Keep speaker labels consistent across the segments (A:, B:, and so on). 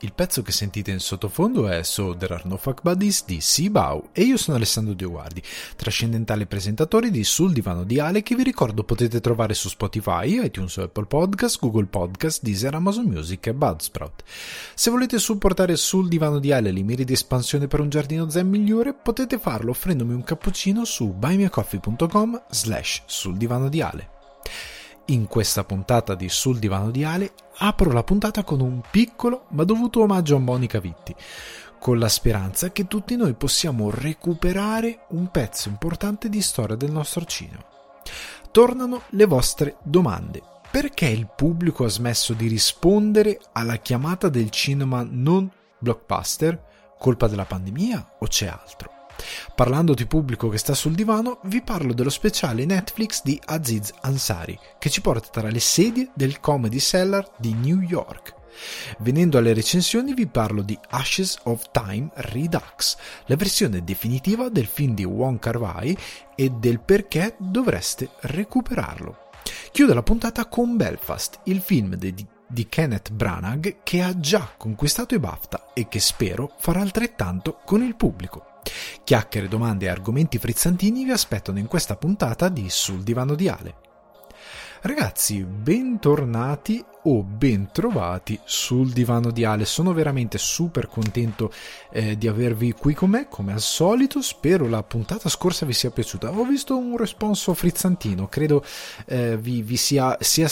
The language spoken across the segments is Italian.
A: Il pezzo che sentite in sottofondo è So There Are No Fuck Buddies di Sibau e io sono Alessandro Dioguardi, trascendentale presentatore di Sul Divano di Ale che vi ricordo potete trovare su Spotify, iTunes, Apple Podcast, Google Podcast, Deezer, Amazon Music e Budsprout. Se volete supportare Sul Divano di Ale le mire di espansione per un giardino zen migliore, potete farlo offrendomi un cappuccino su buymeacoffee.com slash sul divano di Ale. In questa puntata di Sul Divano di Ale apro la puntata con un piccolo ma dovuto omaggio a Monica Vitti, con la speranza che tutti noi possiamo recuperare un pezzo importante di storia del nostro cinema. Tornano le vostre domande. Perché il pubblico ha smesso di rispondere alla chiamata del cinema non blockbuster? Colpa della pandemia o c'è altro? Parlando di pubblico che sta sul divano, vi parlo dello speciale Netflix di Aziz Ansari, che ci porta tra le sedie del Comedy Cellar di New York. Venendo alle recensioni vi parlo di Ashes of Time Redux, la versione definitiva del film di Wong Kar Wai e del perché dovreste recuperarlo. Chiudo la puntata con Belfast, il film di, di Kenneth Branagh che ha già conquistato i BAFTA e che spero farà altrettanto con il pubblico. Chiacchiere, domande e argomenti frizzantini vi aspettano in questa puntata di Sul Divano di Ale. Ragazzi, bentornati o bentrovati sul divano di Ale. Sono veramente super contento eh, di avervi qui con me, come al solito. Spero la puntata scorsa vi sia piaciuta. Ho visto un responso frizzantino, credo eh, vi, vi sia, sia,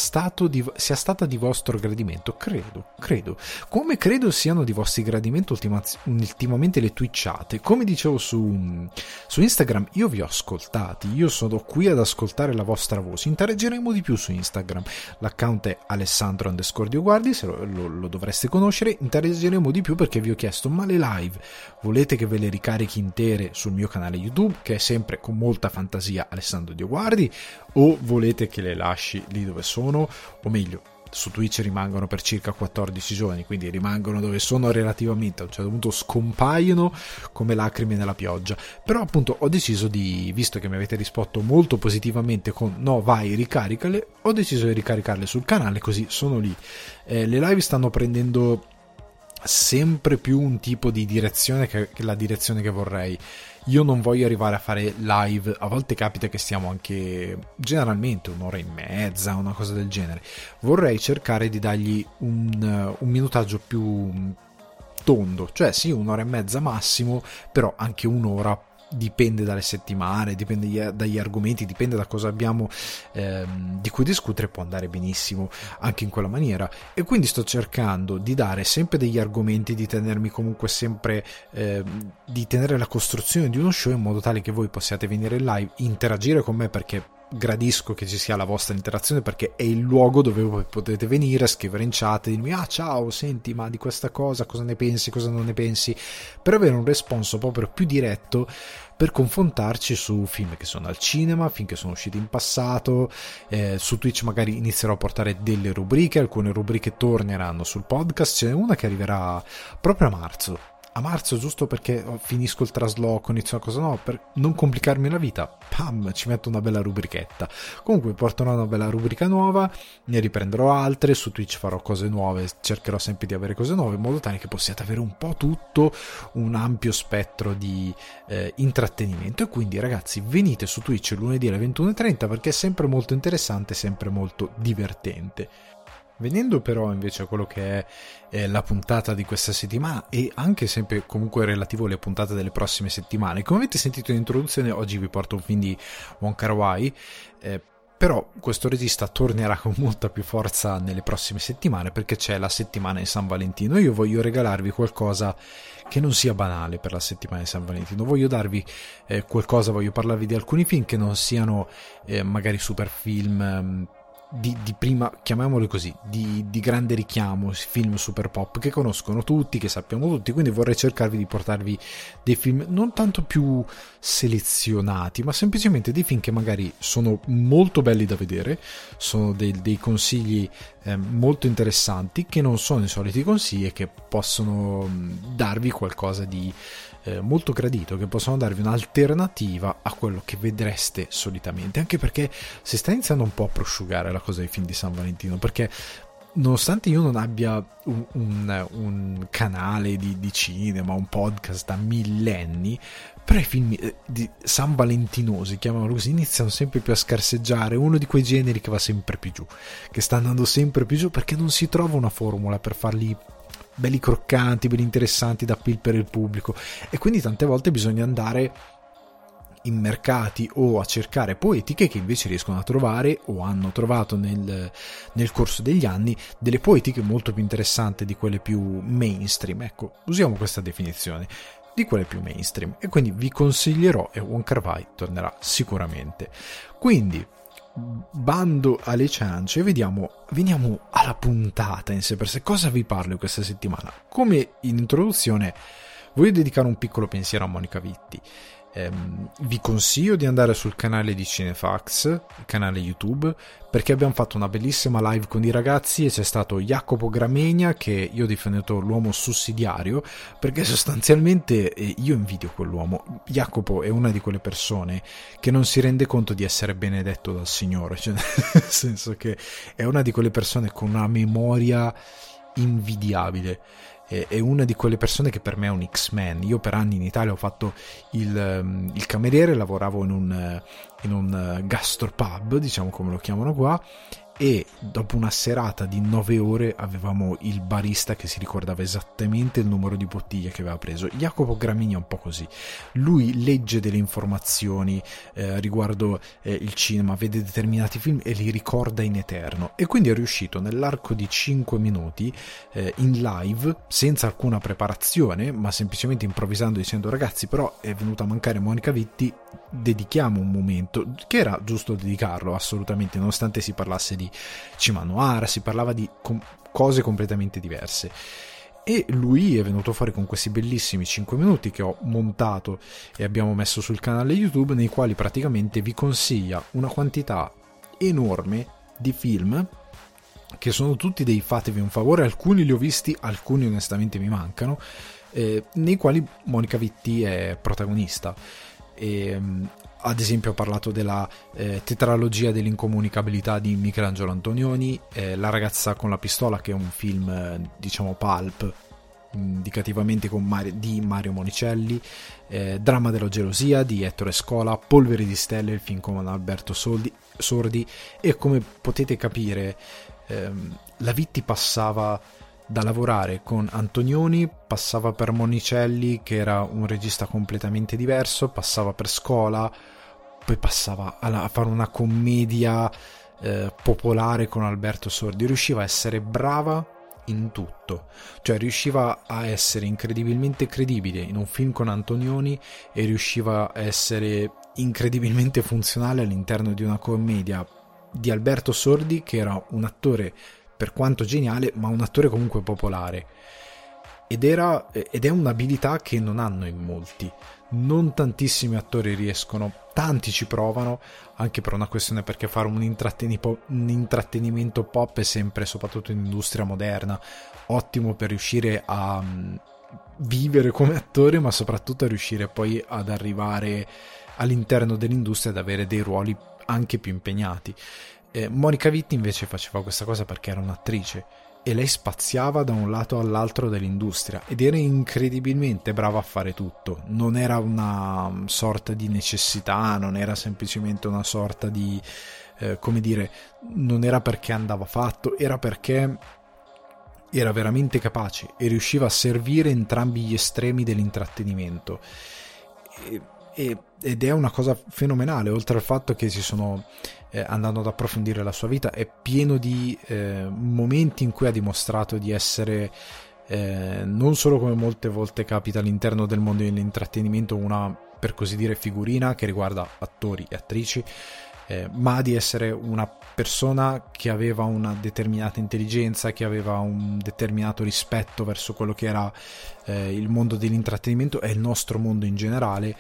A: di, sia, stata di vostro gradimento. Credo, credo. Come credo siano di vostro gradimento ultima, ultimamente le twitchate. Come dicevo su, su Instagram, io vi ho ascoltati, io sono qui ad ascoltare la vostra voce. Interageremo di più su Instagram. L'account è Alessandro Pietro underscore Dioguardi, se lo, lo, lo, dovreste conoscere, interagiremo di più perché vi ho chiesto, ma le live volete che ve le ricarichi intere sul mio canale YouTube, che è sempre con molta fantasia Alessandro Dioguardi, o volete che le lasci lì dove sono, o meglio, su Twitch rimangono per circa 14 giorni, quindi rimangono dove sono relativamente, a un certo punto scompaiono come lacrime nella pioggia. Però appunto ho deciso di, visto che mi avete risposto molto positivamente con no vai ricaricale, ho deciso di ricaricarle sul canale così sono lì. Eh, le live stanno prendendo sempre più un tipo di direzione che, che la direzione che vorrei io non voglio arrivare a fare live, a volte capita che stiamo anche generalmente un'ora e mezza, una cosa del genere. Vorrei cercare di dargli un, un minutaggio più tondo, cioè sì, un'ora e mezza massimo, però anche un'ora dipende dalle settimane, dipende dagli argomenti, dipende da cosa abbiamo ehm, di cui discutere, può andare benissimo anche in quella maniera. E quindi sto cercando di dare sempre degli argomenti, di tenermi comunque sempre, ehm, di tenere la costruzione di uno show in modo tale che voi possiate venire in live, interagire con me perché gradisco che ci sia la vostra interazione perché è il luogo dove potete venire, scrivere in chat, dirmi ah ciao, senti ma di questa cosa cosa ne pensi, cosa non ne pensi, per avere un responso proprio più diretto per confrontarci su film che sono al cinema, film che sono usciti in passato, eh, su Twitch magari inizierò a portare delle rubriche, alcune rubriche torneranno sul podcast, ce n'è una che arriverà proprio a marzo a marzo giusto perché finisco il trasloco, inizio una cosa no, per non complicarmi la vita, pam, ci metto una bella rubrichetta. Comunque porterò una bella rubrica nuova, ne riprenderò altre, su Twitch farò cose nuove, cercherò sempre di avere cose nuove in modo tale che possiate avere un po' tutto un ampio spettro di eh, intrattenimento e quindi ragazzi venite su Twitch lunedì alle 21.30 perché è sempre molto interessante, sempre molto divertente. Venendo però invece a quello che è eh, la puntata di questa settimana e anche sempre comunque relativo alle puntate delle prossime settimane, come avete sentito in introduzione oggi vi porto un film di Wong Kar Wai, eh, però questo regista tornerà con molta più forza nelle prossime settimane perché c'è la settimana di San Valentino. Io voglio regalarvi qualcosa che non sia banale per la settimana di San Valentino. Voglio darvi eh, qualcosa, voglio parlarvi di alcuni film che non siano eh, magari super film ehm, di, di, prima, chiamiamoli così, di, di, grande richiamo, film super pop che conoscono tutti, che sappiamo tutti, quindi vorrei cercarvi di portarvi dei film non tanto più selezionati, ma semplicemente dei film che magari sono molto belli da vedere, sono dei, dei consigli eh, molto interessanti, che non sono i soliti consigli e che possono darvi qualcosa di eh, molto gradito, che possono darvi un'alternativa a quello che vedreste solitamente, anche perché si sta iniziando un po' a prosciugare la cosa dei film di San Valentino, perché nonostante io non abbia un, un, un canale di, di, cinema, un podcast da millenni, però i film eh, di San Valentinosi, chiamano così, iniziano sempre più a scarseggiare, uno di quei generi che va sempre più giù, che sta andando sempre più giù perché non si trova una formula per farli belli croccanti, belli interessanti da appeal per il pubblico e quindi tante volte bisogna andare in mercati o a cercare poetiche che invece riescono a trovare o hanno trovato nel, nel, corso degli anni delle poetiche molto più interessanti di quelle più mainstream. Ecco, usiamo questa definizione di quelle più mainstream e quindi vi consiglierò e Wong Kar Wai tornerà sicuramente. Quindi bando alle ciance vediamo veniamo alla puntata in sé per sé. Cosa vi parlo questa settimana? Come in introduzione voglio dedicare un piccolo pensiero a Monica Vitti ehm, vi consiglio di andare sul canale di Cinefax, il canale YouTube, perché abbiamo fatto una bellissima live con i ragazzi e c'è stato Jacopo Gramegna che io ho definito l'uomo sussidiario, perché sostanzialmente eh, io invidio quell'uomo. Jacopo è una di quelle persone che non si rende conto di essere benedetto dal Signore, cioè nel senso che è una di quelle persone con una memoria invidiabile è una di quelle persone che per me è un X-Men. Io per anni in Italia ho fatto il, ehm, il cameriere, lavoravo in un, in un gastropub, diciamo come lo chiamano qua, e dopo una serata di 9 ore avevamo il barista che si ricordava esattamente il numero di bottiglie che aveva preso. Jacopo Gramigna è un po' così. Lui legge delle informazioni eh, riguardo eh, il cinema, vede determinati film e li ricorda in eterno e quindi è riuscito nell'arco di 5 minuti eh, in live, senza alcuna preparazione, ma semplicemente improvvisando dicendo ragazzi però è venuta a mancare Monica Vitti, dedichiamo un momento, che era giusto dedicarlo assolutamente, nonostante si parlasse di Cima Noir, si parlava di com- cose completamente diverse. E lui è venuto fuori con questi bellissimi 5 minuti che ho montato e abbiamo messo sul canale YouTube, nei quali praticamente vi consiglia una quantità enorme di film che sono tutti dei fatevi un favore, alcuni li ho visti, alcuni onestamente mi mancano, eh, nei quali Monica Vitti è protagonista. E, ehm, ad esempio ho parlato della eh, tetralogia dell'incomunicabilità di Michelangelo Antonioni, eh, La ragazza con la pistola che è un film eh, diciamo pulp indicativamente Mario, di Mario Monicelli, eh, Dramma della gelosia di Ettore Scola, Polvere di stelle, il film con Alberto Soldi, Sordi e come potete capire ehm, la Vitti passava da lavorare con Antonioni, passava per Monicelli che era un regista completamente diverso, passava per Scola, poi passava a, fare una commedia eh, popolare con Alberto Sordi, riusciva a essere brava in tutto, cioè riusciva a essere incredibilmente credibile in un film con Antonioni e riusciva a essere incredibilmente funzionale all'interno di una commedia di Alberto Sordi che era un attore per quanto geniale ma un attore comunque popolare. Ed, era, ed è un'abilità che non hanno in molti. Non tantissimi attori riescono, tanti ci provano, anche per una questione perché fare un, un intrattenimento pop è sempre, soprattutto in industria moderna, ottimo per riuscire a mm, vivere come attore, ma soprattutto a riuscire poi ad arrivare all'interno dell'industria ad avere dei ruoli anche più impegnati. Eh, Monica Vitti invece faceva questa cosa perché era un'attrice e lei spaziava da un lato all'altro dell'industria ed era incredibilmente brava a fare tutto. Non era una sorta di necessità, non era semplicemente una sorta di, eh, come dire, non era perché andava fatto, era perché era veramente capace e riusciva a servire entrambi gli estremi dell'intrattenimento. E, e, ed è una cosa fenomenale, oltre al fatto che ci sono eh, andando ad approfondire la sua vita, è pieno di eh, momenti in cui ha dimostrato di essere eh, non solo come molte volte capita all'interno del mondo dell'intrattenimento una per così dire figurina che riguarda attori e attrici, eh, ma di essere una persona che aveva una determinata intelligenza, che aveva un determinato rispetto verso quello che era eh, il mondo dell'intrattenimento e il nostro mondo in generale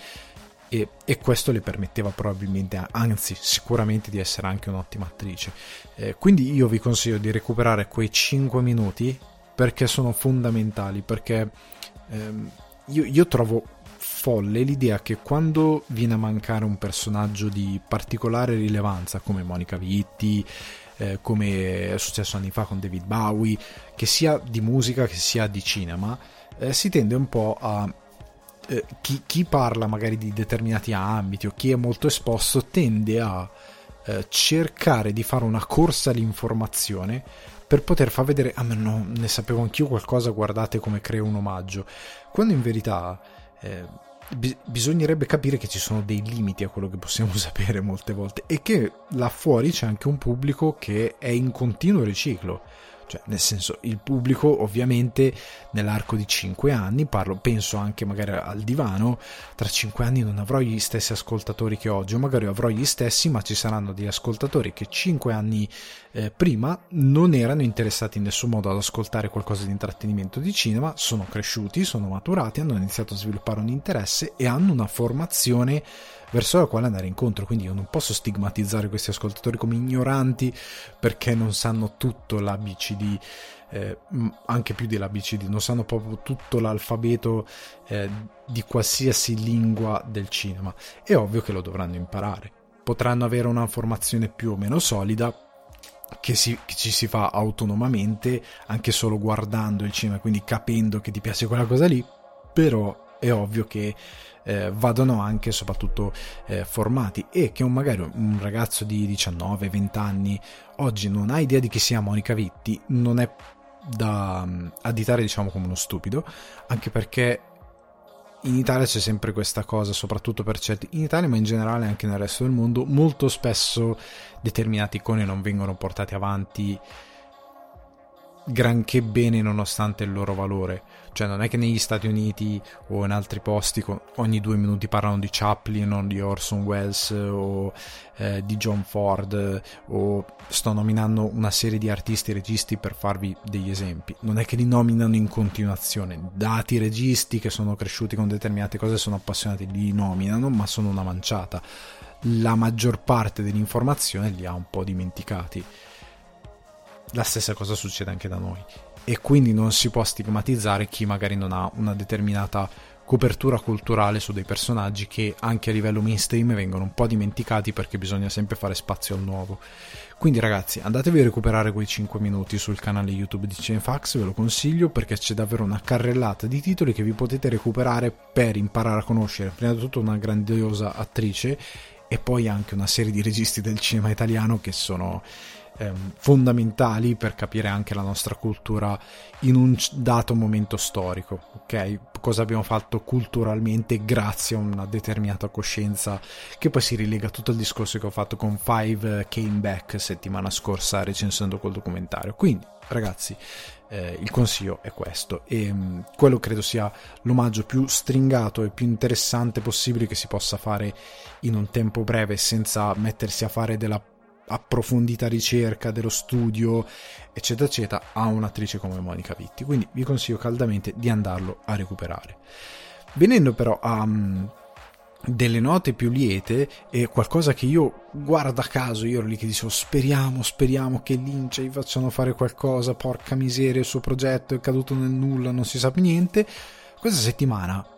A: e, e, questo le permetteva probabilmente, anzi sicuramente di essere anche un'ottima attrice. Eh, quindi io vi consiglio di recuperare quei 5 minuti perché sono fondamentali, perché ehm, io, io, trovo folle l'idea che quando viene a mancare un personaggio di particolare rilevanza come Monica Vitti, eh, come è successo anni fa con David Bowie, che sia di musica che sia di cinema, eh, si tende un po' a eh, chi, chi, parla magari di determinati ambiti o chi è molto esposto tende a eh, cercare di fare una corsa all'informazione per poter far vedere, ah ma no, ne sapevo anch'io qualcosa, guardate come creo un omaggio, quando in verità eh, bi- bisognerebbe capire che ci sono dei limiti a quello che possiamo sapere molte volte e che là fuori c'è anche un pubblico che è in continuo riciclo cioè, nel senso, il pubblico ovviamente nell'arco di 5 anni, parlo, penso anche magari al divano, tra 5 anni non avrò gli stessi ascoltatori che oggi, o magari avrò gli stessi, ma ci saranno degli ascoltatori che 5 anni eh, prima non erano interessati in nessun modo ad ascoltare qualcosa di intrattenimento di cinema, sono cresciuti, sono maturati, hanno iniziato a sviluppare un interesse e hanno una formazione verso la quale andare incontro. Quindi io non posso stigmatizzare questi ascoltatori come ignoranti perché non sanno tutto l'ABCD, eh, anche più dell'ABCD, non sanno proprio tutto l'alfabeto eh, di qualsiasi lingua del cinema. È ovvio che lo dovranno imparare. Potranno avere una formazione più o meno solida, che, si, che, ci si fa autonomamente anche solo guardando il cinema, quindi capendo che ti piace quella cosa lì, però è ovvio che eh, vadano anche soprattutto eh, formati. E che un, magari un ragazzo di 19-20 anni oggi non ha idea di chi sia Monica Vitti non è da um, additare diciamo come uno stupido anche perché in Italia c'è sempre questa cosa, soprattutto per certi, in Italia ma in generale anche nel resto del mondo, molto spesso determinate icone non vengono portate avanti granché bene nonostante il loro valore. Cioè non è che negli Stati Uniti o in altri posti ogni due minuti parlano di Chaplin o di Orson Welles o eh, di John Ford o sto nominando una serie di artisti e registi per farvi degli esempi. Non è che li nominano in continuazione. Dati registi che sono cresciuti con determinate cose sono appassionati, li nominano ma sono una manciata. La maggior parte dell'informazione li ha un po' dimenticati la stessa cosa succede anche da noi e quindi non si può stigmatizzare chi magari non ha una determinata copertura culturale su dei personaggi che anche a livello mainstream vengono un po' dimenticati perché bisogna sempre fare spazio al nuovo. Quindi ragazzi, andatevi a recuperare quei 5 minuti sul canale YouTube di Cinefax, ve lo consiglio perché c'è davvero una carrellata di titoli che vi potete recuperare per imparare a conoscere prima di tutto una grandiosa attrice e poi anche una serie di registi del cinema italiano che sono ehm, fondamentali per capire anche la nostra cultura in un dato momento storico, ok? Cosa abbiamo fatto culturalmente grazie a una determinata coscienza che poi si rilega a tutto il discorso che ho fatto con Five Came Back settimana scorsa recensendo quel documentario. Quindi, ragazzi, eh, il consiglio è questo e mh, mm, quello credo sia l'omaggio più stringato e più interessante possibile che si possa fare in un tempo breve senza mettersi a fare della approfondita ricerca dello studio, eccetera, eccetera, a un'attrice come Monica Vitti. Quindi vi consiglio caldamente di andarlo a recuperare. Venendo però a um, delle note più liete e qualcosa che io guarda caso io ero lì che dicevo speriamo speriamo che Lynch gli facciano fare qualcosa porca miseria il suo progetto è caduto nel nulla non si sa niente questa settimana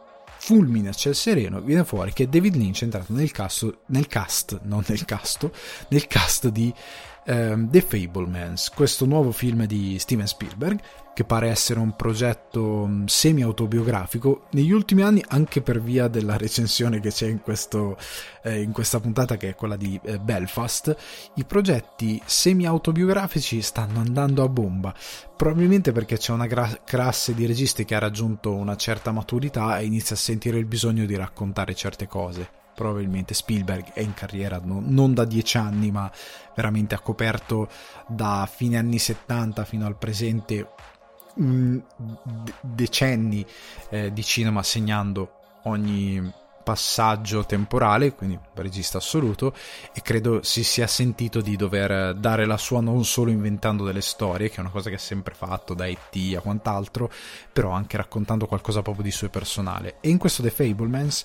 A: fulmine a ciel sereno, viene fuori che David Lynch è entrato nel cast, nel cast non nel casto, nel cast di um, The Fablemans, questo nuovo film di Steven Spielberg che pare essere un progetto mm, semi-autobiografico negli ultimi anni anche per via della recensione che c'è in, questo, eh, in questa puntata che è quella di eh, Belfast i progetti semi-autobiografici stanno andando a bomba probabilmente perché c'è una gra- classe di registi che ha raggiunto una certa maturità e inizia a sentire il bisogno di raccontare certe cose probabilmente Spielberg è in carriera no, non da dieci anni ma veramente ha coperto da fine anni 70 fino al presente mh, decenni eh, di cinema segnando ogni passaggio temporale, quindi regista assoluto, e credo si sia sentito di dover dare la sua non solo inventando delle storie, che è una cosa che ha sempre fatto, da E.T. a quant'altro, però anche raccontando qualcosa proprio di suo personale. E in questo The Fablemans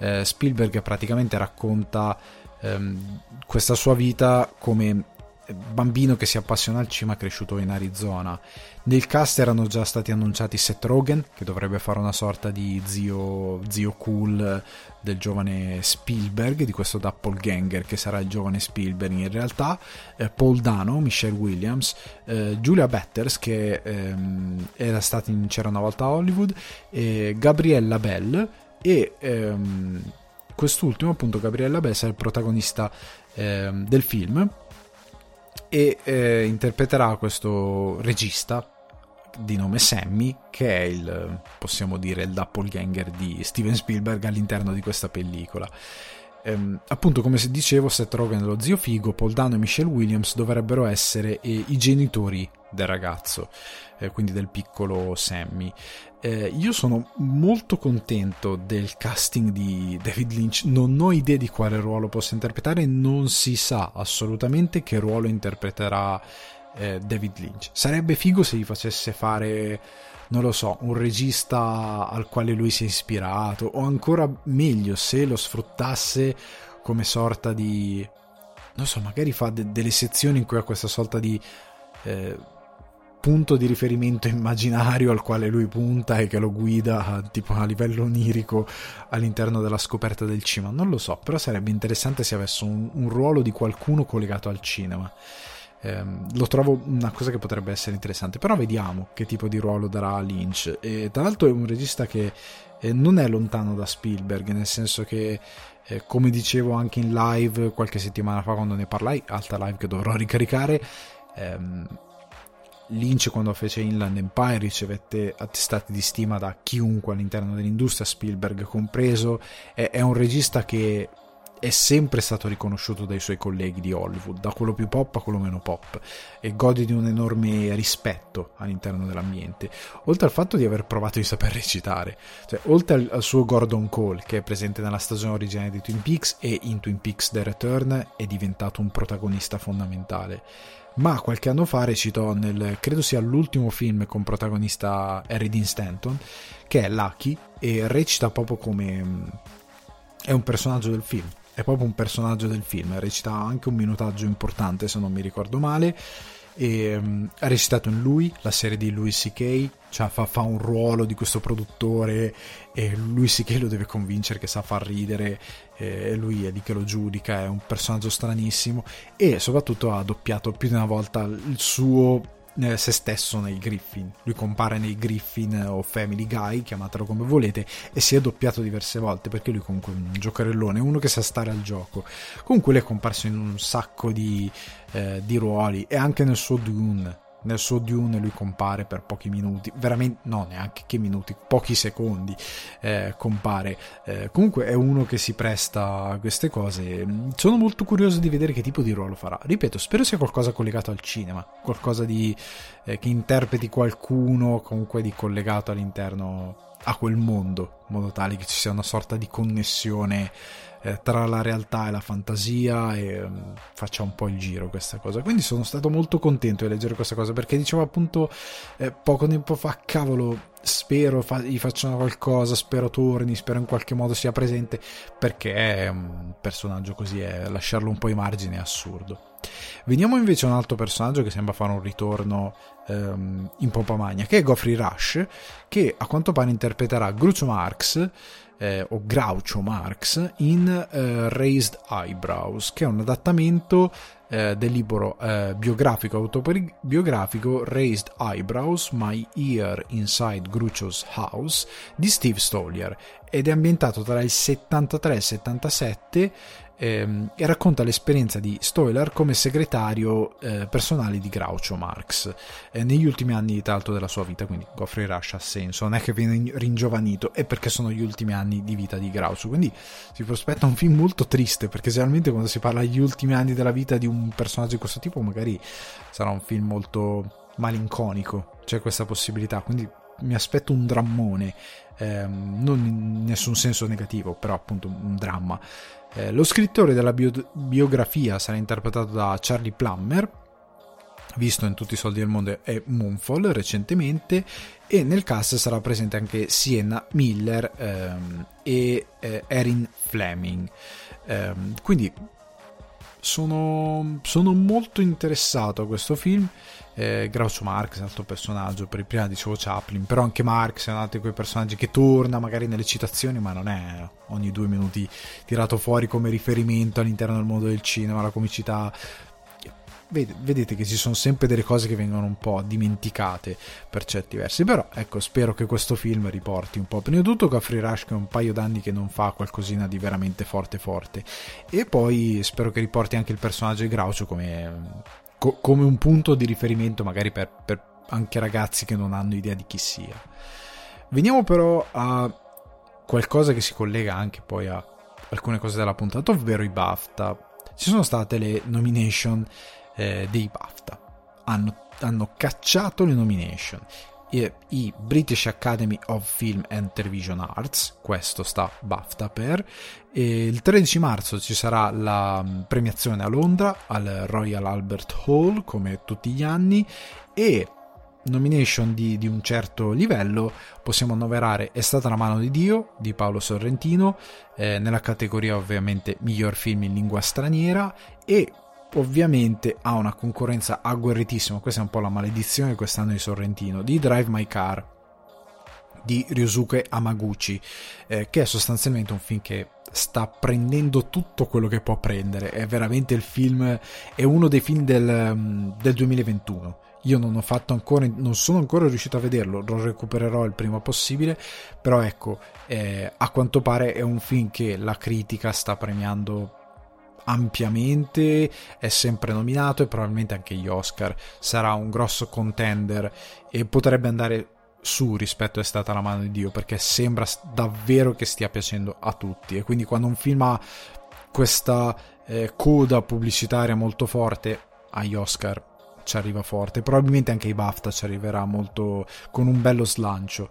A: eh, Spielberg praticamente racconta ehm, questa sua vita come bambino che si appassiona al cinema cresciuto in Arizona. Nel cast erano già stati annunciati Seth Rogen, che dovrebbe fare una sorta di zio, zio cool del giovane Spielberg, di questo doppelganger che sarà il giovane Spielberg in realtà, eh, Paul Dano, Michelle Williams, eh, Julia Betters, che ehm, era stata in C'era una volta a Hollywood, e Gabriella Bell e... Ehm, quest'ultimo, appunto, Gabriella Bell, sarà il protagonista ehm, del film e eh, interpreterà questo regista di nome Sammy che è il possiamo dire il doppelganger di Steven Spielberg all'interno di questa pellicola. Ehm, appunto come dicevo Seth Rogen lo zio Figo Paul Dano e Michelle Williams dovrebbero essere eh, i genitori del ragazzo eh, quindi del piccolo Sammy eh, io sono molto contento del casting di David Lynch, non ho idea di quale ruolo possa interpretare, non si sa assolutamente che ruolo interpreterà eh, David Lynch. Sarebbe figo se gli facesse fare, non lo so, un regista al quale lui si è ispirato, o ancora meglio se lo sfruttasse come sorta di... non so, magari fa de- delle sezioni in cui ha questa sorta di... Eh, punto di riferimento immaginario al quale lui punta e che lo guida tipo a livello onirico all'interno della scoperta del cinema. Non lo so, però sarebbe interessante se avesse un, un ruolo di qualcuno collegato al cinema. Eh, lo trovo una cosa che potrebbe essere interessante, però vediamo che tipo di ruolo darà Lynch. E tra l'altro è un regista che eh, non è lontano da Spielberg, nel senso che eh, come dicevo anche in live qualche settimana fa quando ne parlai, alta live che dovrò ricaricare, ehm, Lynch quando fece Inland Empire ricevette attestati di stima da chiunque all'interno dell'industria, Spielberg compreso, è, è un regista che è sempre stato riconosciuto dai suoi colleghi di Hollywood, da quello più pop a quello meno pop, e gode di un enorme rispetto all'interno dell'ambiente, oltre al fatto di aver provato di saper recitare, cioè, oltre al, al, suo Gordon Cole, che è presente nella stagione originale di Twin Peaks e in Twin Peaks The Return, è diventato un protagonista fondamentale ma qualche anno fa recitò nel, credo sia l'ultimo film con protagonista Harry Dean Stanton, che è Lucky, e recita proprio come... Mm, è un personaggio del film, è proprio un personaggio del film, recita anche un minutaggio importante se non mi ricordo male, e, um, ha recitato in Lui, la serie di Louis C.K., cioè fa, fa, un ruolo di questo produttore e Louis C.K. lo deve convincere che sa far ridere e lui è lì che lo giudica, è un personaggio stranissimo e soprattutto ha doppiato più di una volta il suo eh, se stesso nei Griffin. Lui compare nei Griffin o Family Guy, chiamatelo come volete, e si è doppiato diverse volte perché lui comunque è un giocherellone, uno che sa stare al gioco. Comunque lui è comparso in un sacco di, eh, di ruoli e anche nel suo Dune nel suo Dune lui compare per pochi minuti, veramente no, neanche che minuti, pochi secondi eh, compare. Eh, comunque è uno che si presta a queste cose. Sono molto curioso di vedere che tipo di ruolo farà. Ripeto, spero sia qualcosa collegato al cinema, qualcosa di, eh, che interpreti qualcuno comunque di collegato all'interno a quel mondo, in modo tale che ci sia una sorta di connessione eh, tra la realtà e la fantasia e um, faccia un po' il giro questa cosa. Quindi sono stato molto contento di leggere questa cosa perché dicevo appunto eh, poco tempo fa, cavolo, spero fa- gli facciano qualcosa, spero torni, spero in qualche modo sia presente perché è un personaggio così, è, lasciarlo un po' ai margini è assurdo. Veniamo invece a un altro personaggio che sembra fare un ritorno um, in pompa magna, che è Geoffrey Rush, che a quanto pare interpreterà Groucho Marx eh, o Groucho Marx in eh, Raised Eyebrows, che è un adattamento eh, del libro eh, biografico autobiografico Raised Eyebrows My Ear Inside Groucho's House di Steve Stoliar ed è ambientato tra il 73 e il 77 ehm, e racconta l'esperienza di Stoiler come segretario eh, personale di Groucho Marx eh, negli ultimi anni l'altro della sua vita, quindi Goffrey Rush ha senso, non è che viene ringiovanito, è perché sono gli ultimi anni di vita di Groucho, quindi si prospetta un film molto triste, perché generalmente quando si parla degli ultimi anni della vita di un personaggio di questo tipo magari sarà un film molto malinconico, c'è questa possibilità, quindi mi aspetto un drammone, ehm, non in nessun senso negativo, però appunto un dramma. Eh, lo scrittore della bio- biografia sarà interpretato da Charlie Plummer, visto in tutti i soldi del mondo è Moonfall recentemente, e nel cast sarà presente anche Sienna Miller ehm, e eh, Erin Fleming. Ehm, quindi sono, sono molto interessato a questo film. Eh, Groucho Marx è un altro personaggio, per prima dicevo Chaplin, però anche Marx è un altro di quei personaggi che torna magari nelle citazioni, ma non è ogni due minuti tirato fuori come riferimento all'interno del mondo del cinema, la comicità. Vedete che ci sono sempre delle cose che vengono un po' dimenticate per certi versi però ecco spero che questo film riporti un po' prima di tutto Gaffrey Rush che è un paio d'anni che non fa qualcosina di veramente forte forte. E poi spero che riporti anche il personaggio di Groucho come, co- come un punto di riferimento magari per, per anche ragazzi che non hanno idea di chi sia veniamo però a qualcosa che si collega anche poi a alcune cose della puntata ovvero i BAFTA ci sono state le nomination eh, dei BAFTA. Hanno, hanno, cacciato le nomination. I, British Academy of Film and Television Arts, questo sta BAFTA per, e il 13 marzo ci sarà la mm, premiazione a Londra al Royal Albert Hall come tutti gli anni e nomination di, di, un certo livello possiamo annoverare È stata la mano di Dio di Paolo Sorrentino eh, nella categoria ovviamente miglior film in lingua straniera e ovviamente ha una concorrenza agguerritissima, questa è un po' la maledizione quest'anno di Sorrentino, di Drive My Car di Ryosuke Amaguchi, eh, che è sostanzialmente un film che sta prendendo tutto quello che può prendere, è veramente il film, è uno dei film del, mm, del 2021. Io non ho fatto ancora, non sono ancora riuscito a vederlo, lo recupererò il prima possibile, però ecco, eh, a quanto pare è un film che la critica sta premiando ampiamente, è sempre nominato e probabilmente anche gli Oscar. Sarà un grosso contender e potrebbe andare su rispetto a È stata la mano di Dio perché sembra davvero che stia piacendo a tutti. E quindi quando un film ha questa eh, coda pubblicitaria molto forte agli Oscar ci arriva forte probabilmente anche ai BAFTA ci arriverà molto con un bello slancio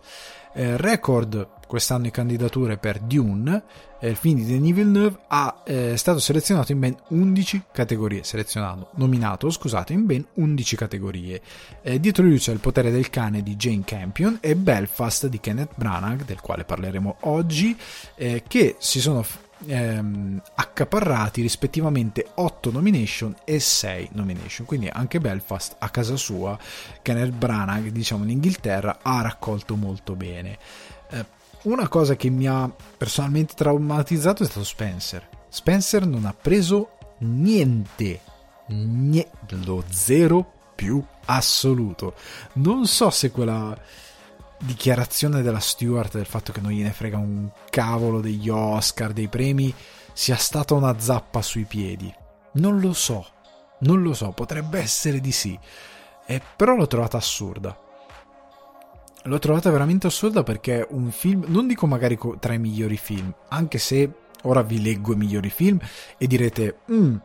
A: eh, record quest'anno in candidature per Dune, eh, il film di Denis Villeneuve, ha, eh, stato selezionato in ben 11 categorie, selezionato, nominato, scusate, in ben 11 categorie. Eh, dietro lui c'è Il potere del cane di Jane Campion e Belfast di Kenneth Branagh, del quale parleremo oggi, eh, che si sono ehm, accaparrati rispettivamente 8 nomination e 6 nomination. Quindi anche Belfast a casa sua, Kenneth Branagh, diciamo in Inghilterra, ha raccolto molto bene. Eh, una cosa che mi ha personalmente traumatizzato è stato Spencer. Spencer non ha preso niente, niente, lo zero più assoluto. Non so se quella dichiarazione della Stewart del fatto che non gliene frega un cavolo degli Oscar, dei premi, sia stata una zappa sui piedi. Non lo so, non lo so, potrebbe essere di sì. Eh, però l'ho trovata assurda. L'ho trovata veramente assurda perché un film, non dico magari tra i migliori film, anche se ora vi leggo i migliori film e direte, mm,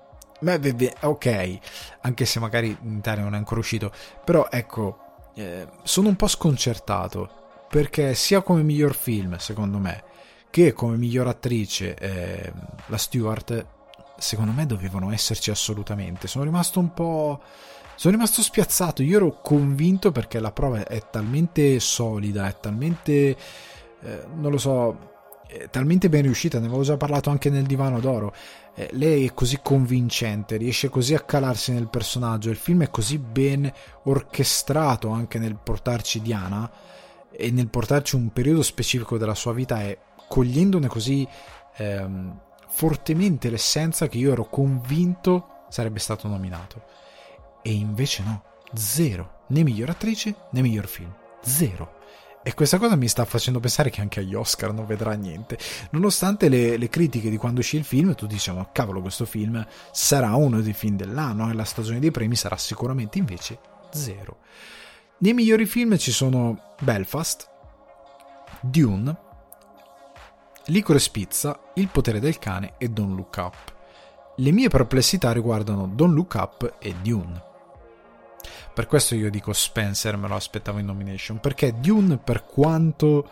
A: beh, ok, anche se magari in Italia non è ancora uscito, però ecco, eh, sono un po' sconcertato perché sia come miglior film, secondo me, che come miglior attrice, eh, la Stewart, secondo me dovevano esserci assolutamente. Sono rimasto un po'. Sono rimasto spiazzato. Io ero convinto perché la prova è talmente solida, è talmente. Eh, non lo so. Talmente ben riuscita. Ne avevo già parlato anche nel divano d'oro eh, lei è così convincente, riesce così a calarsi nel personaggio, il film è così ben orchestrato anche nel portarci Diana e nel portarci un periodo specifico della sua vita e cogliendone così ehm, fortemente l'essenza che io ero convinto sarebbe stato nominato. E invece no, zero, né miglior attrice né miglior film, zero. E questa cosa mi sta facendo pensare che anche agli Oscar non vedrà niente. Nonostante le, le critiche di quando uscì il film, tu dici, ma cavolo, questo film sarà uno dei film dell'anno e la stagione dei premi sarà sicuramente invece zero. Nei migliori film ci sono Belfast, Dune, Licorice Pizza, Il potere del cane e Don't Look Up. Le mie perplessità riguardano Don't Look Up e Dune. Per questo io dico Spencer me lo aspettavo in nomination, perché Dune per quanto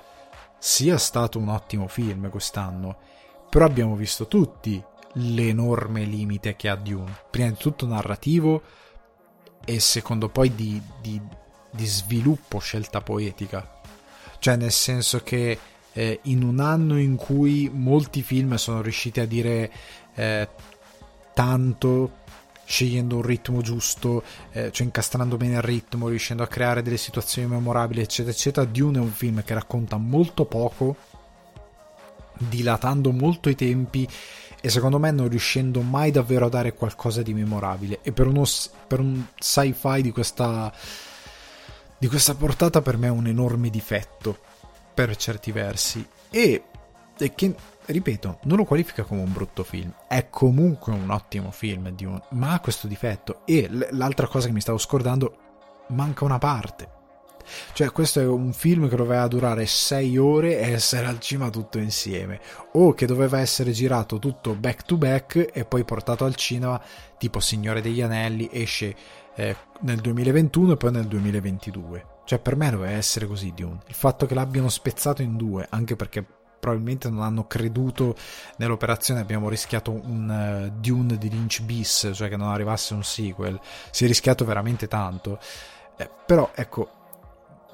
A: sia stato un ottimo film quest'anno, però abbiamo visto tutti l'enorme limite che ha Dune. Prima di tutto narrativo e secondo poi di, di, di sviluppo, scelta poetica. Cioè nel senso che eh, in un anno in cui molti film sono riusciti a dire eh, tanto scegliendo un ritmo giusto, eh, cioè incastrando bene il ritmo, riuscendo a creare delle situazioni memorabili, eccetera, eccetera. Dune è un film che racconta molto poco, dilatando molto i tempi e secondo me non riuscendo mai davvero a dare qualcosa di memorabile. E per, uno, per un sci-fi di questa, di questa portata per me è un enorme difetto, per certi versi. E, e che ripeto, non lo qualifica come un brutto film, è comunque un ottimo film, di un... ma ha questo difetto. E l'altra cosa che mi stavo scordando, manca una parte. Cioè, questo è un film che doveva durare 6 ore e essere al cinema tutto insieme, o che doveva essere girato tutto back to back e poi portato al cinema, tipo Signore degli Anelli, esce eh, nel 2021 e poi nel 2022. Cioè, per me doveva essere così Dune. Il fatto che l'abbiano spezzato in due, anche perché probabilmente non hanno creduto nell'operazione, abbiamo rischiato un uh, Dune di Lynch bis, cioè che non arrivasse un sequel, si è rischiato veramente tanto. Eh, però ecco,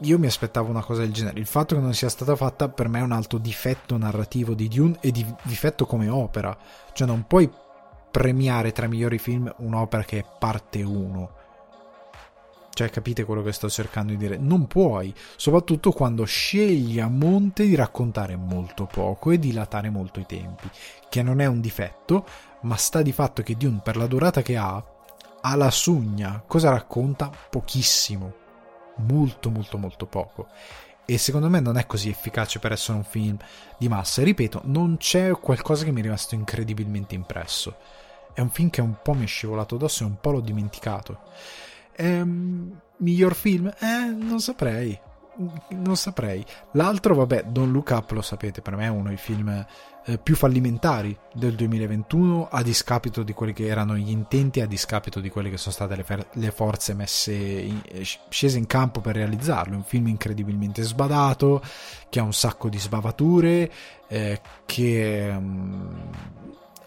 A: io mi aspettavo una cosa del genere. Il fatto che non sia stata fatta per me è un altro difetto narrativo di Dune e di difetto come opera. Cioè non puoi premiare tra i migliori film un'opera che è parte 1 cioè, capite quello che sto cercando di dire? Non puoi, soprattutto quando scegli a monte di raccontare molto poco e dilatare molto i tempi, che non è un difetto, ma sta di fatto che Dune, per la durata che ha, ha la sugna. Cosa racconta? Pochissimo. Molto, molto, molto poco. E secondo me non è così efficace per essere un film di massa. Ripeto, non c'è qualcosa che mi è rimasto incredibilmente impresso. È un film che un po' mi è scivolato addosso e un po' l'ho dimenticato. Ehm, miglior film? Eh, non saprei. Non saprei. L'altro, vabbè, Don't Look Up, lo sapete, per me è uno dei film eh, più fallimentari del 2021, a discapito di quelli che erano gli intenti, a discapito di quelle che sono state le, fer- le forze messe in, eh, scese in campo per realizzarlo. Un film incredibilmente sbadato, che ha un sacco di sbavature, eh, che. Um,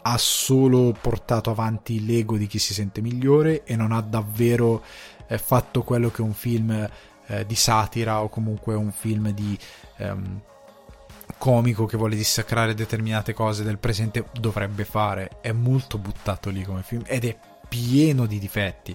A: ha solo portato avanti l'ego di chi si sente migliore e non ha davvero eh, fatto quello che un film eh, di satira o comunque un film di ehm, comico che vuole dissacrare determinate cose del presente dovrebbe fare. È molto buttato lì come film ed è pieno di difetti.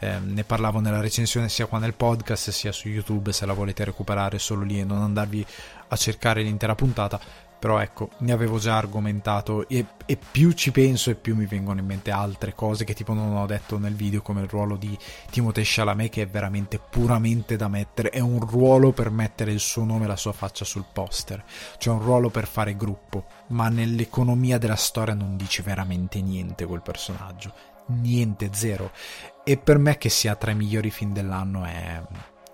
A: Eh, ne parlavo nella recensione sia qua nel podcast sia su YouTube se la volete recuperare solo lì e non andarvi a cercare l'intera puntata però ecco, ne avevo già argomentato e, e, più ci penso e più mi vengono in mente altre cose che tipo non ho detto nel video come il ruolo di Timothée Chalamet che è veramente puramente da mettere, è un ruolo per mettere il suo nome e la sua faccia sul poster, cioè un ruolo per fare gruppo, ma nell'economia della storia non dice veramente niente quel personaggio, niente, zero. E per me che sia tra i migliori film dell'anno è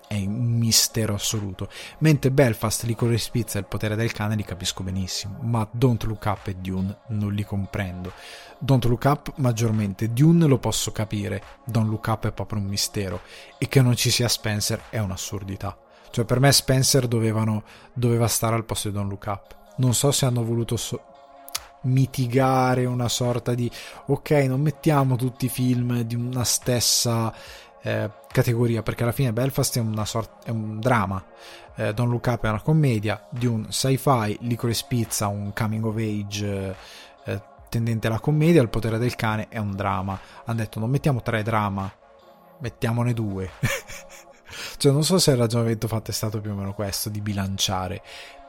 A: è un mistero assoluto. Mentre Belfast, Licorice Pizza e Il potere del cane li capisco benissimo, ma Don't Look Up e Dune non li comprendo. Don't Look Up maggiormente, Dune lo posso capire, Don't Look Up è proprio un mistero e che non ci sia Spencer è un'assurdità. Cioè per me Spencer dovevano, doveva stare al posto di Don't Look Up. Non so se hanno voluto so- mitigare una sorta di ok, non mettiamo tutti i film di una stessa eh, categoria, perché alla fine Belfast è, una sorta, è un dramma, eh, Don't Look Up è una commedia, di un sci-fi, Licorice Pizza un coming of age eh, tendente alla commedia, Il potere del cane è un dramma. Hanno detto non mettiamo tre drama, mettiamone due. cioè non so se il ragionamento fatto è stato più o meno questo, di bilanciare.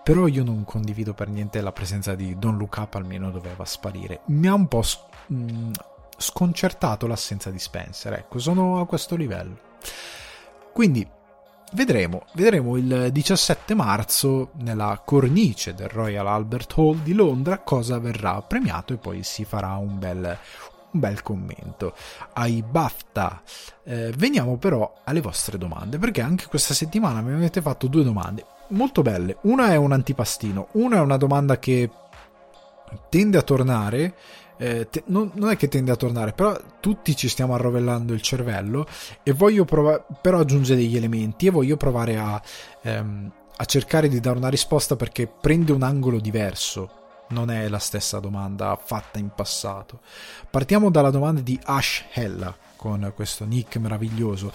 A: Però io non condivido per niente la presenza di Don't Look Up, almeno doveva sparire. Mi ha un po' mh, mm, sconcertato l'assenza di Spencer. Ecco, sono a questo livello. Quindi vedremo, vedremo il 17 marzo nella cornice del Royal Albert Hall di Londra cosa verrà premiato e poi si farà un bel, un bel commento ai BAFTA. Eh, veniamo però alle vostre domande, perché anche questa settimana mi avete fatto due domande molto belle. Una è un antipastino, una è una domanda che tende a tornare eh, te, non, non, è che tende a tornare, però tutti ci stiamo arrovellando il cervello e voglio provare, però aggiunge degli elementi e voglio provare a, ehm, a cercare di dare una risposta perché prende un angolo diverso non è la stessa domanda fatta in passato. Partiamo dalla domanda di Ash Hella con questo nick meraviglioso.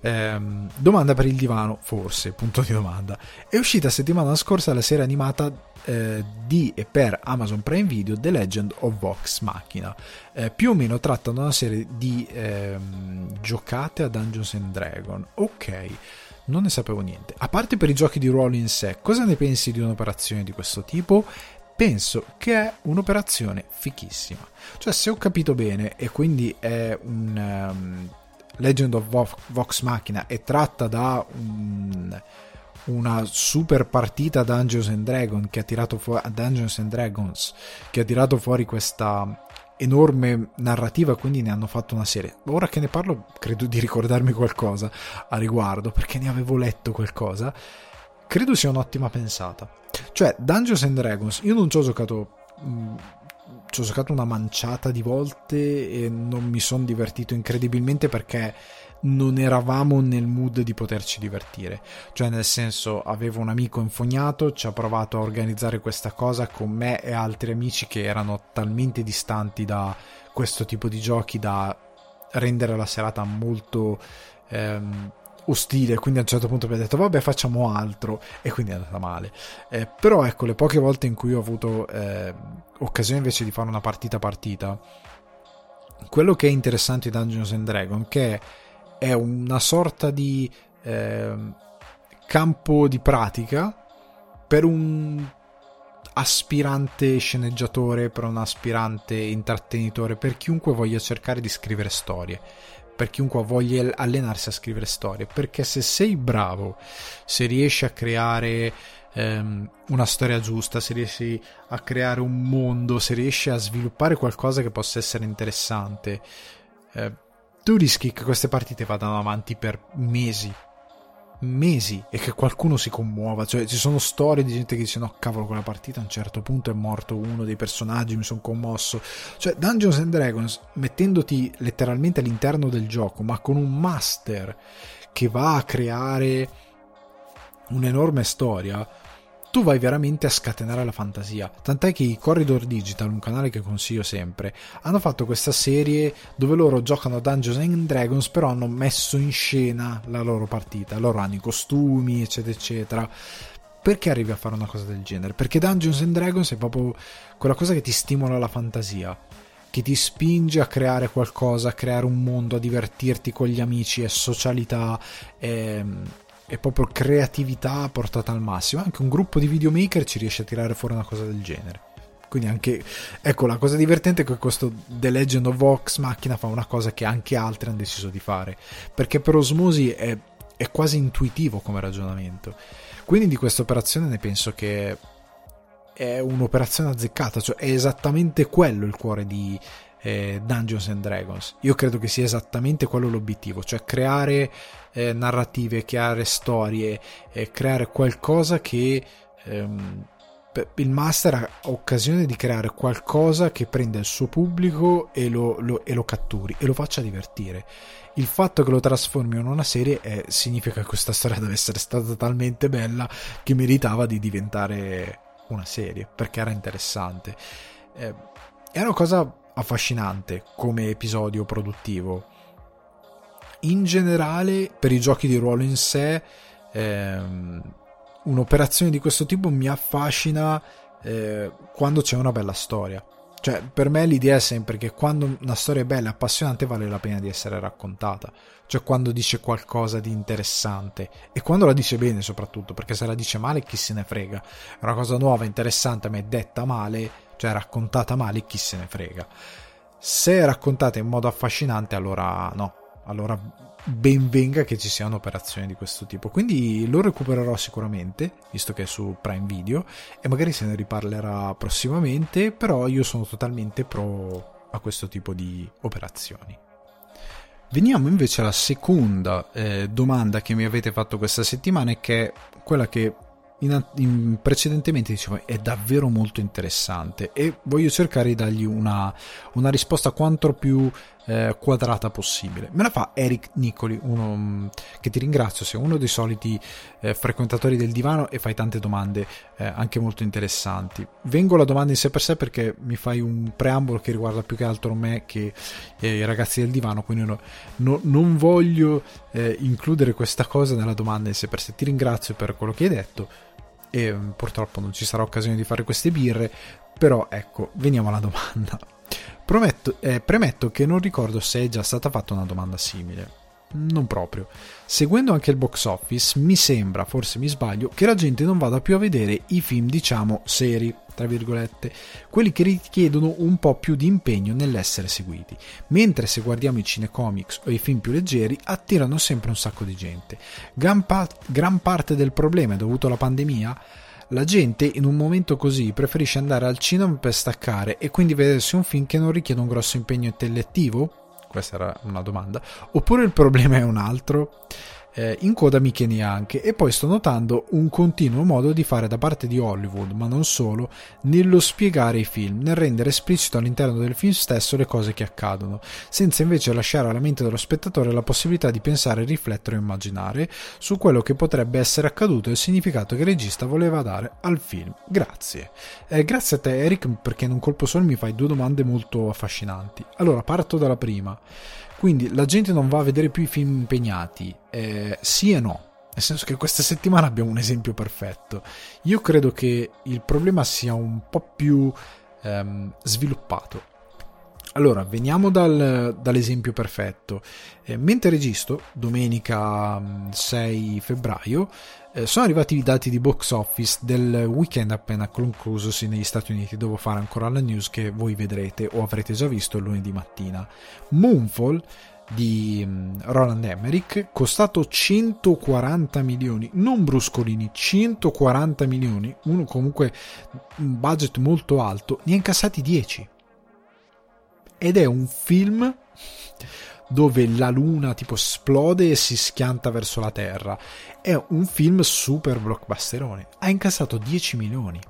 A: Ehm, domanda per il divano, forse, punto di domanda. È uscita settimana scorsa la serie animata eh, di e per Amazon Prime Video The Legend of Vox Machina. Eh, più o meno tratta da una serie di ehm, giocate a Dungeons and Dragons. Ok non ne sapevo niente. A parte per i giochi di ruolo in sé, cosa ne pensi di un'operazione di questo tipo? Penso che è un'operazione fichissima. Cioè, se ho capito bene, e quindi è un um, Legend of Vox Machina, è tratta da un, una super partita Dungeons and Dragons che ha tirato fuori Dungeons and Dragons che ha tirato fuori questa enorme narrativa quindi ne hanno fatto una serie ora che ne parlo credo di ricordarmi qualcosa a riguardo perché ne avevo letto qualcosa credo sia un'ottima pensata cioè, Dungeons and Dragons, io non ci ho giocato. Mm, ci ho giocato una manciata di volte e non mi sono divertito incredibilmente perché non eravamo nel mood di poterci divertire. Cioè, nel senso, avevo un amico infognato, ci ha provato a organizzare questa cosa con me e altri amici che erano talmente distanti da questo tipo di giochi da rendere la serata molto ehm, ostile, quindi a un certo punto abbiamo detto vabbè facciamo altro e quindi è andata male. Eh, però ecco, le poche volte in cui ho avuto eh, occasione invece di fare una partita partita, quello che è interessante di Dungeons and Dragons che è una sorta di eh, campo di pratica per un aspirante sceneggiatore, per un aspirante intrattenitore, per chiunque voglia cercare di scrivere storie per chiunque voglia allenarsi a scrivere storie, perché se sei bravo, se riesci a creare ehm, una storia giusta, se riesci a creare un mondo, se riesci a sviluppare qualcosa che possa essere interessante, eh, tu rischi che queste partite vadano avanti per mesi, mesi e che qualcuno si commuova. Cioè, ci sono storie di gente che dice: No, cavolo, quella partita a un certo punto è morto uno dei personaggi, mi sono commosso. Cioè, Dungeons and Dragons, mettendoti letteralmente all'interno del gioco, ma con un master che va a creare un'enorme storia tu vai veramente a scatenare la fantasia. Tant'è che i Corridor Digital, un canale che consiglio sempre, hanno fatto questa serie dove loro giocano a Dungeons and Dragons, però hanno messo in scena la loro partita. Loro hanno i costumi, eccetera, eccetera. Perché arrivi a fare una cosa del genere? Perché Dungeons and Dragons è proprio quella cosa che ti stimola la fantasia che ti spinge a creare qualcosa, a creare un mondo, a divertirti con gli amici, è socialità, è, è proprio creatività portata al massimo. Anche un gruppo di videomaker ci riesce a tirare fuori una cosa del genere. Quindi anche, ecco, la cosa divertente è che questo The Legend of Vox Macchina fa una cosa che anche altri hanno deciso di fare, perché per osmosi è, è quasi intuitivo come ragionamento. Quindi di questa operazione ne penso che è un'operazione azzeccata, cioè è esattamente quello il cuore di, eh, Dungeons and Dragons. Io credo che sia esattamente quello l'obiettivo, cioè creare eh, narrative, creare storie, eh, creare qualcosa che ehm, il master ha occasione di creare qualcosa che prenda il suo pubblico e lo, lo, e lo catturi e lo faccia divertire. Il fatto che lo trasformi in una serie è, significa che questa storia deve essere stata talmente bella che meritava di diventare una serie perché era interessante. Eh, è una cosa affascinante come episodio produttivo. In generale, per i giochi di ruolo in sé, ehm, un'operazione di questo tipo mi affascina eh, quando c'è una bella storia. Cioè, per me l'idea è sempre che quando una storia è bella e appassionante vale la pena di essere raccontata. Cioè, quando dice qualcosa di interessante. E quando la dice bene, soprattutto, perché se la dice male, chi se ne frega. È una cosa nuova, interessante, ma è detta male, cioè raccontata male, chi se ne frega. Se è raccontata in modo affascinante, allora no, allora ben venga che ci sia un'operazione di questo tipo. Quindi lo recupererò sicuramente, visto che è su Prime Video, e magari se ne riparlerà prossimamente, però io sono totalmente pro a questo tipo di operazioni. Veniamo invece alla seconda eh, domanda che mi avete fatto questa settimana, che è quella che in, in, precedentemente dicevo è davvero molto interessante e voglio cercare di dargli una, una risposta quanto più eh, quadrata possibile. Me la fa Eric Nicoli, uno mm, che ti ringrazio, sei uno dei soliti eh, frequentatori del divano e fai tante domande eh, anche molto interessanti. Vengo alla domanda in sé per sé perché mi fai un preambolo che riguarda più che altro me che eh, i ragazzi del divano, quindi no, no, non voglio eh, includere questa cosa nella domanda in sé per sé. Ti ringrazio per quello che hai detto e mm, purtroppo non ci sarà occasione di fare queste birre, però ecco, veniamo alla domanda. Prometto, eh, premetto che non ricordo se è già stata fatta una domanda simile. Non proprio. Seguendo anche il box office, mi sembra, forse mi sbaglio, che la gente non vada più a vedere i film, diciamo, seri, tra virgolette, quelli che richiedono un po' più di impegno nell'essere seguiti. Mentre se guardiamo i cinecomics o i film più leggeri, attirano sempre un sacco di gente. Gran, pa- gran parte del problema è dovuto alla pandemia? La gente in un momento così preferisce andare al cinema per staccare e quindi vedersi un film che non richiede un grosso impegno intellettivo? Questa era una domanda. Oppure il problema è un altro? Eh, in coda mica neanche e poi sto notando un continuo modo di fare da parte di Hollywood, ma non solo, nello spiegare i film, nel rendere esplicito all'interno del film stesso le cose che accadono, senza invece lasciare alla mente dello spettatore la possibilità di pensare, riflettere o immaginare su quello che potrebbe essere accaduto e il significato che il regista voleva dare al film. Grazie. Eh, grazie a te Eric perché in un colpo solo mi fai due domande molto affascinanti. Allora, parto dalla prima. Quindi la gente non va a vedere più i film impegnati, eh, sì e no. Nel senso che questa settimana abbiamo un esempio perfetto. Io credo che il problema sia un po' più ehm, sviluppato. Allora, veniamo dal, dall'esempio perfetto. Eh, mentre registro, domenica 6 mm, febbraio, eh, sono arrivati i dati di box office del weekend appena conclusosi negli Stati Uniti. Devo fare ancora la news che voi vedrete o avrete già visto lunedì mattina. Moonfall di mm, Roland Emmerich, costato 140 milioni, non bruscolini, 140 milioni, uno comunque un budget molto alto, ne ha incassati 10. Ed è un film dove la luna tipo esplode e si schianta verso la terra. È un film super blockbusterone. Ha incassato 10 milioni.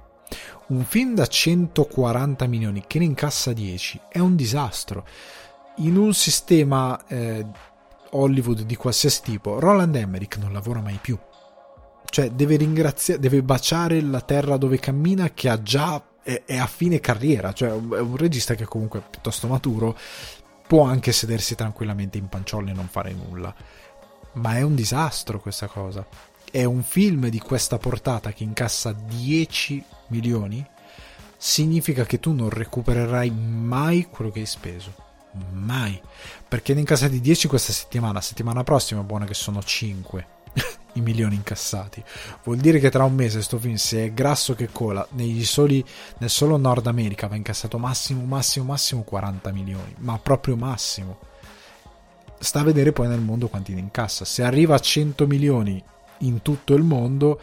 A: Un film da 140 milioni che ne incassa 10 è un disastro. In un sistema eh, Hollywood di qualsiasi tipo, Roland Emmerich non lavora mai più. Cioè, deve ringraziare, deve baciare la terra dove cammina che ha già è, a fine carriera. Cioè, è un regista che comunque è piuttosto maturo può anche sedersi tranquillamente in panciolle e non fare nulla. Ma è un disastro questa cosa. È un film di questa portata che incassa 10 milioni. Significa che tu non recupererai mai quello che hai speso. Mai. Perché ne incassati 10 questa settimana. Settimana prossima, buona che sono 5 i milioni incassati. Vuol dire che tra un mese sto film, se è grasso che cola, soli, nel solo Nord America va incassato massimo, massimo, massimo 40 milioni, ma proprio massimo. Sta a vedere poi nel mondo quanti ne incassa. Se arriva a 100 milioni in tutto il mondo,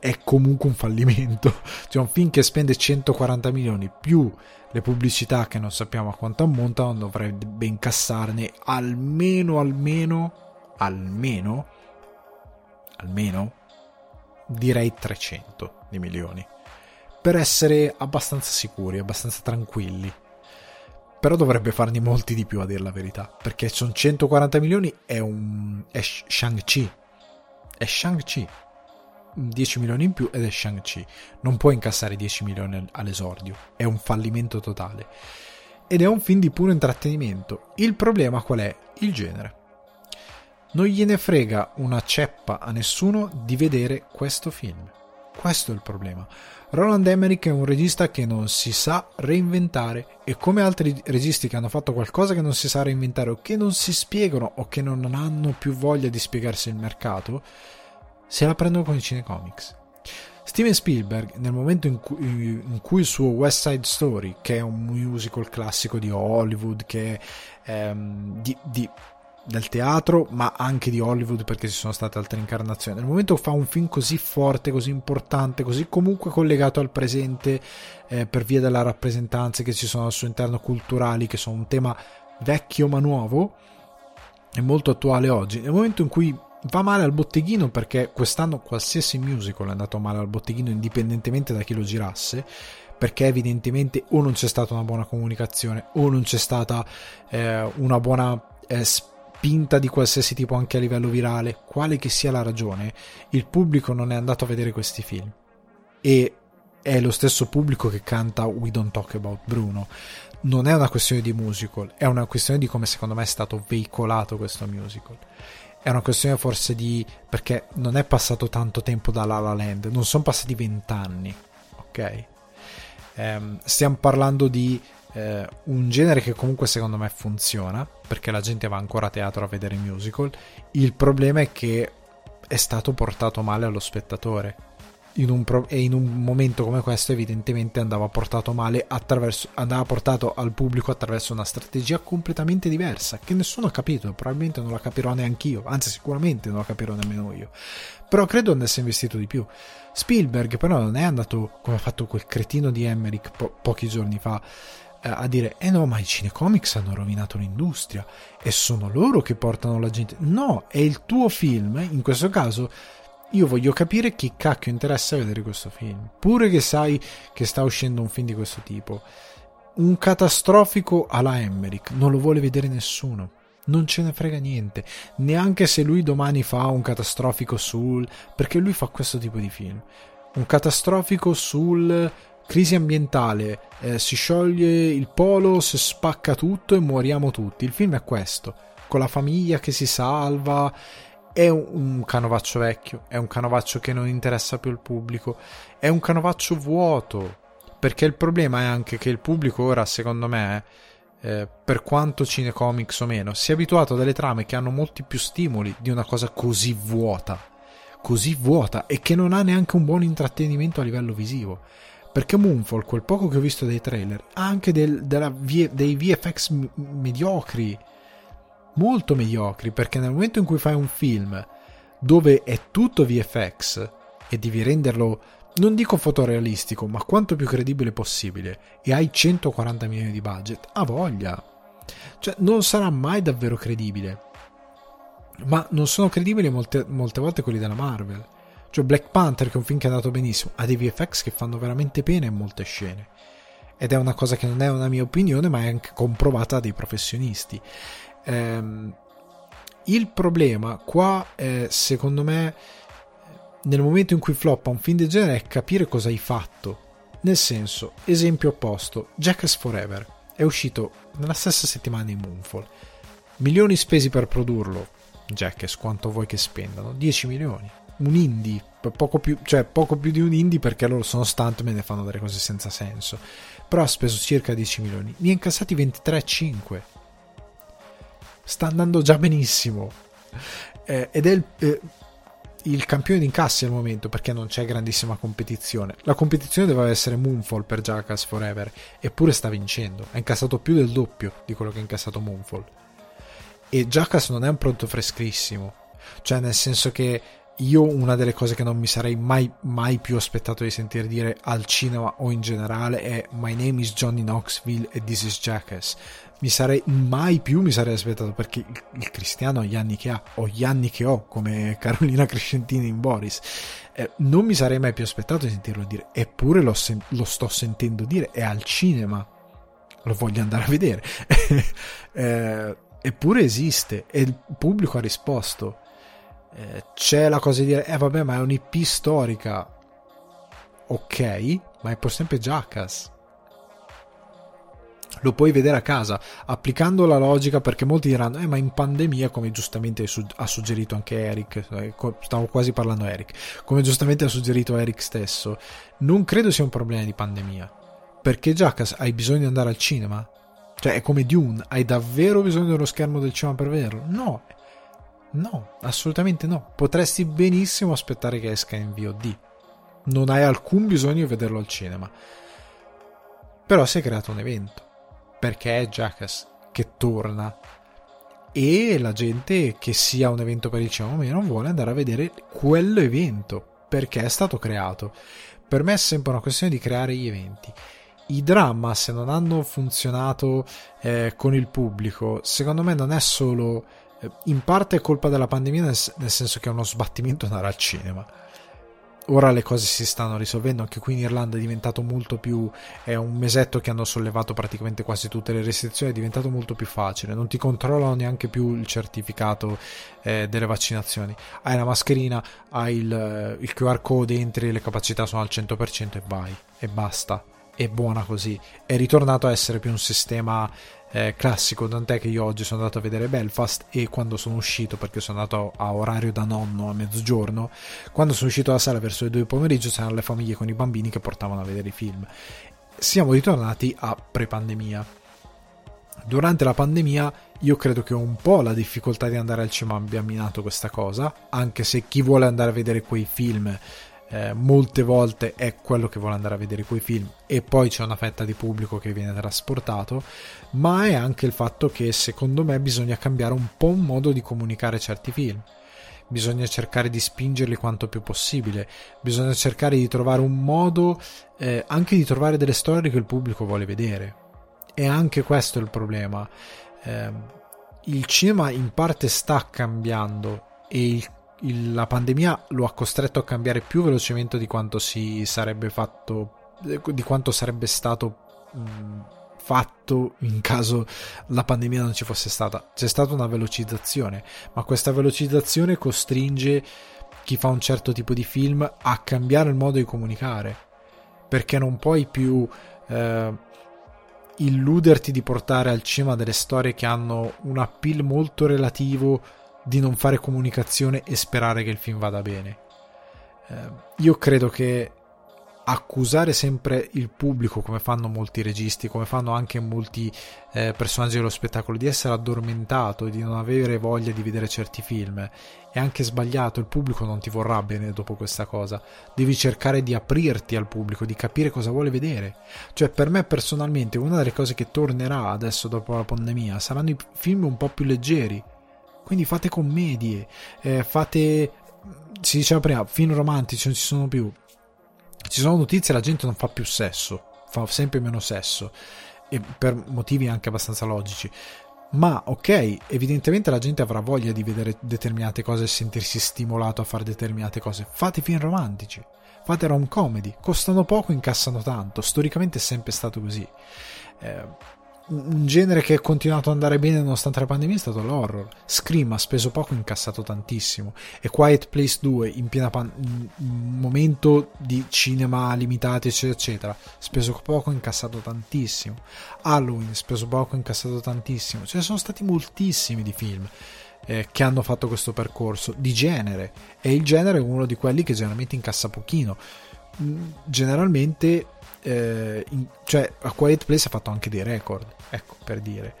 A: è comunque un fallimento. Cioè un film che spende 140 milioni più le pubblicità che non sappiamo a quanto ammontano dovrebbe incassarne almeno, almeno, almeno almeno direi 300 di milioni per essere abbastanza sicuri, abbastanza tranquilli. Però dovrebbe farne molti di più a dire la verità, perché sono 140 milioni è un è Shang-Chi. È Shang-Chi. 10 milioni in più ed è Shang-Chi. Non può incassare 10 milioni all'esordio, è un fallimento totale. Ed è un film di puro intrattenimento. Il problema qual è? Il genere non gliene frega una ceppa a nessuno di vedere questo film. Questo è il problema. Roland Emmerich è un regista che non si sa reinventare e come altri registi che hanno fatto qualcosa che non si sa reinventare o che non si spiegano o che non hanno più voglia di spiegarsi il mercato, se la prendono con i cinecomics. Steven Spielberg, nel momento in cui, in cui, il suo West Side Story, che è un musical classico di Hollywood, che è ehm, di, di del teatro, ma anche di Hollywood perché ci sono state altre incarnazioni. Nel momento fa un film così forte, così importante, così comunque collegato al presente eh, per via della rappresentanza che ci sono al suo interno culturali, che sono un tema vecchio ma nuovo e molto attuale oggi. Nel momento in cui va male al botteghino perché quest'anno qualsiasi musical è andato male al botteghino indipendentemente da chi lo girasse perché evidentemente o non c'è stata una buona comunicazione o non c'è stata eh, una buona eh, spinta di qualsiasi tipo anche a livello virale, quale che sia la ragione, il pubblico non è andato a vedere questi film. E è lo stesso pubblico che canta We Don't Talk About Bruno. Non è una questione di musical, è una questione di come secondo me è stato veicolato questo musical. È una questione forse di... perché non è passato tanto tempo da La La Land, non sono passati vent'anni, ok? Um, stiamo parlando di eh, un genere che comunque secondo me funziona perché la gente va ancora a teatro a vedere musical. Il problema è che è stato portato male allo spettatore. In pro- e in un momento come questo evidentemente andava portato male attraverso andava portato al pubblico attraverso una strategia completamente diversa che nessuno ha capito. Probabilmente non la capirò neanche io anzi sicuramente non la capirò nemmeno io. Però credo andasse investito di più. Spielberg però non è andato come ha fatto quel cretino di Emmerich po- pochi giorni fa a dire eh no ma i cinecomics hanno rovinato l'industria e sono loro che portano la gente. No è il tuo film. In questo caso io voglio capire chi cacchio interessa vedere questo film. Pure che sai che sta uscendo un film di questo tipo. Un catastrofico alla Emmerich non lo vuole vedere nessuno. Non ce ne frega niente, neanche se lui domani fa un catastrofico sul... perché lui fa questo tipo di film. Un catastrofico sul crisi ambientale, eh, si scioglie il polo, si spacca tutto e moriamo tutti. Il film è questo, con la famiglia che si salva. È un, un canovaccio vecchio, è un canovaccio che non interessa più il pubblico, è un canovaccio vuoto. Perché il problema è anche che il pubblico ora, secondo me, eh, per quanto cinecomics o meno, si è abituato a delle trame che hanno molti più stimoli di una cosa così vuota, così vuota e che non ha neanche un buon intrattenimento a livello visivo perché Moonfall, quel poco che ho visto dei trailer, ha anche del, v, dei VFX mediocri, molto mediocri, perché nel momento in cui fai un film dove è tutto VFX e devi renderlo, non dico fotorealistico, ma quanto più credibile possibile, e hai 140 milioni di budget, ha voglia. Cioè, non sarà mai davvero credibile. Ma non sono credibili molte, molte volte quelli della Marvel cioè Black Panther, che è un film che è andato benissimo, ha dei VFX che fanno veramente pena in molte scene. Ed è una cosa che non è una mia opinione, ma è anche comprovata dai professionisti. Ehm, il problema qua, è, secondo me, nel momento in cui floppa un film del genere è capire cosa hai fatto. Nel senso, esempio opposto, Jackass Forever è uscito nella stessa settimana di Moonfall. Milioni spesi per produrlo. Jackass, quanto vuoi che spendano? 10 milioni un indie, poco più, cioè poco più di un indie perché loro sono stuntman e fanno delle cose senza senso. Però ha speso circa 10 milioni, ne ha incassati 23,5. Sta andando già benissimo. Eh, ed è il, eh, il campione di incassi al momento perché non c'è grandissima competizione. La competizione doveva essere Moonfall per Jackass Forever, eppure sta vincendo. Ha incassato più del doppio di quello che ha incassato Moonfall. E Jackass non è un prodotto freschissimo, cioè nel senso che io una delle cose che non mi sarei mai, mai più aspettato di sentire dire al cinema o in generale è My name is Johnny Knoxville e this is Jackass. Mi sarei mai più mi sarei aspettato perché il, il cristiano ha gli anni che ha, o gli anni che ho, come Carolina Crescentini in Boris. Eh, non mi sarei mai più aspettato di sentirlo dire, eppure lo, sen- lo sto sentendo dire, è al cinema. Lo voglio andare a vedere. eh, eppure esiste e il pubblico ha risposto eh, c'è la cosa di dire, eh vabbè, ma è un'IP storica. Ok, ma è pur sempre Jackass. Lo puoi vedere a casa, applicando la logica, perché molti diranno, eh, ma in pandemia, come giustamente ha suggerito anche Eric, eh, stavo quasi parlando Eric, come giustamente ha suggerito Eric stesso, non credo sia un problema di pandemia. Perché Jackass hai bisogno di andare al cinema? Cioè, è come Dune, hai davvero bisogno dello schermo del cinema per vederlo? No, No, assolutamente no. Potresti benissimo aspettare che esca in VOD. Non hai alcun bisogno di vederlo al cinema. Però si è creato un evento. Perché è Jackass che torna. E la gente, che sia un evento per il cinema o meno, vuole andare a vedere quell'evento. Perché è stato creato. Per me è sempre una questione di creare gli eventi. I dramma, se non hanno funzionato eh, con il pubblico, secondo me non è solo in parte è colpa della pandemia nel, senso che è uno sbattimento andare al cinema. Ora le cose si stanno risolvendo, anche qui in Irlanda è diventato molto più, è un mesetto che hanno sollevato praticamente quasi tutte le restrizioni, è diventato molto più facile, non ti controllano neanche più il certificato eh, delle vaccinazioni, hai la mascherina, hai il, il QR code, entri, le capacità sono al 100% e vai, e basta, è buona così, è ritornato a essere più un sistema eh, classico, tant'è che io oggi sono andato a vedere Belfast e quando sono uscito, perché sono andato a orario da nonno a mezzogiorno, quando sono uscito dalla sala verso le due pomeriggio c'erano le famiglie con i bambini che portavano a vedere i film. Siamo ritornati a pre-pandemia. Durante la pandemia io credo che un po' la difficoltà di andare al cinema abbia minato questa cosa, anche se chi vuole andare a vedere quei film eh, molte volte è quello che vuole andare a vedere quei film e poi c'è una fetta di pubblico che viene trasportato, ma è anche il fatto che secondo me bisogna cambiare un po' un modo di comunicare certi film. Bisogna cercare di spingerli quanto più possibile, bisogna cercare di trovare un modo eh, anche di trovare delle storie che il pubblico vuole vedere. E anche questo è il problema. Eh, il cinema in parte sta cambiando e il il, la pandemia lo ha costretto a cambiare più velocemente di quanto si sarebbe fatto, di quanto sarebbe stato mh, fatto in caso la pandemia non ci fosse stata. C'è stata una velocizzazione, ma questa velocizzazione costringe chi fa un certo tipo di film a cambiare il modo di comunicare, perché non puoi più eh, illuderti di portare al cinema delle storie che hanno un appeal molto relativo di non fare comunicazione e sperare che il film vada bene. Eh, io credo che accusare sempre il pubblico, come fanno molti registi, come fanno anche molti eh, personaggi dello spettacolo, di essere addormentato e di non avere voglia di vedere certi film, è anche sbagliato. Il pubblico non ti vorrà bene dopo questa cosa. Devi cercare di aprirti al pubblico, di capire cosa vuole vedere. Cioè, per me personalmente, una delle cose che tornerà adesso dopo la pandemia saranno i film un po' più leggeri quindi fate commedie, eh, fate, si diceva prima, film romantici non ci sono più. Ci sono notizie, la gente non fa più sesso, fa sempre meno sesso, e per motivi anche abbastanza logici. Ma ok, evidentemente la gente avrà voglia di vedere determinate cose e sentirsi stimolato a fare determinate cose. Fate film romantici, fate rom comedy, costano poco, incassano tanto. Storicamente è sempre stato così. Eh, un genere che è continuato ad andare bene nonostante la pandemia è stato l'horror. Scream ha speso poco incassato tantissimo. E Quiet Place 2, in piena pan- momento di cinema limitati, eccetera, eccetera, speso poco incassato tantissimo. Halloween, speso poco incassato tantissimo. Ce ne sono stati moltissimi di film. Eh, che hanno fatto questo percorso di genere e il genere è uno di quelli che generalmente incassa pochino mm, generalmente eh, in, cioè a Quiet Place ha fatto anche dei record, ecco per dire.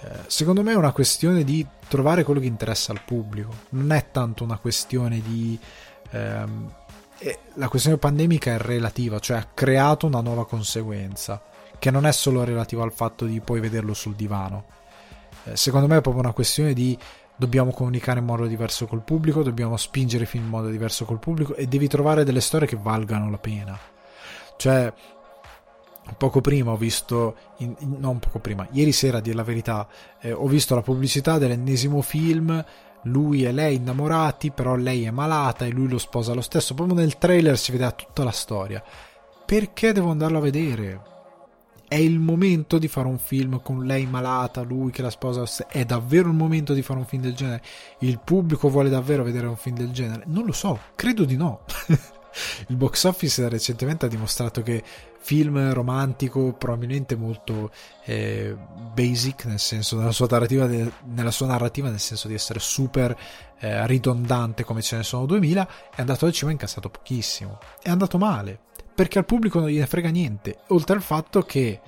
A: Eh, secondo me è una questione di trovare quello che interessa al pubblico, non è tanto una questione di... Ehm, eh, la questione pandemica è relativa, cioè ha creato una nuova conseguenza, che non è solo relativa al fatto di poi vederlo sul divano. Eh, secondo me è proprio una questione di dobbiamo comunicare in modo diverso col pubblico, dobbiamo spingere i film in modo diverso col pubblico e devi trovare delle storie che valgano la pena. Cioè, poco prima ho visto, in, non poco prima, ieri sera a dire la verità, eh, ho visto la pubblicità dell'ennesimo film, lui e lei innamorati, però lei è malata e lui lo sposa lo stesso, proprio nel trailer si vedeva tutta la storia. Perché devo andarlo a vedere? È il momento di fare un film con lei malata, lui che la sposa, è davvero il momento di fare un film del genere? Il pubblico vuole davvero vedere un film del genere? Non lo so, credo di no. il box office recentemente ha dimostrato che film romantico probabilmente molto eh, basic nel senso nella sua, narrativa de, nella sua narrativa nel senso di essere super eh, ridondante come ce ne sono 2000 è andato al cinema e incassato pochissimo. È andato male perché al pubblico non gliene frega niente oltre al fatto che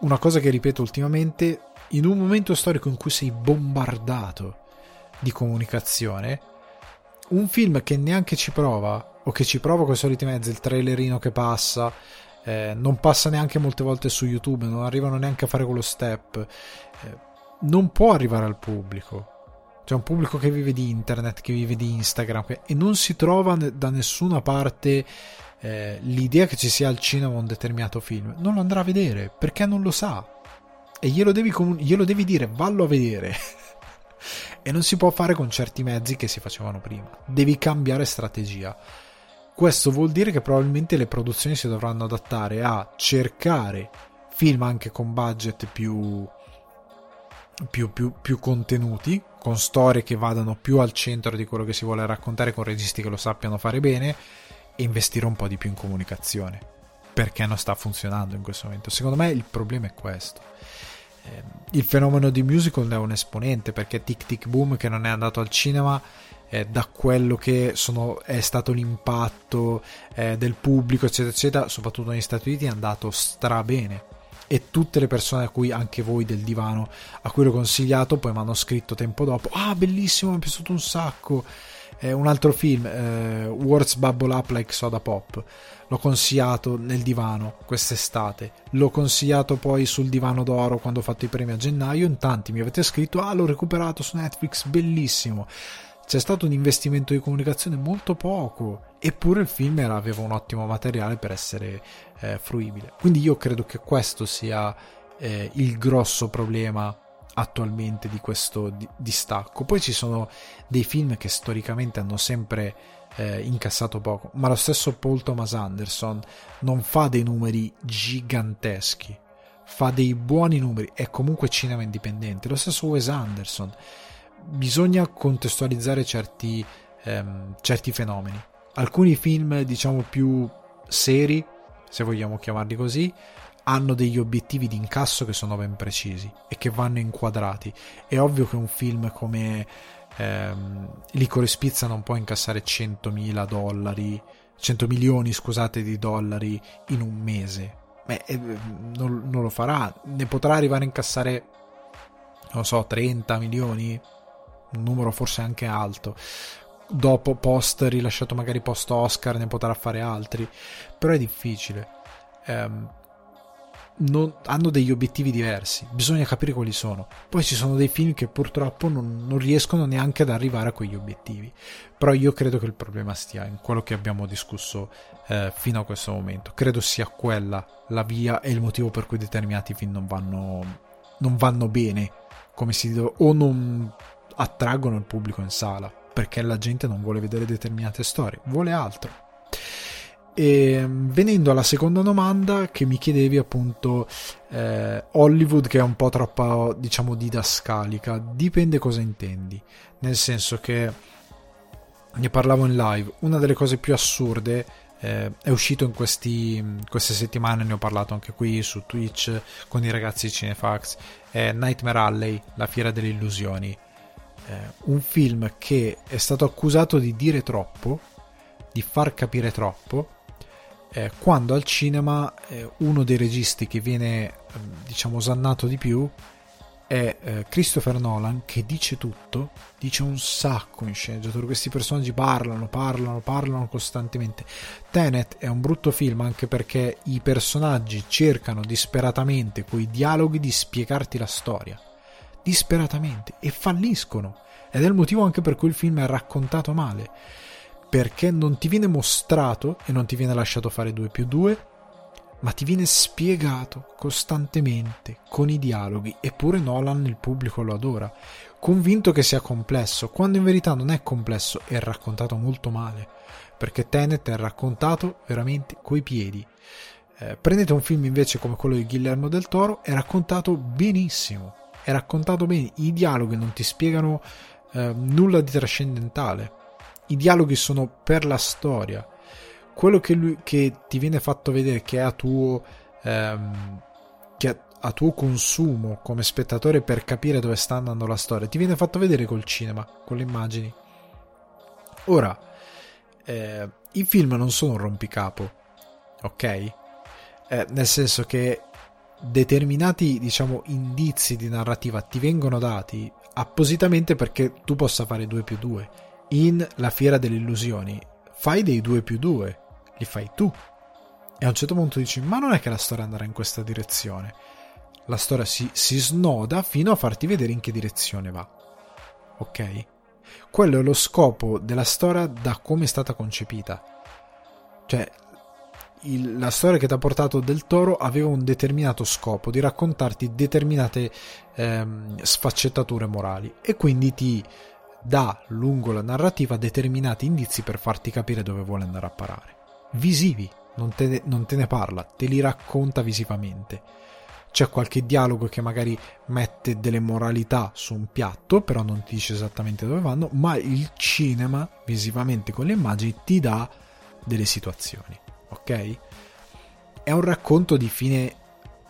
A: una cosa che ripeto ultimamente in un momento storico in cui sei bombardato di comunicazione un film che neanche ci prova o che ci prova con i soliti mezzi, il trailerino che passa, eh, non passa neanche molte volte su YouTube, non arrivano neanche a fare quello step, eh, non può arrivare al pubblico. C'è un pubblico che vive di internet, che vive di Instagram e non si trova da nessuna parte eh, l'idea che ci sia al cinema un determinato film. Non lo andrà a vedere perché non lo sa. E glielo devi, glielo devi dire, vallo a vedere. e non si può fare con certi mezzi che si facevano prima. Devi cambiare strategia questo vuol dire che probabilmente le produzioni si dovranno adattare a cercare film anche con budget più, più, più, più contenuti, con storie che vadano più al centro di quello che si vuole raccontare, con registi che lo sappiano fare bene e investire un po' di più in comunicazione perché non sta funzionando in questo momento. Secondo me il problema è questo. Il fenomeno di musical è un esponente perché Tic Tic Boom che non è andato al cinema eh, da quello che sono, è stato l'impatto eh, del pubblico eccetera eccetera soprattutto negli Stati Uniti è andato stra bene e tutte le persone a cui anche voi del divano a cui l'ho consigliato poi mi hanno scritto tempo dopo ah bellissimo mi è piaciuto un sacco eh, un altro film eh, Words Bubble Up Like Soda Pop. L'ho consigliato nel divano quest'estate. L'ho consigliato poi sul divano d'oro quando ho fatto i premi a gennaio. In tanti mi avete scritto ah l'ho recuperato su Netflix bellissimo. C'è stato un investimento di comunicazione molto poco, eppure il film era, aveva un ottimo materiale per essere eh, fruibile. Quindi io credo che questo sia eh, il grosso problema attualmente di questo distacco. Poi ci sono dei film che storicamente hanno sempre eh, incassato poco, ma lo stesso Paul Thomas Anderson non fa dei numeri giganteschi, fa dei buoni numeri, è comunque cinema indipendente. Lo stesso Wes Anderson bisogna contestualizzare certi, ehm, certi fenomeni. Alcuni film, diciamo, più seri, se vogliamo chiamarli così, hanno degli obiettivi di incasso che sono ben precisi e che vanno inquadrati. È ovvio che un film come ehm, Licorice Pizza non può incassare 100.000 dollari, 100 milioni, scusate, di dollari in un mese. Beh, eh, non, non lo farà. Ne potrà arrivare a incassare, non so, 30 milioni, un numero forse anche alto. Dopo post rilasciato magari post Oscar ne potrà fare altri, però è difficile. Um, non, hanno degli obiettivi diversi, bisogna capire quali sono. Poi ci sono dei film che purtroppo non, non, riescono neanche ad arrivare a quegli obiettivi. Però io credo che il problema stia in quello che abbiamo discusso eh, fino a questo momento. Credo sia quella la via e il motivo per cui determinati film non vanno, non vanno bene come si deve, o non attraggono il pubblico in sala perché la gente non vuole vedere determinate storie, vuole altro. E venendo alla seconda domanda che mi chiedevi appunto eh, Hollywood che è un po' troppo diciamo didascalica, dipende cosa intendi, nel senso che ne parlavo in live, una delle cose più assurde eh, è uscito in questi, queste settimane, ne ho parlato anche qui su Twitch con i ragazzi di Cinefax, è Nightmare Alley, la fiera delle illusioni. Eh, un film che è stato accusato di dire troppo, di far capire troppo, eh, quando al cinema eh, uno dei registi che viene ehm, diciamo osannato di più è eh, Christopher Nolan che dice tutto, dice un sacco in sceneggiatura, questi personaggi parlano, parlano, parlano costantemente. Tenet è un brutto film anche perché i personaggi cercano disperatamente coi dialoghi di spiegarti la storia disperatamente e falliscono. Ed è il motivo anche per cui il film è raccontato male. Perché non ti viene mostrato e non ti viene lasciato fare 2 più 2, ma ti viene spiegato costantemente con i dialoghi. Eppure Nolan il pubblico lo adora, convinto che sia complesso, quando in verità non è complesso, è raccontato molto male. Perché Tenet è raccontato veramente coi piedi. Eh, prendete un film invece come quello di Guillermo del Toro, è raccontato benissimo è raccontato bene, i dialoghi non ti spiegano eh, nulla di trascendentale, i dialoghi sono per la storia, quello che, lui, che ti viene fatto vedere che è a tuo, ehm, che è a tuo consumo come spettatore per capire dove sta andando la storia, ti viene fatto vedere col cinema, con le immagini. Ora, eh, i film non sono un rompicapo, ok? Eh, nel senso che determinati diciamo indizi di narrativa ti vengono dati appositamente perché tu possa fare 2 più 2 in la fiera delle illusioni. Fai dei 2 più 2 li fai tu. E a un certo punto dici ma non è che la storia andrà in questa direzione. La storia si, si snoda fino a farti vedere in che direzione va. Ok? Quello è lo scopo della storia da come è stata concepita. Cioè il, la storia che ti ha portato del toro aveva un determinato scopo di raccontarti determinate ehm, sfaccettature morali e quindi ti dà lungo la narrativa determinati indizi per farti capire dove vuole andare a parare. Visivi, non te, non te ne parla, te li racconta visivamente. C'è qualche dialogo che magari mette delle moralità su un piatto, però non ti dice esattamente dove vanno, ma il cinema, visivamente con le immagini, ti dà delle situazioni, ok? È un racconto di fine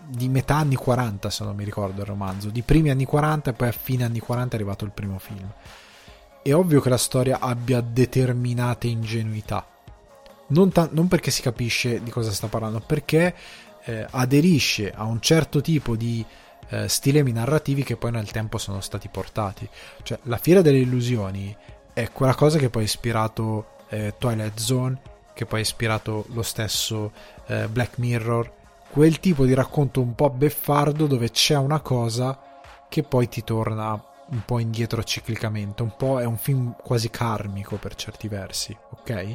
A: di metà anni 40, se non mi ricordo il romanzo, di primi anni 40 e poi a fine anni 40 è arrivato il primo film. È ovvio che la storia abbia determinate ingenuità. Non, ta- non perché si capisce di cosa sta parlando, perché eh, aderisce a un certo tipo di eh, stilemi narrativi che poi nel tempo sono stati portati. Cioè, la Fiera delle Illusioni è quella cosa che poi ha ispirato eh, Twilight Zone, che poi ha ispirato lo stesso eh, Black Mirror, quel tipo di racconto un po' beffardo dove c'è una cosa che poi ti torna un po' indietro ciclicamente, un po' è un film quasi karmico per certi versi, ok?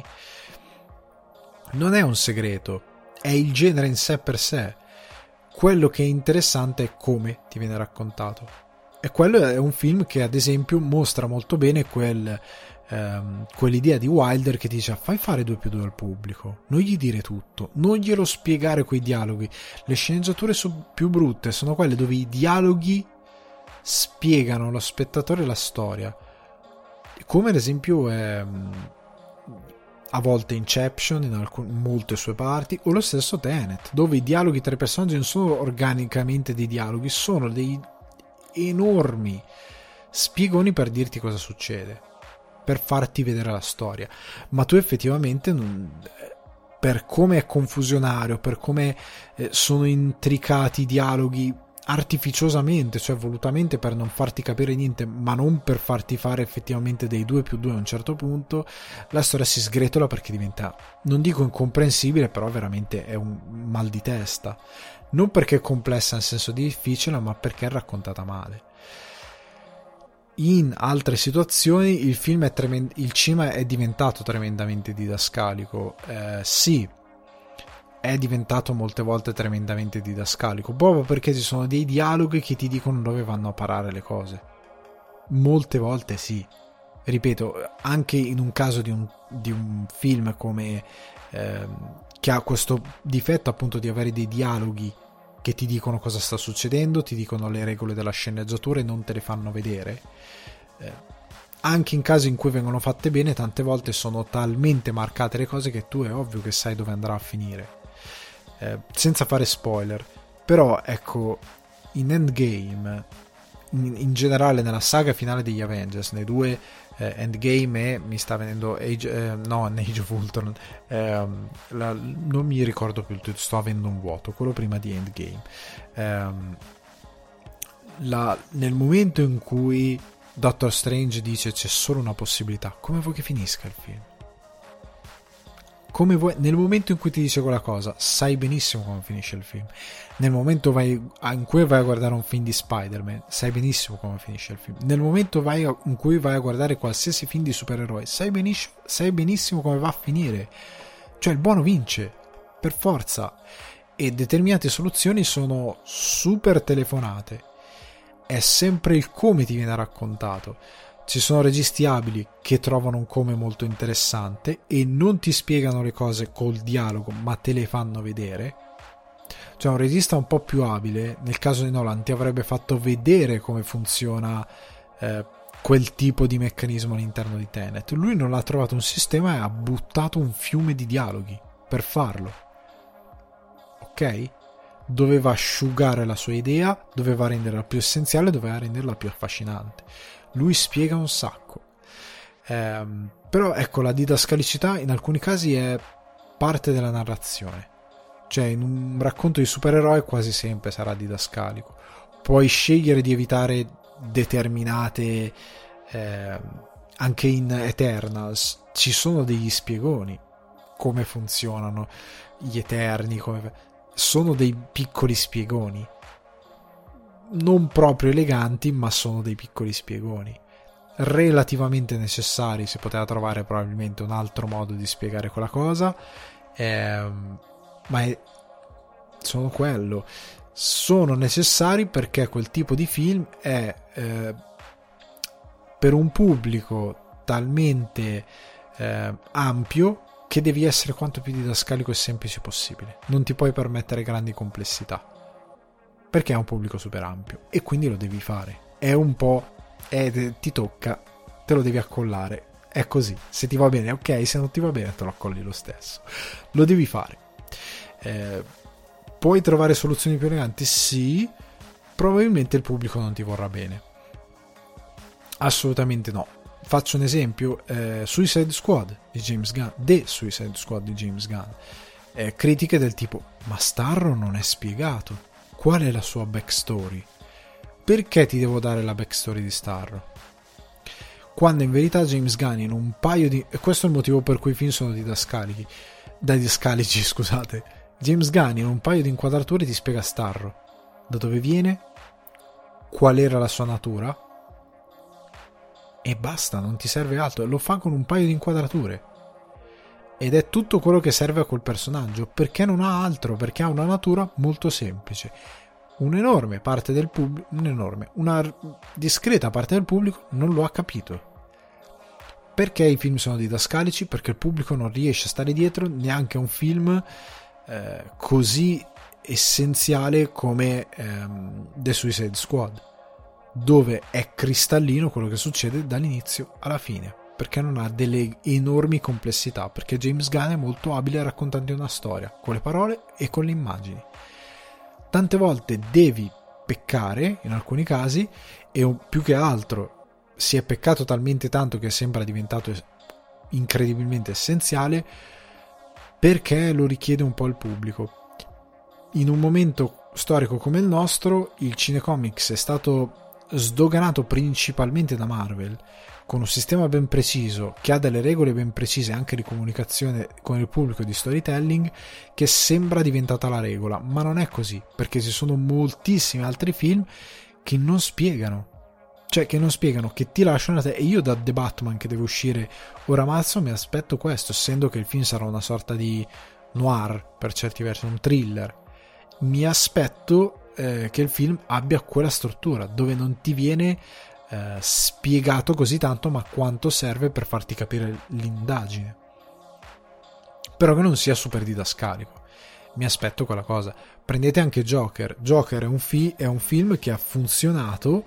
A: Non è un segreto, è il genere in sé per sé. Quello che è interessante è come ti viene raccontato. E quello è un film che ad esempio mostra molto bene quel, ehm, quell'idea di Wilder che dice fai fare 2 più 2 al pubblico, non gli dire tutto, non glielo spiegare quei dialoghi. Le sceneggiature più brutte, sono quelle dove i dialoghi spiegano allo spettatore la storia. Come ad esempio è a volte Inception in, alcun, molte sue parti, o lo stesso Tenet, dove i dialoghi tra i personaggi non sono organicamente dei dialoghi, sono dei enormi spiegoni per dirti cosa succede, per farti vedere la storia. Ma tu effettivamente non, per come è confusionario, per come eh, sono intricati i dialoghi artificiosamente, cioè volutamente per non farti capire niente, ma non per farti fare effettivamente dei 2 più 2 a un certo punto, la storia si sgretola perché diventa, non dico incomprensibile, però veramente è un mal di testa. Non perché è complessa nel senso di difficile, ma perché è raccontata male. In altre situazioni il film è tremend- il cinema è diventato tremendamente didascalico. Eh, sì, è diventato molte volte tremendamente didascalico, proprio perché ci sono dei dialoghi che ti dicono dove vanno a parare le cose. Molte volte sì. Ripeto, anche in un caso di un, di un film come eh, che ha questo difetto appunto di avere dei dialoghi che ti dicono cosa sta succedendo, ti dicono le regole della sceneggiatura e non te le fanno vedere. Eh, anche in casi in cui vengono fatte bene, tante volte sono talmente marcate le cose che tu è ovvio che sai dove andrà a finire eh, senza fare spoiler, però ecco, in Endgame, in, in, generale nella saga finale degli Avengers, nei due eh, Endgame e mi sta venendo Age, eh, no, Age of Ultron, ehm, la, non mi ricordo più sto avendo un vuoto, quello prima di Endgame. Ehm, la, nel momento in cui Doctor Strange dice c'è solo una possibilità, come vuoi che finisca il film? Come vuoi, nel momento in cui ti dice quella cosa, sai benissimo come finisce il film. Nel momento vai, in cui vai a guardare un film di Spider-Man, sai benissimo come finisce il film. Nel momento vai in cui vai a guardare qualsiasi film di supereroi, sai benissimo, sai benissimo come va a finire. Cioè il buono vince, per forza. E determinate soluzioni sono super telefonate. È sempre il come ti viene raccontato ci sono registi abili che trovano un come molto interessante e non ti spiegano le cose col dialogo, ma te le fanno vedere. Cioè, un regista un po' più abile, nel caso di Nolan, ti avrebbe fatto vedere come funziona eh, quel tipo di meccanismo all'interno di Tenet. Lui non ha trovato un sistema e ha buttato un fiume di dialoghi per farlo. Ok? Doveva asciugare la sua idea, doveva renderla più essenziale, doveva renderla più affascinante lui spiega un sacco. Eh, però ecco, la didascalicità in alcuni casi è parte della narrazione. Cioè, in un racconto di supereroi quasi sempre sarà didascalico. Puoi scegliere di evitare determinate... Eh, anche in Eternals ci sono degli spiegoni come funzionano gli Eterni, come... sono dei piccoli spiegoni non proprio eleganti, ma sono dei piccoli spiegoni. Relativamente necessari, si poteva trovare probabilmente un altro modo di spiegare quella cosa, ehm, ma è, sono quello. Sono necessari perché quel tipo di film è, eh, per un pubblico talmente eh, ampio che devi essere quanto più didascalico e semplice possibile. Non ti puoi permettere grandi complessità. Perché è un pubblico super ampio e quindi lo devi fare. È un po'... È, ti tocca, te lo devi accollare. È così. Se ti va bene, ok. Se non ti va bene, te lo accolli lo stesso. Lo devi fare. Eh, puoi trovare soluzioni più eleganti? Sì. Probabilmente il pubblico non ti vorrà bene. Assolutamente no faccio un esempio, eh, Suicide Squad di James Gunn, The Suicide Squad di James Gunn, eh, critiche del tipo, ma Starro non è spiegato, qual è la sua backstory? Perché ti devo dare la backstory di Starro? Quando in verità James Gunn in un paio di... e questo è il motivo per cui i film sono didascalici, didascalici, scusate. James Gunn in un paio di inquadrature ti spiega Starro, da dove viene, qual era la sua natura, e basta, non ti serve altro. Lo fa con un paio di inquadrature. Ed è tutto quello che serve a quel personaggio, perché non ha altro, perché ha una natura molto semplice. Un'enorme parte del pubblico, un'enorme, una discreta parte del pubblico non lo ha capito. Perché i film sono didascalici? Perché il pubblico non riesce a stare dietro neanche a un film eh, così essenziale come ehm, The Suicide Squad dove è cristallino quello che succede dall'inizio alla fine perché non ha delle enormi complessità perché James Gunn è molto abile a raccontare una storia con le parole e con le immagini. Tante volte devi peccare in alcuni casi e più che altro si è peccato talmente tanto che sembra diventato incredibilmente essenziale perché lo richiede un po' il pubblico. In un momento storico come il nostro il cinecomics è stato sdoganato principalmente da Marvel, con un sistema ben preciso, che ha delle regole ben precise anche di comunicazione con il pubblico di storytelling, che sembra diventata la regola, ma non è così, perché ci sono moltissimi altri film che non spiegano. Cioè, che non spiegano, che ti lasciano a te. E io da The Batman che deve uscire ora a marzo mi aspetto questo, essendo che il film sarà una sorta di noir, per certi versi, un thriller. Mi aspetto eh, che il film abbia quella struttura dove non ti viene eh, spiegato così tanto ma quanto serve per farti capire l'indagine. Però che non sia super didascalico. Mi aspetto quella cosa. Prendete anche Joker. Joker è un, fi- è un film che ha funzionato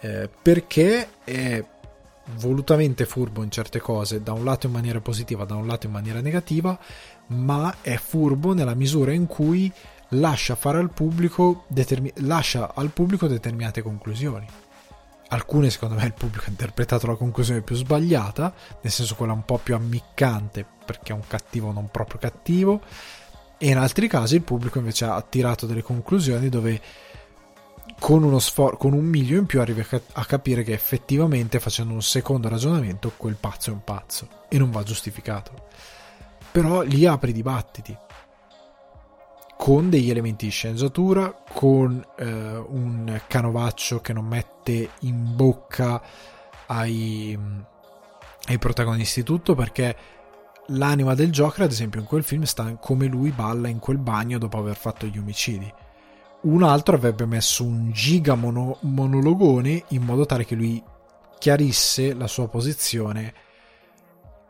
A: eh, perché è volutamente furbo in certe cose, da un lato in maniera positiva, da un lato in maniera negativa, ma è furbo nella misura in cui lascia, fare al pubblico determi- lascia al pubblico determinate conclusioni. Alcune, secondo me, il pubblico ha interpretato la conclusione più sbagliata, nel senso quella un po' più ammiccante, perché è un cattivo non proprio cattivo, e in altri casi il pubblico invece ha tirato delle conclusioni dove con, sfor- con un miglio in più arrivi a, ca- a capire che effettivamente facendo un secondo ragionamento quel pazzo è un pazzo e non va giustificato. Però lì apri dibattiti con degli elementi di sceneggiatura, con eh, un canovaccio che non mette in bocca ai, ai protagonisti tutto perché l'anima del Joker ad esempio in quel film sta come lui balla in quel bagno dopo aver fatto gli omicidi. Un altro avrebbe messo un giga mono, monologone in modo tale che lui chiarisse la sua posizione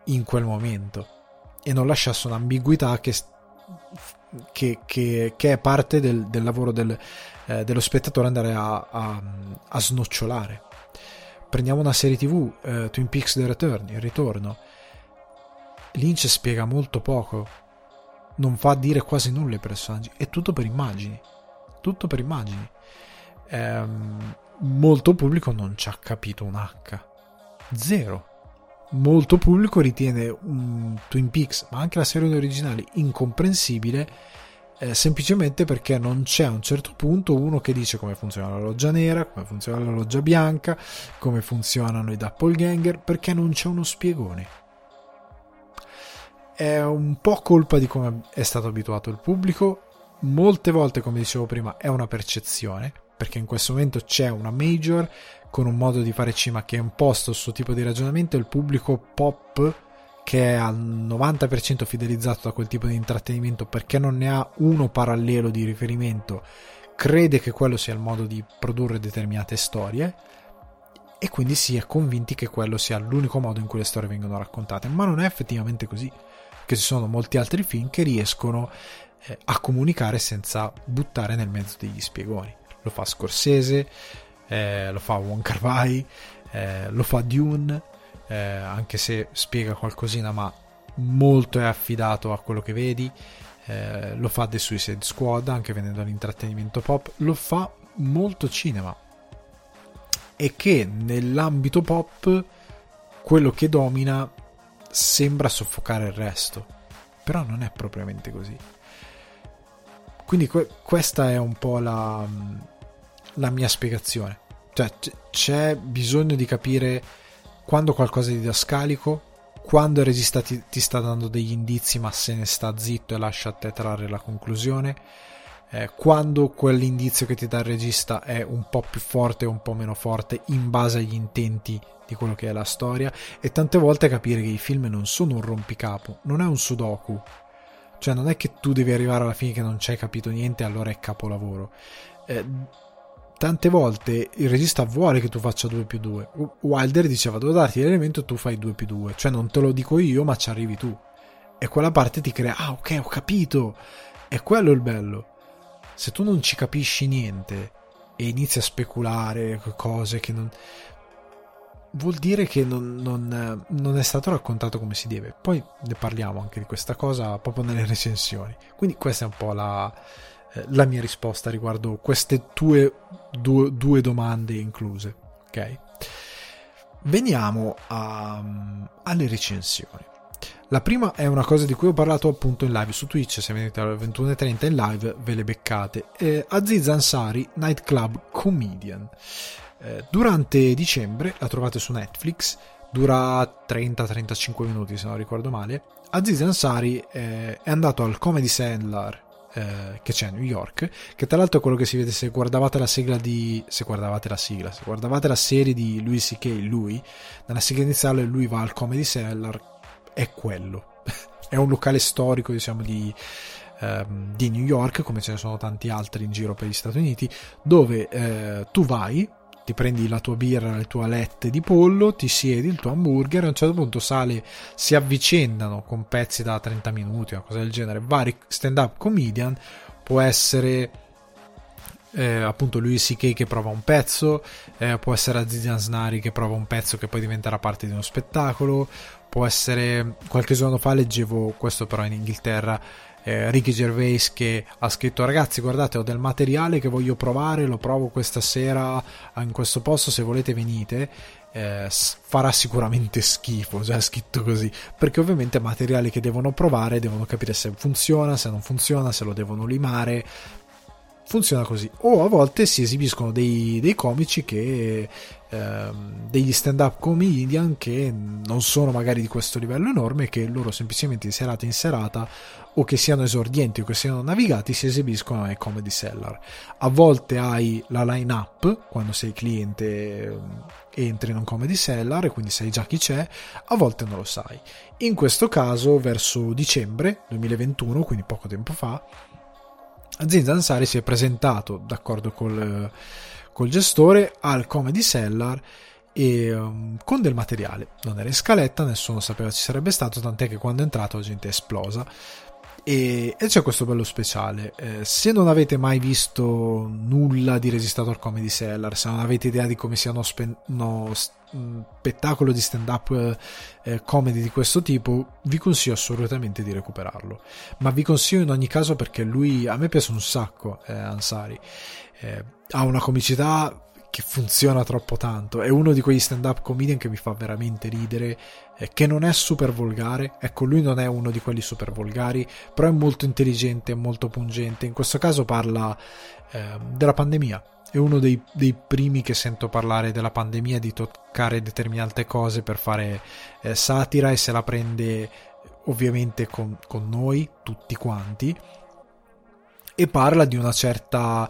A: in quel momento e non lasciasse un'ambiguità che che, che, che è parte del, del lavoro del, eh, dello spettatore andare a, a, a, snocciolare. Prendiamo una serie tv, eh, Twin Peaks The Return, il ritorno. Lynch spiega molto poco, non fa dire quasi nulla ai personaggi, è tutto per immagini. Tutto per immagini. Ehm, molto pubblico non ci ha capito un H. Zero molto pubblico ritiene um, Twin Peaks, ma anche la serie originale, incomprensibile eh, semplicemente perché non c'è a un certo punto uno che dice come funziona la loggia nera, come funziona la loggia bianca, come funzionano i doppelganger, perché non c'è uno spiegone. È un po' colpa di come è stato abituato il pubblico, molte volte, come dicevo prima, è una percezione, perché in questo momento c'è una major con un modo di fare cinema che è imposto il suo tipo di ragionamento, il pubblico pop che è al 90% fidelizzato da quel tipo di intrattenimento perché non ne ha uno parallelo di riferimento, crede che quello sia il modo di produrre determinate storie e quindi si è convinti che quello sia l'unico modo in cui le storie vengono raccontate, ma non è effettivamente così, che ci sono molti altri film che riescono eh, a comunicare senza buttare nel mezzo degli spiegoni. Lo fa Scorsese, eh, lo fa Wong Kar Wai, eh, lo fa Dune, eh, anche se spiega qualcosina, ma molto è affidato a quello che vedi. Eh, lo fa The Suicide Squad, anche venendo all'intrattenimento pop, lo fa molto cinema. E che nell'ambito pop quello che domina sembra soffocare il resto, però non è propriamente così. Quindi que- questa è un po' la, la mia spiegazione. Cioè, c'è bisogno di capire quando qualcosa è didascalico, quando il regista ti, ti, sta dando degli indizi ma se ne sta zitto e lascia a te trarre la conclusione, eh, quando quell'indizio che ti dà il regista è un po' più forte o un po' meno forte in base agli intenti di quello che è la storia e tante volte capire che i film non sono un rompicapo, non è un sudoku, cioè non è che tu devi arrivare alla fine che non ci hai capito niente e allora è capolavoro. Eh, tante volte il regista vuole che tu faccia 2 più 2. Wilder diceva devo darti l'elemento tu fai 2 più 2. Cioè non te lo dico io ma ci arrivi tu. E quella parte ti crea, ah ok ho capito. E quello è il bello. Se tu non ci capisci niente e inizi a speculare cose che non... Vuol dire che non, non, non è stato raccontato come si deve. Poi ne parliamo anche di questa cosa proprio nelle recensioni. Quindi questa è un po' la, eh, la mia risposta riguardo queste tue due, due domande incluse. Ok? Veniamo a, alle recensioni. La prima è una cosa di cui ho parlato appunto in live su Twitch, se venite alle 21.30 in live ve le beccate. Eh, Aziz Ansari, Nightclub Comedian. Eh, durante dicembre, la trovate su Netflix, dura 30-35 minuti se non ricordo male. Aziz Ansari eh, è andato al Comedy Cellar eh, che c'è a New York, che tra l'altro è quello che si vede se guardavate la sigla di... se guardavate la sigla, se guardavate la serie di Louis C.K. lui, nella sigla iniziale lui va al Comedy Cellar, è quello. è un locale storico, diciamo, di, ehm, di New York, come ce ne sono tanti altri in giro per gli Stati Uniti, dove eh, tu vai ti prendi la tua birra, le tue alette di pollo, ti siedi il tuo hamburger a un certo punto sale, si avvicendano con pezzi da 30 minuti, una cosa del genere, vari stand-up comedian, può essere eh, appunto lui C.K. che prova un pezzo, eh, può essere Aziz Ansari che prova un pezzo che poi diventerà parte di uno spettacolo, può essere qualche giorno fa leggevo questo però in Inghilterra eh, Ricky Gervais che ha scritto ragazzi guardate ho del materiale che voglio provare lo provo questa sera in questo posto se volete venite eh, farà sicuramente schifo già scritto così perché ovviamente materiale che devono provare devono capire se funziona se non funziona se lo devono limare funziona così. O a volte si esibiscono dei, dei comici che ehm, degli stand-up comedian che non sono magari di questo livello enorme, che loro semplicemente di serata in serata o che siano esordienti o che siano navigati si esibiscono ai comedy seller. A volte hai la line up quando sei cliente ehm, entri in un comedy seller e quindi sai già chi c'è, a volte non lo sai. In questo caso, verso dicembre 2021, quindi poco tempo fa, Aziz Ansari si è presentato d'accordo col, col gestore al Comedy Cellar e um, con del materiale. Non era in scaletta, nessuno sapeva ci sarebbe stato, tant'è che quando è entrato la gente è esplosa. E, e c'è questo bello speciale. Eh, se non avete mai visto nulla di registrato al Comedy Cellar, se non avete idea di come sia uno, spe- uno spettacolo di stand up eh, eh, comedy di questo tipo, vi consiglio assolutamente di recuperarlo. Ma vi consiglio in ogni caso perché lui a me piace un sacco, eh, Ansari. Eh, ha una comicità che funziona troppo tanto. È uno di quegli stand-up comedian che mi fa veramente ridere, eh, che non è super volgare. Ecco, lui non è uno di quelli super volgari, però è molto intelligente, molto pungente. In questo caso parla eh, della pandemia. È uno dei, dei, primi che sento parlare della pandemia, di toccare determinate cose per fare eh, satira e se la prende ovviamente con, con noi, tutti quanti. E parla di una certa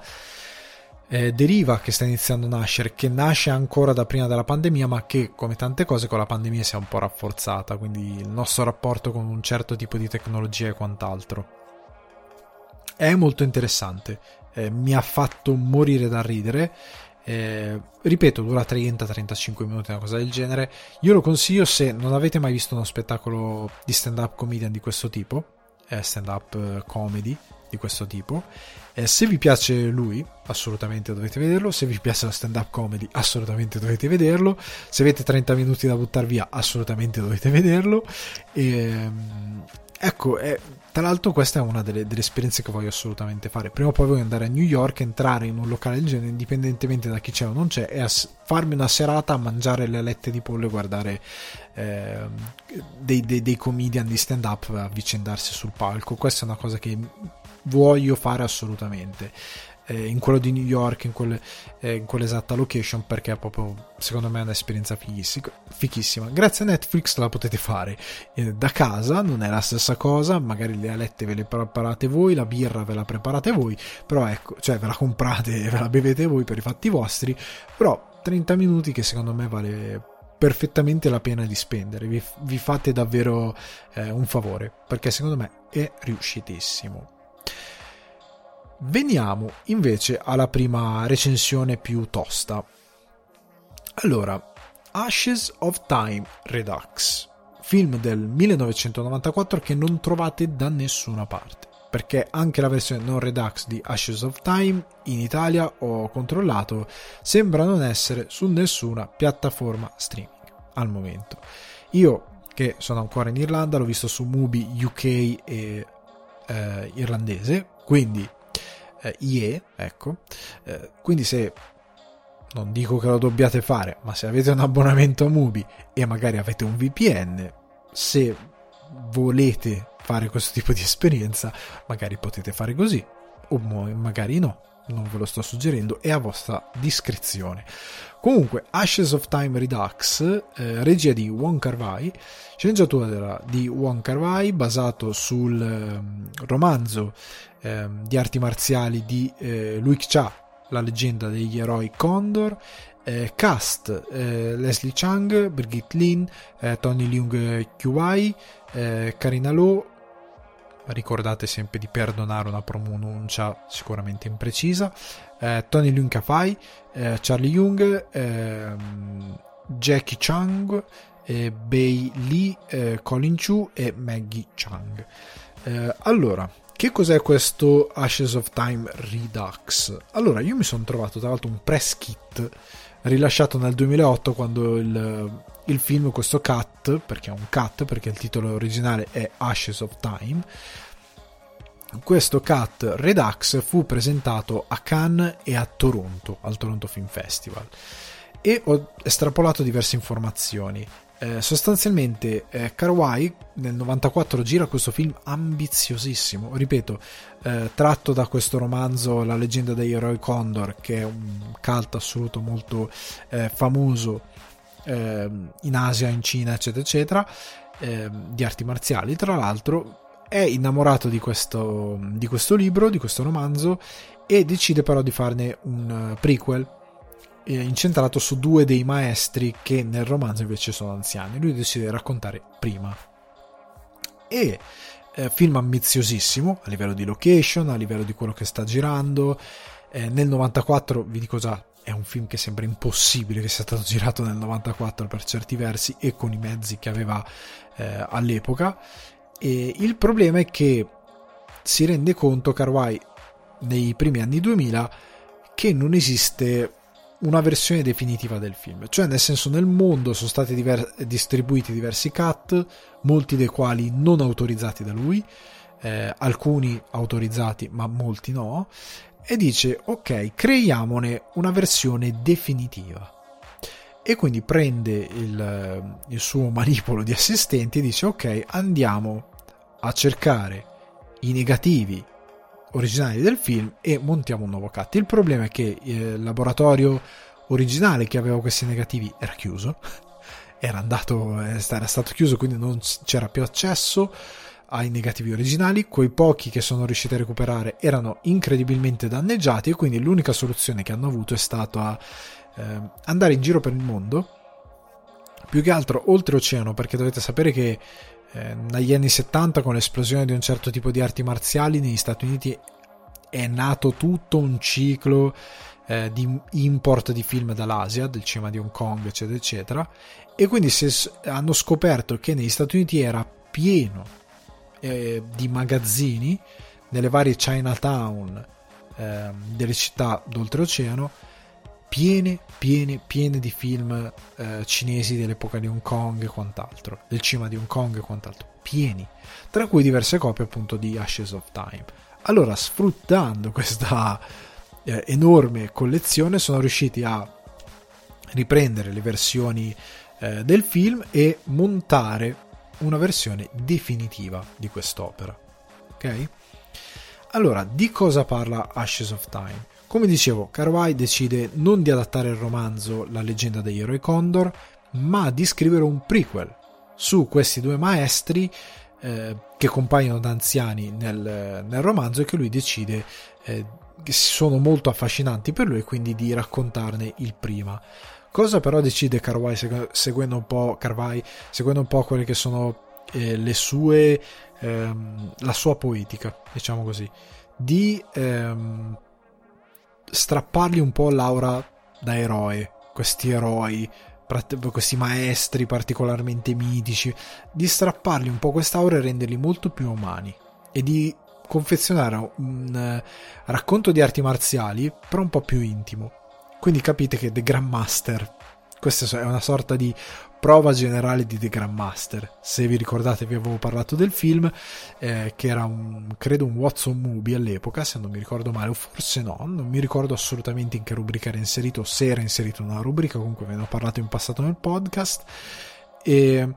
A: eh, deriva che sta iniziando a nascere, che nasce ancora da prima della pandemia, ma che come tante cose con la pandemia si è un po' rafforzata, quindi il nostro rapporto con un certo tipo di tecnologia e quant'altro. È molto interessante, eh, mi ha fatto morire da ridere. Eh, ripeto, dura 30-35 minuti, una cosa del genere. Io lo consiglio se non avete mai visto uno spettacolo di stand-up comedian di questo tipo, eh, stand-up eh, comedy di questo tipo. Eh, se vi piace lui, assolutamente dovete vederlo. Se vi piace la stand-up comedy, assolutamente dovete vederlo. Se avete 30 minuti da buttare via, assolutamente dovete vederlo. E, ehm, ecco, è, tra l'altro questa è una delle, delle, esperienze che voglio assolutamente fare. Prima o poi voglio andare a New York, entrare in un locale del genere, indipendentemente da chi c'è o non c'è, e farmi una serata a mangiare le alette di pollo e guardare eh, dei, dei, dei comedian di stand-up avvicendarsi sul palco. Questa è una cosa che voglio fare assolutamente. Eh, in quello di New York, in, quelle, eh, in, quell'esatta location, perché è proprio, secondo me, un'esperienza fichissima. Grazie a Netflix la potete fare eh, da casa, non è la stessa cosa, magari le alette ve le preparate voi, la birra ve la preparate voi, però ecco, cioè ve la comprate e ve la bevete voi per i fatti vostri, però 30 minuti che secondo me vale perfettamente la pena di spendere, vi, vi fate davvero eh, un favore, perché secondo me è riuscitissimo. Veniamo invece alla prima recensione più tosta. Allora, Ashes of Time Redux, film del 1994 che non trovate da nessuna parte, perché anche la versione non Redux di Ashes of Time in Italia ho controllato, sembra non essere su nessuna piattaforma streaming al momento. Io che sono ancora in Irlanda l'ho visto su Mubi UK e eh, irlandese, quindi eh, IE, ecco. Eh, quindi se non dico che lo dobbiate fare, ma se avete un abbonamento a Mubi e magari avete un VPN, se volete fare questo tipo di esperienza, magari potete fare così, o magari no, non ve lo sto suggerendo, è a vostra discrezione. Comunque, Ashes of Time Redux, eh, regia di Wong Kar Wai, sceneggiatura di Wong Kar Wai, basato sul eh, romanzo eh, di arti marziali di eh, Luik Cha, la leggenda degli eroi Condor, eh, cast eh, Leslie Chang, Brigitte Lin, eh, Tony Leung Kyuai, eh, Karina Lo, ricordate sempre di perdonare una pronuncia sicuramente imprecisa, eh, Tony Leung Kafai, eh, Charlie Young, ehm, Jackie Chang, Bei Lee, Colin Chu e Maggie Chang. allora, che cos'è questo Ashes of Time Redux? Allora, io mi sono trovato tra l'altro un press kit rilasciato nel 2008 quando il, il film, questo cut, perché è un cut, perché il titolo originale è Ashes of Time, questo cut Redux fu presentato a Cannes e a Toronto, al Toronto Film Festival. E ho estrapolato diverse informazioni. Eh, sostanzialmente eh, Carwai nel 94 gira questo film ambiziosissimo, ripeto, eh, tratto da questo romanzo La leggenda degli eroi Condor, che è un cult assoluto molto eh, famoso ehm, in Asia, in Cina, eccetera, eccetera, ehm, di arti marziali, tra l'altro è innamorato di questo, di questo libro, di questo romanzo, e decide però di farne un prequel incentrato su due dei maestri che nel romanzo invece sono anziani. Lui decide di raccontare prima. E eh, film ambiziosissimo a livello di location, a livello di quello che sta girando. Eh, nel 94, vi dico già, è un film che sembra impossibile che sia stato girato nel 94 per certi versi e con i mezzi che aveva eh, all'epoca. E il problema è che si rende conto Carwai nei primi anni 2000 che non esiste una versione definitiva del film, cioè nel senso nel mondo sono stati diver- distribuiti diversi cut, molti dei quali non autorizzati da lui, eh, alcuni autorizzati ma molti no, e dice ok, creiamone una versione definitiva. E quindi prende il, il suo manipolo di assistenti e dice ok, andiamo a cercare i negativi originali del film e montiamo un nuovo cut. Il problema è che eh, il laboratorio originale che aveva questi negativi era chiuso, era, andato, eh, era stato chiuso, quindi non c'era più accesso ai negativi originali. Quei pochi che sono riusciti a recuperare erano incredibilmente danneggiati e quindi l'unica soluzione che hanno avuto è stata eh, andare in giro per il mondo, più che altro oltreoceano, perché dovete sapere che eh, negli anni 70 con l'esplosione di un certo tipo di arti marziali negli Stati Uniti è nato tutto un ciclo eh, di import di film dall'Asia, del cinema di Hong Kong, eccetera, eccetera, e quindi si hanno scoperto che negli Stati Uniti era pieno eh, di magazzini nelle varie Chinatown eh, delle città d'oltreoceano piene, piene, piene di film eh, cinesi dell'epoca di Hong Kong e quant'altro, del cinema di Hong Kong e quant'altro, pieni, tra cui diverse copie appunto di Ashes of Time. Allora, sfruttando questa eh, enorme collezione, sono riusciti a riprendere le versioni eh, del film e montare una versione definitiva di quest'opera. Ok? Allora, di cosa parla Ashes of Time? Come dicevo, Carvai decide non di adattare il romanzo La leggenda degli eroi Condor, ma di scrivere un prequel su questi due maestri eh, che compaiono da anziani nel, nel, romanzo e che lui decide eh, che sono molto affascinanti per lui e quindi di raccontarne il prima. Cosa però decide Carvai seguendo un po', Carvai, seguendo un po quelle che sono eh, le sue, ehm, la sua poetica, diciamo così, di ehm, strappargli un po' l'aura da eroe, questi eroi, questi maestri particolarmente mitici, di strappargli un po' quest'aura e renderli molto più umani e di confezionare un uh, racconto di arti marziali però un po' più intimo. Quindi capite che The Grandmaster, questa è una sorta di prova generale di The Grandmaster. Se vi ricordate, vi avevo parlato del film, eh, che era un, credo un Watson Movie all'epoca, se non mi ricordo male, o forse no, non mi ricordo assolutamente in che rubrica era inserito, se era inserito in una rubrica, comunque ve ne ho parlato in passato nel podcast. E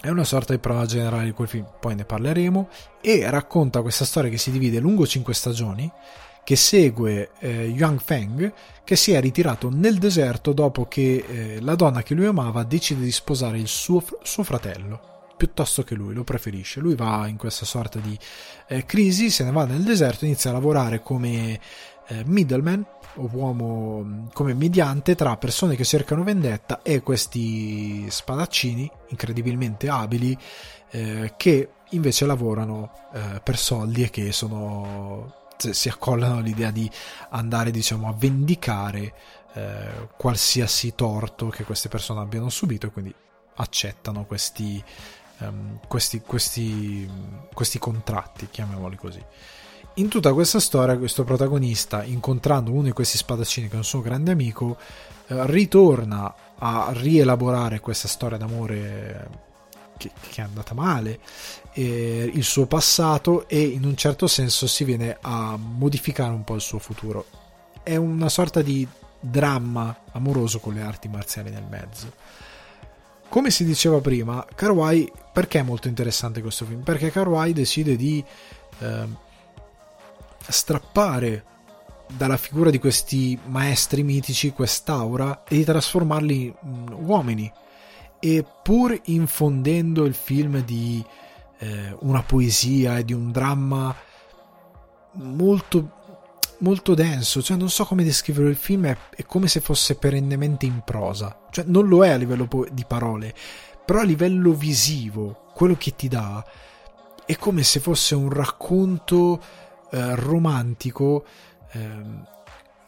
A: è una sorta di prova generale di quel film, poi ne parleremo, e racconta questa storia che si divide lungo cinque stagioni che segue eh, Yuan Feng che si è ritirato nel deserto dopo che eh, la donna che lui amava decide di sposare il suo, suo, fratello piuttosto che lui, lo preferisce. Lui va in questa sorta di eh, crisi, se ne va nel deserto, inizia a lavorare come eh, middleman o uomo come mediante tra persone che cercano vendetta e questi spadaccini incredibilmente abili eh, che invece lavorano eh, per soldi e che sono si accollano all'idea di andare diciamo a vendicare eh, qualsiasi torto che queste persone abbiano subito e quindi accettano questi, um, questi, questi, questi contratti, chiamiamoli così. In tutta questa storia, questo protagonista, incontrando uno di questi spadaccini che è un suo grande amico, eh, ritorna a rielaborare questa storia d'amore che, che è andata male, eh, il suo passato e in un certo senso si viene a modificare un po' il suo futuro. È una sorta di dramma amoroso con le arti marziali nel mezzo. Come si diceva prima, Karwai, perché è molto interessante questo film? Perché Karwai decide di eh, strappare dalla figura di questi maestri mitici quest'aura e di trasformarli in uomini e pur infondendo il film di eh, una poesia e di un dramma molto molto denso, cioè non so come descrivere il film, è, è, come se fosse perennemente in prosa, cioè non lo è a livello di parole, però a livello visivo, quello che ti dà è come se fosse un racconto eh, romantico, eh,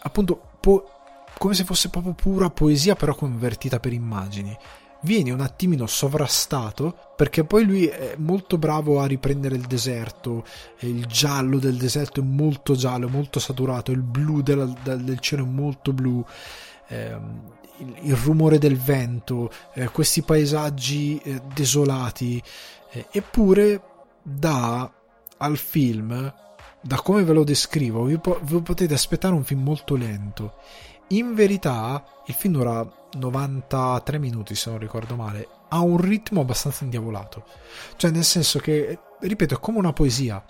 A: appunto po- come se fosse proprio pura poesia però convertita per immagini vieni un attimino sovrastato perché poi lui è molto bravo a riprendere il deserto. Il giallo del deserto è molto giallo, molto saturato il blu del, del cielo è molto blu. Ehm, il, il, rumore del vento eh, questi paesaggi eh, desolati. Eh, eppure dà al film da come ve lo descrivo vi, po- vi potete aspettare un film molto lento in verità il film dura 93 minuti se non ricordo male, ha un ritmo abbastanza indiavolato. Cioè nel senso che, ripeto, è come una poesia.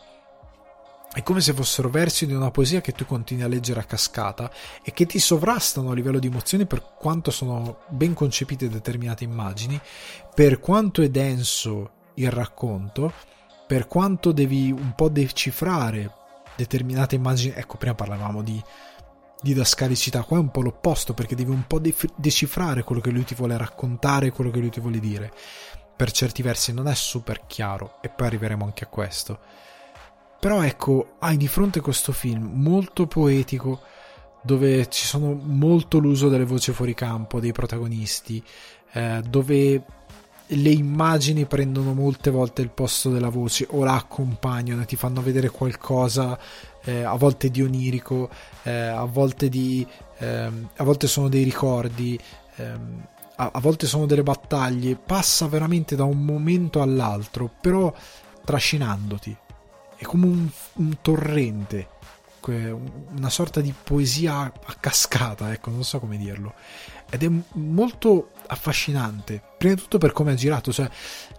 A: È come se fossero versi di una poesia che tu continui a leggere a cascata e che ti sovrastano a livello di emozioni per quanto sono ben concepite determinate immagini, per quanto è denso il racconto, per quanto devi un po' decifrare determinate immagini. Ecco, prima parlavamo di didascalicità, qua è un po' l'opposto perché devi un po' def- decifrare quello che lui ti vuole raccontare, quello che lui ti vuole dire. Per certi versi non è super chiaro e poi arriveremo anche a questo. però ecco, hai di fronte questo film molto poetico, dove ci sono molto l'uso delle voci fuori campo dei protagonisti, eh, dove le immagini prendono molte volte il posto della voce o la accompagnano, ti fanno vedere qualcosa eh, a volte di onirico, eh, a volte di ehm, a volte sono dei ricordi, ehm, a, a volte sono delle battaglie, passa veramente da un momento all'altro, però trascinandoti. È come un, un torrente una sorta di poesia a cascata, ecco, non so come dirlo. Ed è molto affascinante, prima di tutto per come è girato, cioè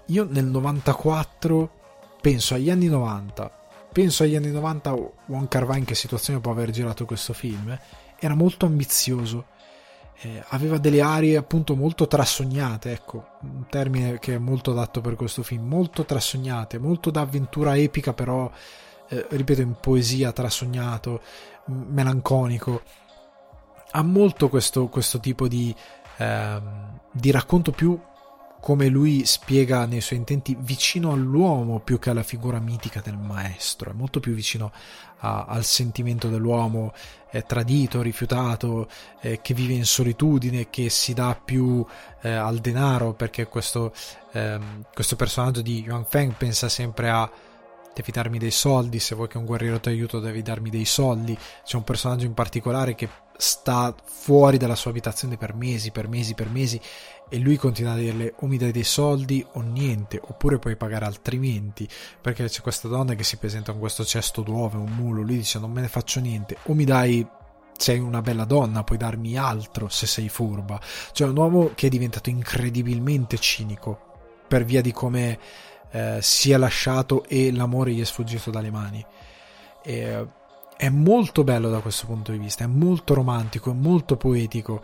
A: io nel 94 penso agli anni 90, penso agli anni 90 Wong Kar Wai in che situazione può aver girato questo film, era molto ambizioso, eh, aveva delle aree appunto molto trasognate, ecco, un termine che è molto adatto per questo film, molto trasognate, molto da avventura epica però eh, ripeto, in poesia, trasognato, melanconico. Ha molto questo, questo tipo di, eh, di racconto più come lui spiega nei suoi intenti vicino all'uomo più che alla figura mitica del maestro, è molto più vicino a, al sentimento dell'uomo eh, tradito, rifiutato, eh, che vive in solitudine, che si dà più eh, al denaro perché questo, ehm, questo personaggio di Yuan Feng pensa sempre a devi darmi dei soldi, se vuoi che un guerriero ti aiuto devi darmi dei soldi. C'è un personaggio in particolare che sta fuori dalla sua abitazione per mesi, per mesi, per mesi e lui continua a dirle o mi dai dei soldi o niente, oppure puoi pagare altrimenti, perché c'è questa donna che si presenta con questo cesto d'uova, un mulo, lui dice non me ne faccio niente, o mi dai sei una bella donna, puoi darmi altro se sei furba. Cioè un uomo che è diventato incredibilmente cinico per via di come eh, si è lasciato e l'amore gli è sfuggito dalle mani. E, è molto bello da questo punto di vista, è molto romantico, è molto poetico.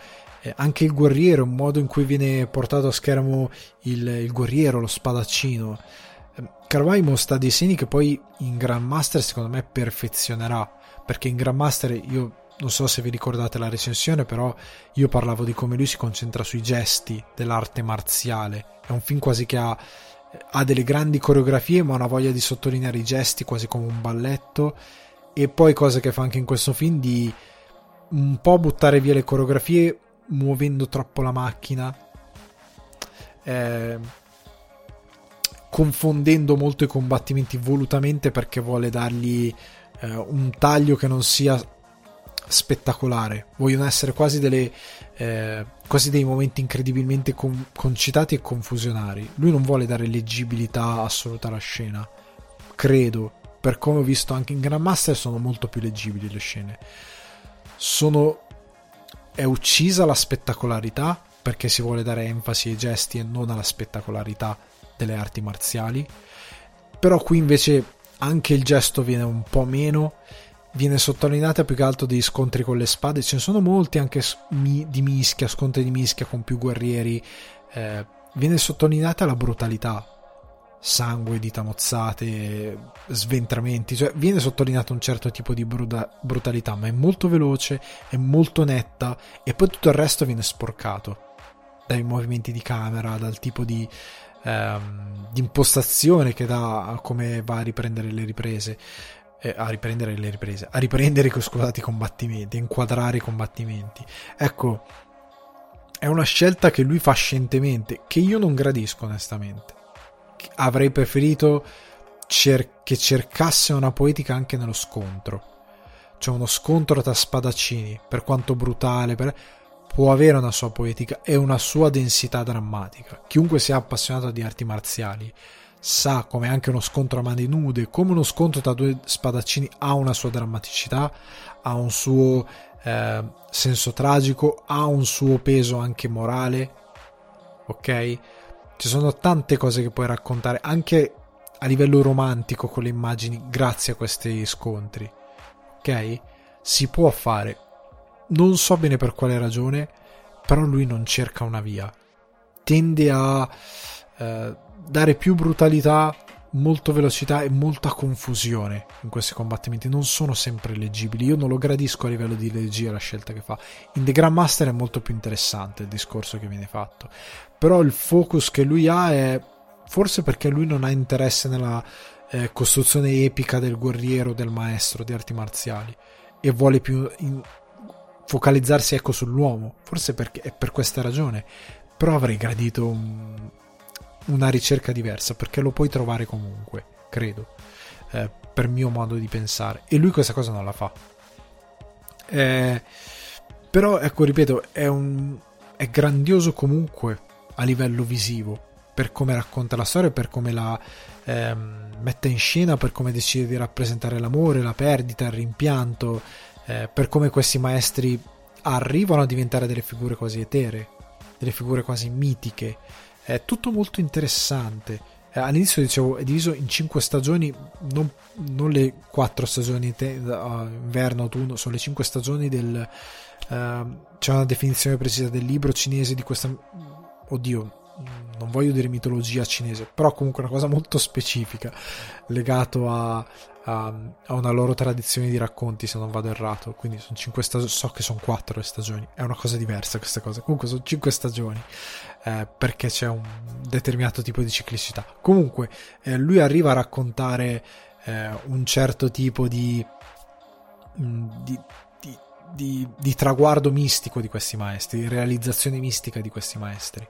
A: Eh, anche il guerriero, un modo in cui viene portato a schermo il, il guerriero, lo spadaccino. Eh, Carvai mostra dei segni che poi in Grandmaster secondo me perfezionerà, perché in Grandmaster io non so se vi ricordate la recensione, però io parlavo di come lui si concentra sui gesti dell'arte marziale. È un film quasi che ha ha delle grandi coreografie ma una voglia di sottolineare i gesti quasi come un balletto e poi cosa che fa anche in questo film di un po' buttare via le coreografie muovendo troppo la macchina eh, confondendo molto i combattimenti volutamente perché vuole dargli eh, un taglio che non sia spettacolare vogliono essere quasi delle eh, quasi dei momenti incredibilmente con- concitati e confusionari. Lui non vuole dare leggibilità assoluta alla scena, credo, per come ho visto anche in Grandmaster sono molto più leggibili le scene. Sono è uccisa la spettacolarità perché si vuole dare enfasi ai gesti e non alla spettacolarità delle arti marziali. Però qui invece anche il gesto viene un po' meno viene sottolineata più che altro dei scontri con le spade, ce ne sono molti anche di mischia, scontri di mischia con più guerrieri, eh, viene sottolineata la brutalità, sangue, dita mozzate, sventramenti, cioè viene sottolineato un certo tipo di bruda- brutalità, ma è molto veloce, è molto netta e poi tutto il resto viene sporcato dai movimenti di camera, dal tipo di, ehm, di impostazione che dà a come va a riprendere le riprese eh, a riprendere le riprese, a riprendere scusate, i combattimenti, a inquadrare i combattimenti. Ecco, è una scelta che lui fa scientemente, che io non gradisco onestamente. Avrei preferito cer- che cercasse una poetica anche nello scontro. Cioè uno scontro tra spadaccini, per quanto brutale, per... può avere una sua poetica e una sua densità drammatica. Chiunque sia appassionato di arti marziali sa come anche uno scontro a mani nude, come uno scontro tra due spadaccini ha una sua drammaticità, ha un suo eh, senso tragico, ha un suo peso anche morale, ok? Ci sono tante cose che puoi raccontare anche a livello romantico con le immagini grazie a questi scontri, ok? Si può fare. Non so bene per quale ragione, però lui non cerca una via. Tende a eh, dare più brutalità, molto velocità e molta confusione in questi combattimenti. Non sono sempre leggibili. Io non lo gradisco a livello di regia la scelta che fa. In The Grandmaster è molto più interessante il discorso che viene fatto. Però il focus che lui ha è forse perché lui non ha interesse nella eh, costruzione epica del guerriero, del maestro di arti marziali e vuole più in, focalizzarsi ecco sull'uomo, forse perché, è per questa ragione, però avrei gradito un, una ricerca diversa perché lo puoi trovare comunque, credo, eh, per mio modo di pensare. E lui questa cosa non la fa. Eh, però ecco, ripeto, è, un, è grandioso comunque a livello visivo per come racconta la storia, per come la ehm, mette in scena, per come decide di rappresentare l'amore, la perdita, il rimpianto, eh, per come questi maestri arrivano a diventare delle figure quasi etere, delle figure quasi mitiche. È tutto molto interessante. Eh, all'inizio dicevo è diviso in cinque stagioni, non, non le quattro stagioni te, inverno, autunno, sono le cinque stagioni del... Uh, c'è una definizione precisa del libro cinese di questa... Oddio, non voglio dire mitologia cinese, però comunque una cosa molto specifica legato a, a, a, una loro tradizione di racconti, se non vado errato. Quindi sono cinque stagioni, so che sono quattro le stagioni, è una cosa diversa questa cosa. Comunque sono cinque stagioni eh, perché c'è un determinato tipo di ciclicità. Comunque eh, lui arriva a raccontare eh, un certo tipo di, mm, di di, di, traguardo mistico di questi maestri, di realizzazione mistica di questi maestri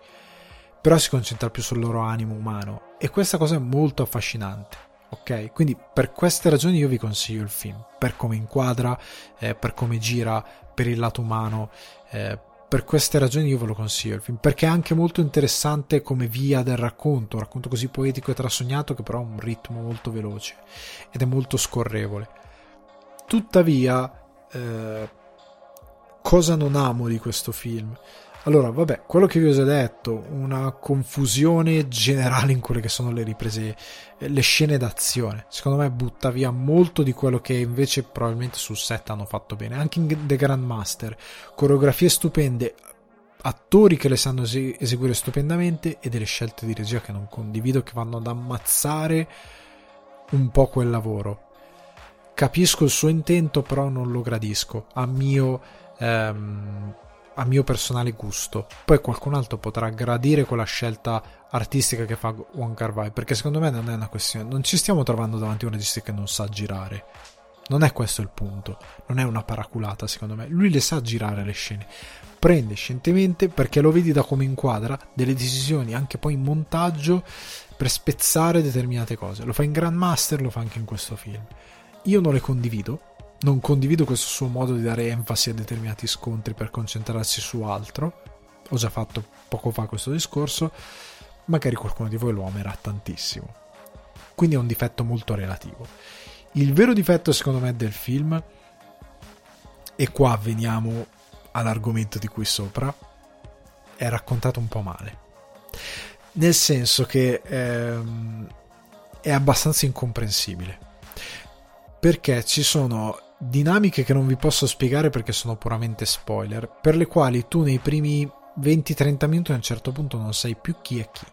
A: però si concentra più sul loro animo umano e questa cosa è molto affascinante. Ok, quindi per queste ragioni io vi consiglio il film, per come inquadra, eh, per come gira, per il lato umano, eh, per queste ragioni io ve lo consiglio il film, perché è anche molto interessante come via del racconto, un racconto così poetico e trasognato che però ha un ritmo molto veloce ed è molto scorrevole. Tuttavia, eh, cosa non amo di questo film? Allora, vabbè, quello che vi ho già detto, una confusione generale in quelle che sono le riprese, eh, le scene d'azione. Secondo me butta via molto di quello che invece probabilmente sul set hanno fatto bene. Anche in The Grandmaster, coreografie stupende, attori che le sanno eseguire stupendamente e delle scelte di regia che non condivido, che vanno ad ammazzare un po' quel lavoro. Capisco il suo intento, però non lo gradisco. A mio... Ehm, a mio personale gusto. Poi qualcun altro potrà gradire quella scelta artistica che fa Kar Wai, perché secondo me non è una questione, non ci stiamo trovando davanti a un regista che non sa girare. Non è questo il punto, non è una paraculata secondo me. Lui le sa girare le scene. Prende scientemente perché lo vedi da come inquadra delle decisioni anche poi in montaggio per spezzare determinate cose. Lo fa in Grandmaster, lo fa anche in questo film. Io non le condivido, non condivido questo suo modo di dare enfasi a determinati scontri per concentrarsi su altro. Ho già fatto poco fa questo discorso. Magari qualcuno di voi lo amerà tantissimo. Quindi è un difetto molto relativo. Il vero difetto, secondo me, del film, e qua veniamo all'argomento di qui sopra, è raccontato un po' male. Nel senso che ehm, è abbastanza incomprensibile. Perché ci sono dinamiche che non vi posso spiegare perché sono puramente spoiler, per le quali tu nei primi 20-30 minuti a un certo punto non sai più chi è chi.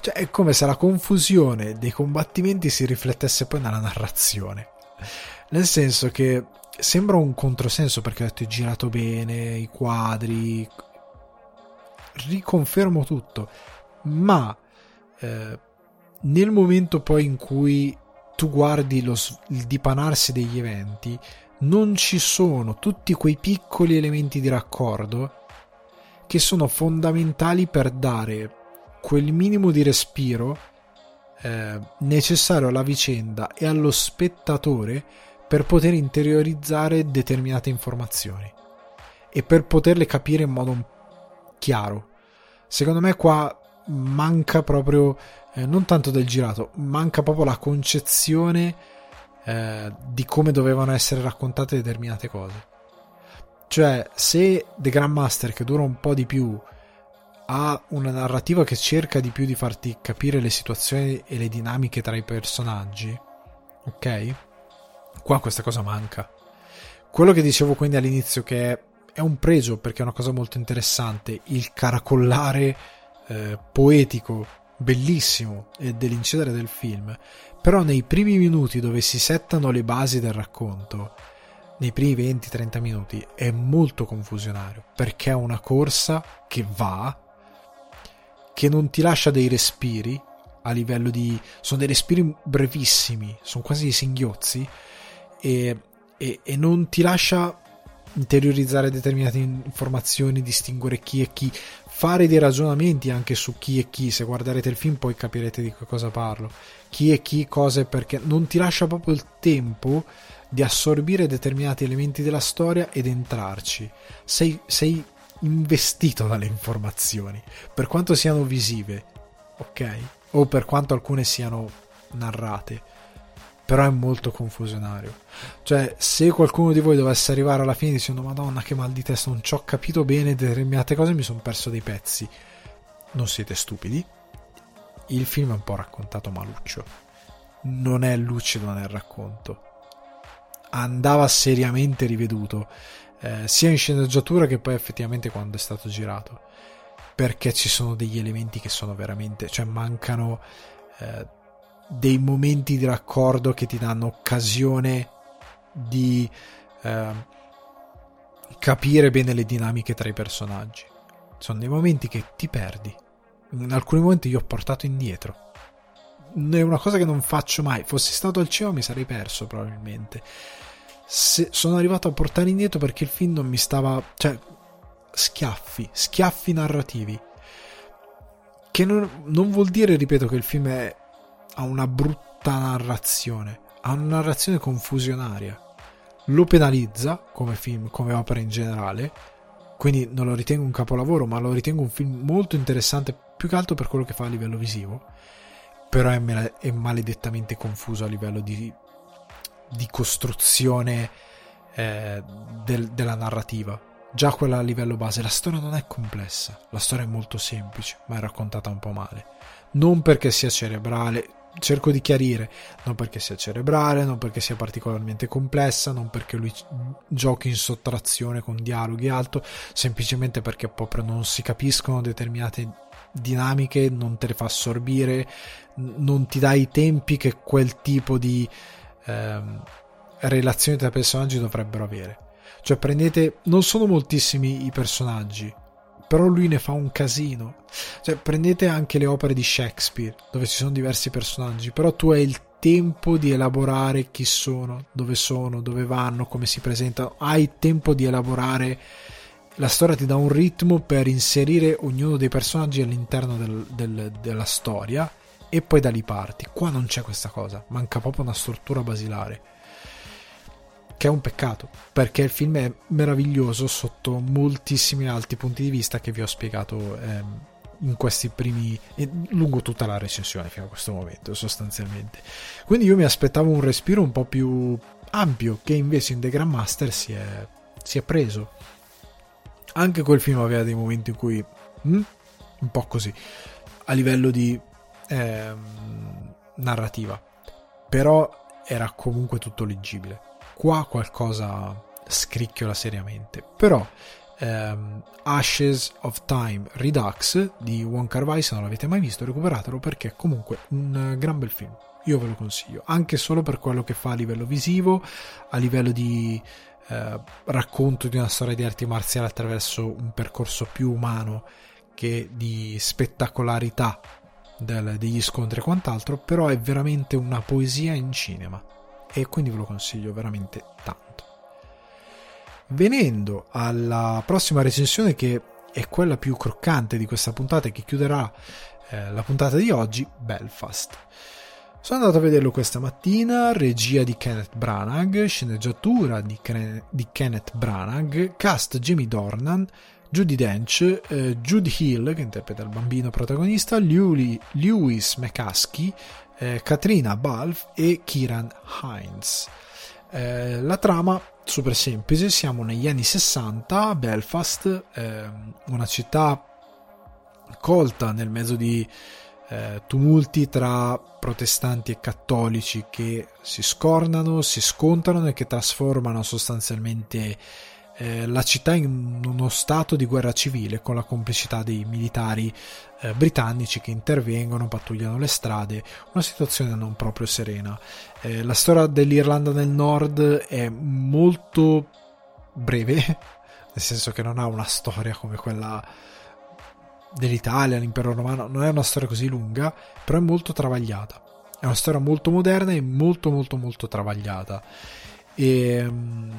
A: Cioè è come se la confusione dei combattimenti si riflettesse poi nella narrazione. Nel senso che sembra un controsenso perché ho detto è girato bene, i quadri, riconfermo tutto, ma eh, nel momento poi in cui tu guardi lo, il dipanarsi degli eventi, non ci sono tutti quei piccoli elementi di raccordo che sono fondamentali per dare quel minimo di respiro eh, necessario alla vicenda e allo spettatore per poter interiorizzare determinate informazioni e per poterle capire in modo chiaro. Secondo me qua manca proprio eh, non tanto del girato, manca proprio la concezione eh, di come dovevano essere raccontate determinate cose. Cioè, se The Grandmaster, che dura un po' di più, ha una narrativa che cerca di più di farti capire le situazioni e le dinamiche tra i personaggi, ok? Qua questa cosa manca. Quello che dicevo quindi all'inizio che è, un pregio perché è una cosa molto interessante, il caracollare eh, poetico bellissimo e dell'incedere del film, però nei primi minuti dove si settano le basi del racconto, nei primi 20-30 minuti, è molto confusionario, perché è una corsa che va, che non ti lascia dei respiri, a livello di... sono dei respiri brevissimi, sono quasi dei singhiozzi e, e, e non ti lascia interiorizzare determinate informazioni, distinguere chi è chi, fare dei ragionamenti anche su chi è chi, se guarderete il film poi capirete di cosa parlo, chi è chi, cosa e perché, non ti lascia proprio il tempo di assorbire determinati elementi della storia ed entrarci, sei, sei investito dalle informazioni, per quanto siano visive, ok? O per quanto alcune siano narrate però è molto confusionario. Cioè, se qualcuno di voi dovesse arrivare alla fine dicendo Madonna che mal di testa, non ci ho capito bene determinate cose, mi sono perso dei pezzi. Non siete stupidi. Il film è un po' raccontato maluccio. Non è lucido nel racconto. Andava seriamente riveduto, eh, sia in sceneggiatura che poi effettivamente quando è stato girato. Perché ci sono degli elementi che sono veramente, cioè mancano eh, dei momenti di raccordo che ti danno occasione di eh, capire bene le dinamiche tra i personaggi. Sono dei momenti che ti perdi. In alcuni momenti io ho portato indietro. È una cosa che non faccio mai. Fossi stato al cinema mi sarei perso probabilmente. Se sono arrivato a portare indietro perché il film non mi stava. cioè, schiaffi, schiaffi narrativi. Che non, non vuol dire, ripeto, che il film è ha una brutta narrazione, ha una narrazione confusionaria. Lo penalizza come film, come opera in generale, quindi non lo ritengo un capolavoro, ma lo ritengo un film molto interessante più che altro per quello che fa a livello visivo, però è, è maledettamente confuso a livello di, di costruzione eh, del, della narrativa. Già quella a livello base, la storia non è complessa, la storia è molto semplice, ma è raccontata un po' male. Non perché sia cerebrale, cerco di chiarire, non perché sia cerebrale, non perché sia particolarmente complessa, non perché lui giochi in sottrazione con dialoghi alto, semplicemente perché proprio non si capiscono determinate dinamiche, non te le fa assorbire, non ti dà i tempi che quel tipo di ehm, relazioni tra personaggi dovrebbero avere. Cioè prendete, non sono moltissimi i personaggi, però lui ne fa un casino. Cioè, prendete anche le opere di Shakespeare, dove ci sono diversi personaggi, però tu hai il tempo di elaborare chi sono, dove sono, dove vanno, come si presentano, hai tempo di elaborare la storia ti dà un ritmo per inserire ognuno dei personaggi all'interno del, del, della storia e poi da lì parti. Qua non c'è questa cosa, manca proprio una struttura basilare che è un peccato, perché il film è meraviglioso sotto moltissimi altri punti di vista che vi ho spiegato ehm, in questi primi lungo tutta la recensione fino a questo momento sostanzialmente. Quindi io mi aspettavo un respiro un po' più ampio che invece in The Grandmaster si è, si è preso. Anche quel film aveva dei momenti in cui mm, un po' così a livello di ehm, narrativa, però era comunque tutto leggibile qua qualcosa scricchiola seriamente. Però ehm, Ashes of Time Redux di Wong Kar se non l'avete mai visto, recuperatelo perché è comunque un gran bel film. Io ve lo consiglio, anche solo per quello che fa a livello visivo, a livello di eh, racconto di una storia di arti marziali attraverso un percorso più umano che di spettacolarità del, degli scontri e quant'altro, però è veramente una poesia in cinema e quindi ve lo consiglio veramente tanto. Venendo alla prossima recensione che è quella più croccante di questa puntata e che chiuderà eh, la puntata di oggi, Belfast. Sono andato a vederlo questa mattina, regia di Kenneth Branagh, sceneggiatura di, Ken- di Kenneth Branagh, cast Jamie Dornan, Judy Dench, eh, Jude Hill che interpreta il bambino protagonista, Lewis McCaskey, eh, Katrina Balf e Kiran Hines. Eh, la trama super semplice, siamo negli anni 60 a Belfast, eh, una città colta nel mezzo di eh, tumulti tra protestanti e cattolici che si scornano, si scontrano e che trasformano sostanzialmente eh, la città in uno stato di guerra civile con la complicità dei militari eh, britannici che intervengono, pattugliano le strade, una situazione non proprio serena. Eh, la storia dell'Irlanda del Nord è molto breve, nel senso che non ha una storia come quella dell'Italia, l'impero romano, non è una storia così lunga, però è molto travagliata. È una storia molto moderna e molto molto molto travagliata. E mm,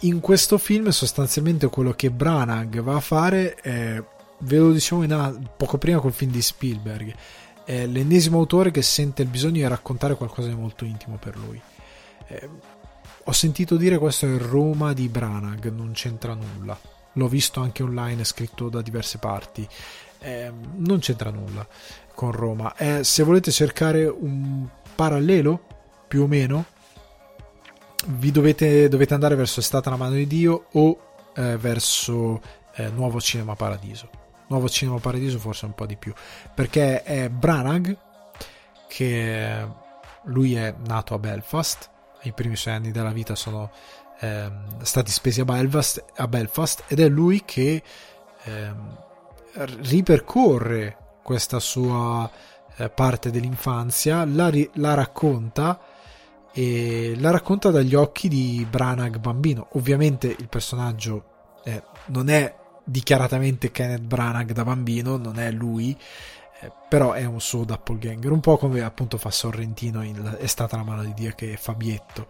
A: in questo film sostanzialmente quello che Branagh va a fare è, ve lo dicevo in, poco prima col film di Spielberg, è l'ennesimo autore che sente il bisogno di raccontare qualcosa di molto intimo per lui. Eh, ho sentito dire questo è Roma di Branagh, non c'entra nulla. L'ho visto anche online, scritto da diverse parti. Eh, non c'entra nulla con Roma. Eh, se volete cercare un parallelo, più o meno, vi dovete, dovete andare verso È stata la mano di Dio o eh, verso eh, Nuovo Cinema Paradiso. Nuovo Cinema Paradiso forse un po' di più, perché è Branagh che lui è nato a Belfast, i primi suoi anni della vita sono eh, stati spesi a Belfast, a Belfast, ed è lui che eh, ripercorre questa sua eh, parte dell'infanzia, la, la racconta e la racconta dagli occhi di Branagh bambino. Ovviamente il personaggio eh, non è dichiaratamente Kenneth Branagh da bambino, non è lui, eh, però è un suo doppelganger, un po' come appunto fa Sorrentino in È stata la mano di Dio che è Fabietto,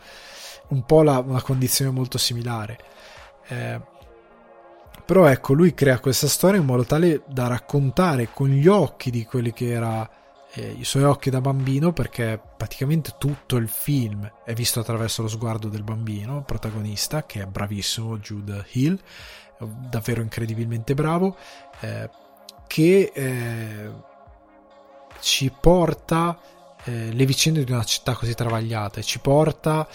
A: un po' la, una condizione molto similare. Eh, però ecco, lui crea questa storia in modo tale da raccontare con gli occhi di quelli che era eh, i suoi occhi da bambino perché praticamente tutto il film è visto attraverso lo sguardo del bambino protagonista che è bravissimo Jude Hill davvero incredibilmente bravo eh, che eh, ci porta eh, le vicende di una città così travagliata ci porta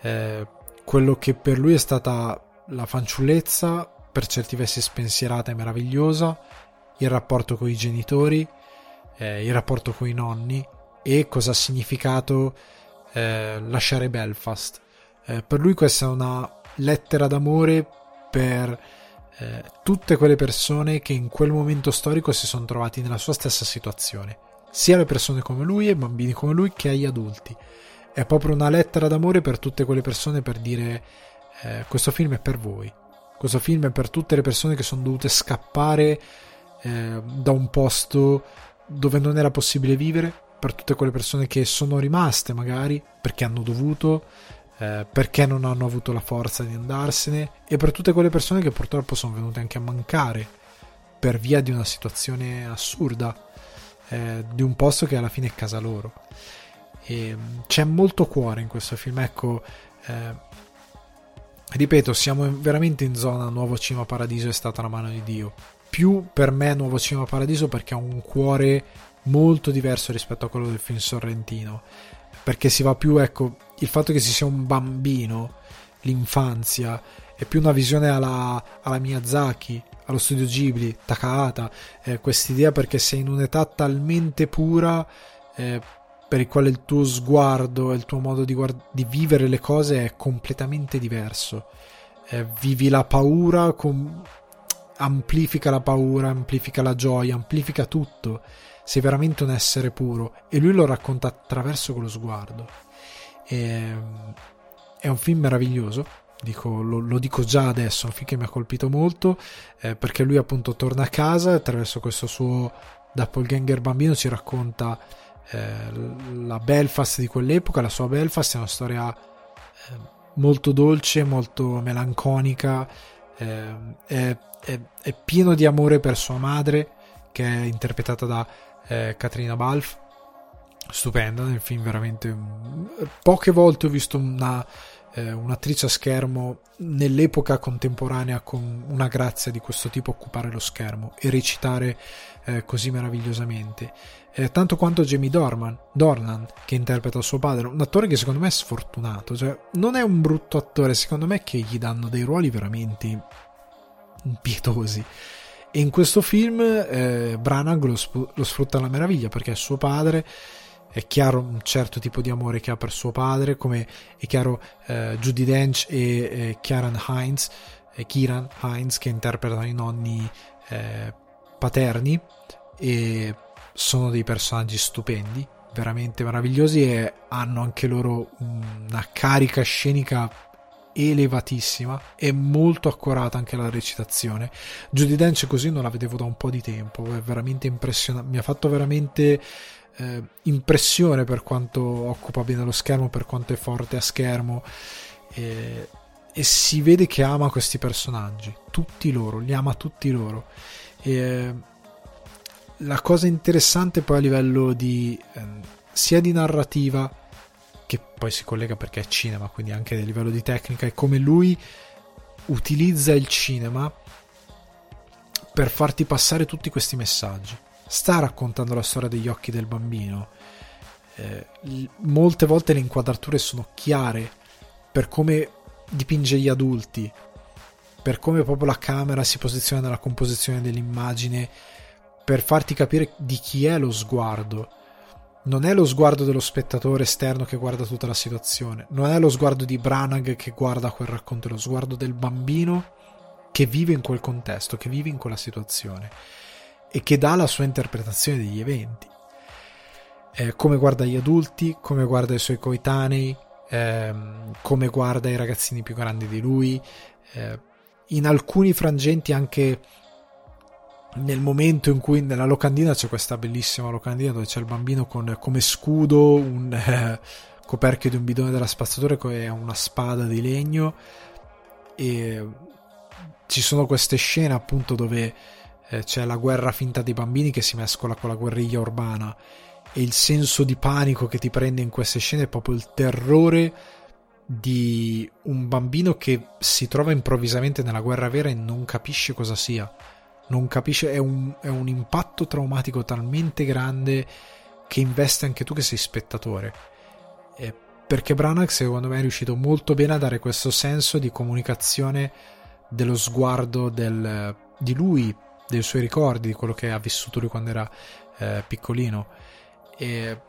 A: eh, quello che per lui è stata la fanciullezza per certi versi spensierata e meravigliosa il rapporto con i genitori eh, il rapporto con i nonni e cosa ha significato eh, lasciare Belfast. Eh, per lui questa è una lettera d'amore per eh, tutte quelle persone che in quel momento storico si sono trovati nella sua stessa situazione, sia le persone come lui e bambini come lui che gli adulti. È proprio una lettera d'amore per tutte quelle persone per dire eh, questo film è per voi, questo film è per tutte le persone che sono dovute scappare eh, da un posto dove non era possibile vivere, per tutte quelle persone che sono rimaste magari perché hanno dovuto, eh, perché non hanno avuto la forza di andarsene e per tutte quelle persone che purtroppo sono venute anche a mancare per via di una situazione assurda eh, di un posto che alla fine è casa loro. E mm, c'è molto cuore in questo film, ecco. Eh, ripeto, siamo veramente in zona Nuovo Cima Paradiso è stata la mano di Dio più per me Nuovo Cinema Paradiso perché ha un cuore molto diverso rispetto a quello del film sorrentino. Perché si va più ecco il fatto che si sia un bambino l'infanzia è più una visione alla, alla Miyazaki allo studio Ghibli Takahata eh, quest'idea perché sei in un'età talmente pura eh, per il quale il tuo sguardo e il tuo modo di, guard- di vivere le cose è completamente diverso. Eh, vivi la paura con amplifica la paura, amplifica la gioia, amplifica tutto. Sei veramente un essere puro e lui lo racconta attraverso quello sguardo. E, è un film meraviglioso, dico, lo, lo, dico già adesso, è un film che mi ha colpito molto eh, perché lui appunto torna a casa e attraverso questo suo doppelganger bambino ci racconta eh, la Belfast di quell'epoca, la sua Belfast è una storia eh, molto dolce, molto melanconica, eh, è è, è, pieno di amore per sua madre, che è interpretata da eh, Katrina Balf. Stupenda nel film, veramente. Poche volte ho visto una, eh, un'attrice a schermo nell'epoca contemporanea con una grazia di questo tipo occupare lo schermo e recitare eh, così meravigliosamente. Eh, tanto quanto Jamie Dorman, Dornan, che interpreta suo padre, un attore che secondo me è sfortunato, cioè non è un brutto attore, secondo me che gli danno dei ruoli veramente pietosi. E in questo film eh, Branagh lo, sp- lo, sfrutta alla meraviglia perché è suo padre, è chiaro un certo tipo di amore che ha per suo padre, come è chiaro eh, Judy Dench e eh, Kieran Hines, eh, Kieran Hines che interpretano i nonni eh, paterni e sono dei personaggi stupendi, veramente meravigliosi e hanno anche loro una carica scenica elevatissima e molto accurata anche la recitazione. Judy Dench così non la vedevo da un po' di tempo, è veramente impressionante, mi ha fatto veramente eh, impressione per quanto occupa bene lo schermo, per quanto è forte a schermo e, e si vede che ama questi personaggi, tutti loro, li ama tutti loro. E, la cosa interessante poi a livello di eh, sia di narrativa poi si collega perché è cinema, quindi anche a livello di tecnica, è come lui utilizza il cinema per farti passare tutti questi messaggi. Sta raccontando la storia degli occhi del bambino. Eh, molte volte le inquadrature sono chiare per come dipinge gli adulti, per come proprio la camera si posiziona nella composizione dell'immagine, per farti capire di chi è lo sguardo non è lo sguardo dello spettatore esterno che guarda tutta la situazione, non è lo sguardo di Branagh che guarda quel racconto, è lo sguardo del bambino che vive in quel contesto, che vive in quella situazione e che dà la sua interpretazione degli eventi. Eh, come guarda gli adulti, come guarda i suoi coetanei, ehm, come guarda i ragazzini più grandi di lui, eh, in alcuni frangenti anche nel momento in cui nella locandina c'è questa bellissima locandina dove c'è il bambino con come scudo un eh, coperchio di un bidone della spazzatura e una spada di legno. E ci sono queste scene appunto dove eh, c'è la guerra finta dei bambini che si mescola con la guerriglia urbana. E il senso di panico che ti prende in queste scene è proprio il terrore di un bambino che si trova improvvisamente nella guerra vera e non capisce cosa sia non capisce, è un, è un impatto traumatico talmente grande che investe anche tu che sei spettatore. Eh, perché Branagh secondo me è riuscito molto bene a dare questo senso di comunicazione dello sguardo del, di lui, dei suoi ricordi, di quello che ha vissuto lui quando era eh, piccolino. E,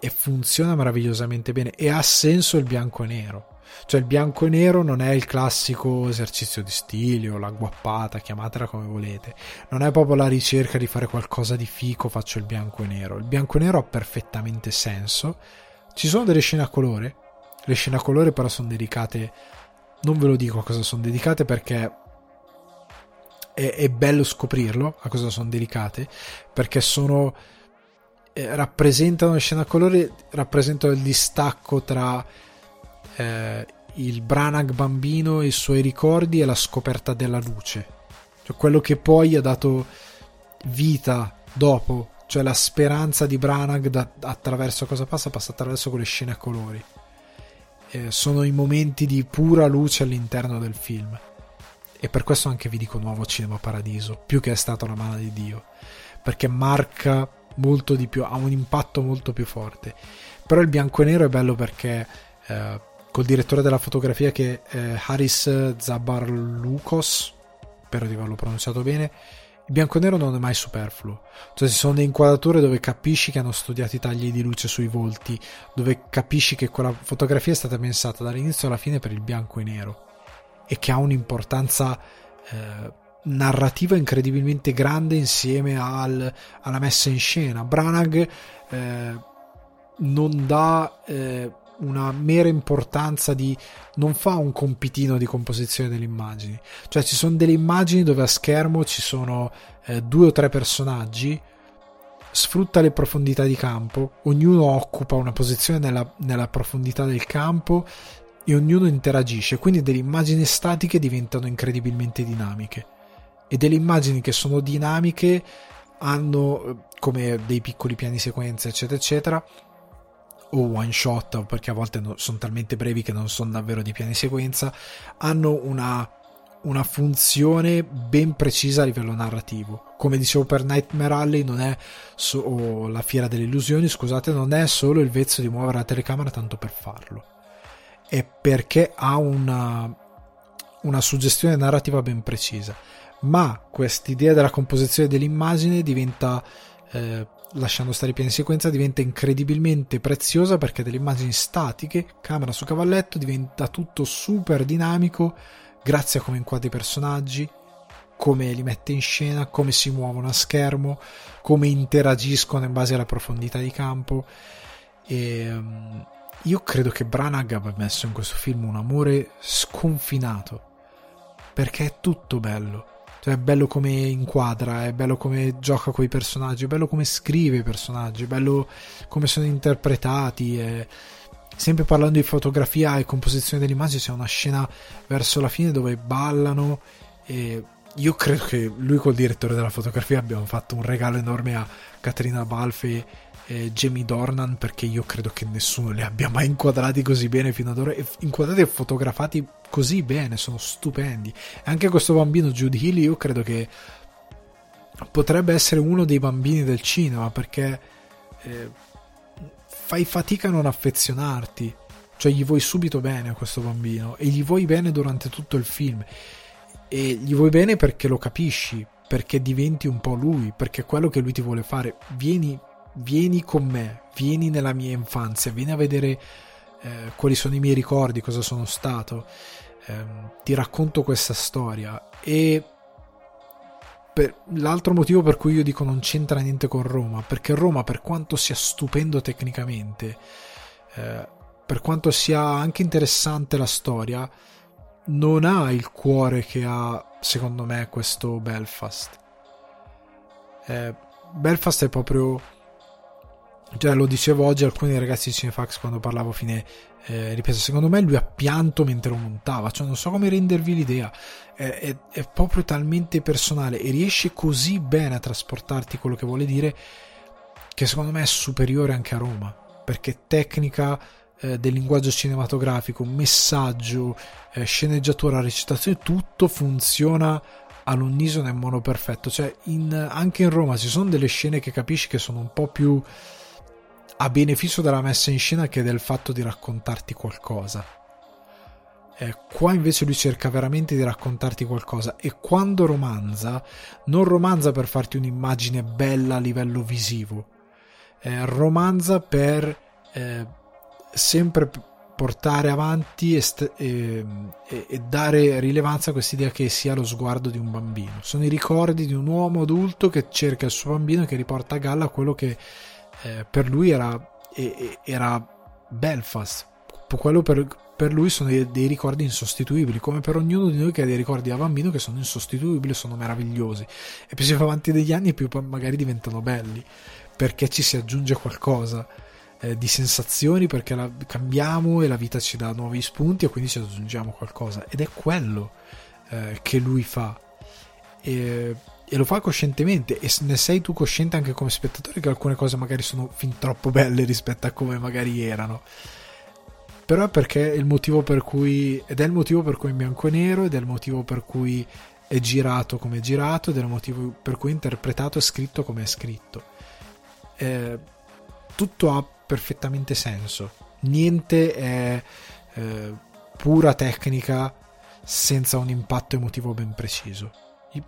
A: e funziona meravigliosamente bene e ha senso il bianco e nero cioè il bianco e nero non è il classico esercizio di stile o la guappata, chiamatela come volete. Non è proprio la ricerca di fare qualcosa di fico, faccio il bianco e nero. Il bianco e nero ha perfettamente senso. Ci sono delle scene a colore. Le scene a colore però sono dedicate... Non ve lo dico a cosa sono dedicate perché è, è bello scoprirlo a cosa sono dedicate. Perché sono... Eh, rappresentano le scene a colore, rappresentano il distacco tra eh, il Branagh bambino, i suoi ricordi e la scoperta della luce. Cioè quello che poi ha dato vita dopo, cioè la speranza di Branagh da, attraverso cosa passa, passa attraverso quelle scene a colori. Eh, sono i momenti di pura luce all'interno del film. E per questo anche vi dico nuovo Cinema Paradiso, più che è stata una mano di Dio, perché marca molto di più, ha un impatto molto più forte. Però il bianco e nero è bello perché eh, col direttore della fotografia che è Haris Zabarlukos, spero di averlo pronunciato bene. Il bianco e nero non è mai superfluo, cioè ci sono delle inquadrature dove capisci che hanno studiato i tagli di luce sui volti, dove capisci che quella fotografia è stata pensata dall'inizio alla fine per il bianco e nero e che ha un'importanza eh, narrativa incredibilmente grande insieme al, alla messa in scena. Branagh eh, non dà eh, una mera importanza di non fa un compitino di composizione delle immagini. Cioè ci sono delle immagini dove a schermo ci sono eh, due o tre personaggi sfrutta le profondità di campo ognuno occupa una posizione nella, nella profondità del campo e ognuno interagisce. Quindi delle immagini statiche diventano incredibilmente dinamiche. E delle immagini che sono dinamiche hanno eh, come dei piccoli piani sequenza eccetera eccetera o one shot perché a volte sono talmente brevi che non sono davvero di piani sequenza hanno una, una funzione ben precisa a livello narrativo. Come dicevo per Nightmare Alley non è so, o la fiera delle illusioni scusate non è solo il vezzo di muovere la telecamera tanto per farlo. È perché ha una, una suggestione narrativa ben precisa. Ma quest'idea della composizione dell'immagine diventa eh, lasciando stare i piani sequenza, diventa incredibilmente preziosa perché delle immagini statiche, camera su cavalletto, diventa tutto super dinamico grazie a come inquadra i personaggi, come li mette in scena, come si muovono a schermo, come interagiscono in base alla profondità di campo. E, ehm, io credo che Branagh abbia messo in questo film un amore sconfinato perché è tutto bello. Cioè, è bello come inquadra, è bello come gioca con i personaggi, è bello come scrive i personaggi, è bello come sono interpretati. È... Sempre parlando di fotografia e composizione dell'immagine, c'è una scena verso la fine dove ballano e io credo che lui col direttore della fotografia abbiamo fatto un regalo enorme a Caterina Balfe e Jamie Dornan perché io credo che nessuno li abbia mai inquadrati così bene fino ad ora. Inquadrati e fotografati così bene sono stupendi. Anche questo bambino Jude Hill io credo che potrebbe essere uno dei bambini del cinema perché eh, fai fatica a non affezionarti. Cioè gli vuoi subito bene a questo bambino e gli vuoi bene durante tutto il film. E gli vuoi bene perché lo capisci, perché diventi un po' lui, perché è quello che lui ti vuole fare. Vieni, vieni con me, vieni nella mia infanzia, vieni a vedere eh, quali sono i miei ricordi, cosa sono stato. Eh, ti racconto questa storia. E per, l'altro motivo per cui io dico non c'entra niente con Roma, perché Roma, per quanto sia stupendo tecnicamente, eh, per quanto sia anche interessante la storia, non ha il cuore che ha, secondo me, questo Belfast. Eh, Belfast è proprio. Cioè, lo dicevo oggi alcuni ragazzi di Cinefax quando parlavo fine eh, ripresa. Secondo me lui ha pianto mentre lo montava. Cioè, non so come rendervi l'idea. È, è, è proprio talmente personale e riesce così bene a trasportarti quello che vuole dire che secondo me è superiore anche a Roma. Perché tecnica eh, del linguaggio cinematografico, messaggio, eh, sceneggiatura, recitazione, tutto funziona all'unisono e in modo perfetto. Cioè, in, anche in Roma ci sono delle scene che capisci che sono un po' più a beneficio della messa in scena che del fatto di raccontarti qualcosa. Eh, qua invece lui cerca veramente di raccontarti qualcosa e quando romanza, non romanza per farti un'immagine bella a livello visivo, eh, romanza per eh, sempre portare avanti e, st- e, e, dare rilevanza a quest'idea che sia lo sguardo di un bambino. Sono i ricordi di un uomo adulto che cerca il suo bambino e che riporta a galla quello che eh, per lui era, era Belfast. Quello per, per lui sono dei, dei, ricordi insostituibili, come per ognuno di noi che ha dei ricordi da bambino che sono insostituibili, sono meravigliosi. E più si va avanti degli anni, più magari diventano belli, perché ci si aggiunge qualcosa eh, di sensazioni perché la, cambiamo e la vita ci dà nuovi spunti e quindi ci aggiungiamo qualcosa ed è quello eh, che lui fa e, e, lo fa coscientemente e ne sei tu cosciente anche come spettatore che alcune cose magari sono fin troppo belle rispetto a come magari erano però è perché è il motivo per cui ed è il motivo per cui è bianco e nero ed è il motivo per cui è girato come è girato ed è il motivo per cui è interpretato e scritto come è scritto eh, tutto ha perfettamente senso. Niente è eh, pura tecnica senza un impatto emotivo ben preciso.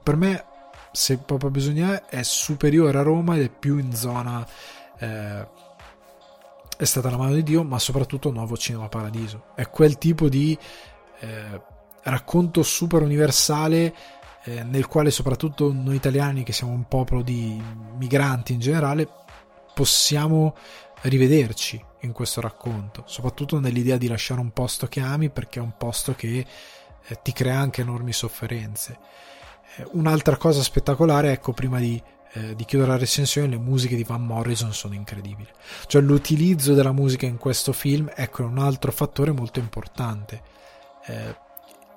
A: Per me, se proprio bisogna, è superiore a Roma ed è più in zona. Eh, è stata la mano di Dio, ma soprattutto Nuovo Cinema Paradiso. È quel tipo di eh, racconto super universale eh, nel quale soprattutto noi italiani, che siamo un popolo di migranti in generale, possiamo rivederci in questo racconto, soprattutto nell'idea di lasciare un posto che ami perché è un posto che eh, ti crea anche enormi sofferenze. Eh, un'altra cosa spettacolare, ecco, prima di, eh, di, chiudere la recensione, le musiche di Van Morrison sono incredibili. Cioè l'utilizzo della musica in questo film, ecco, è un altro fattore molto importante. Eh,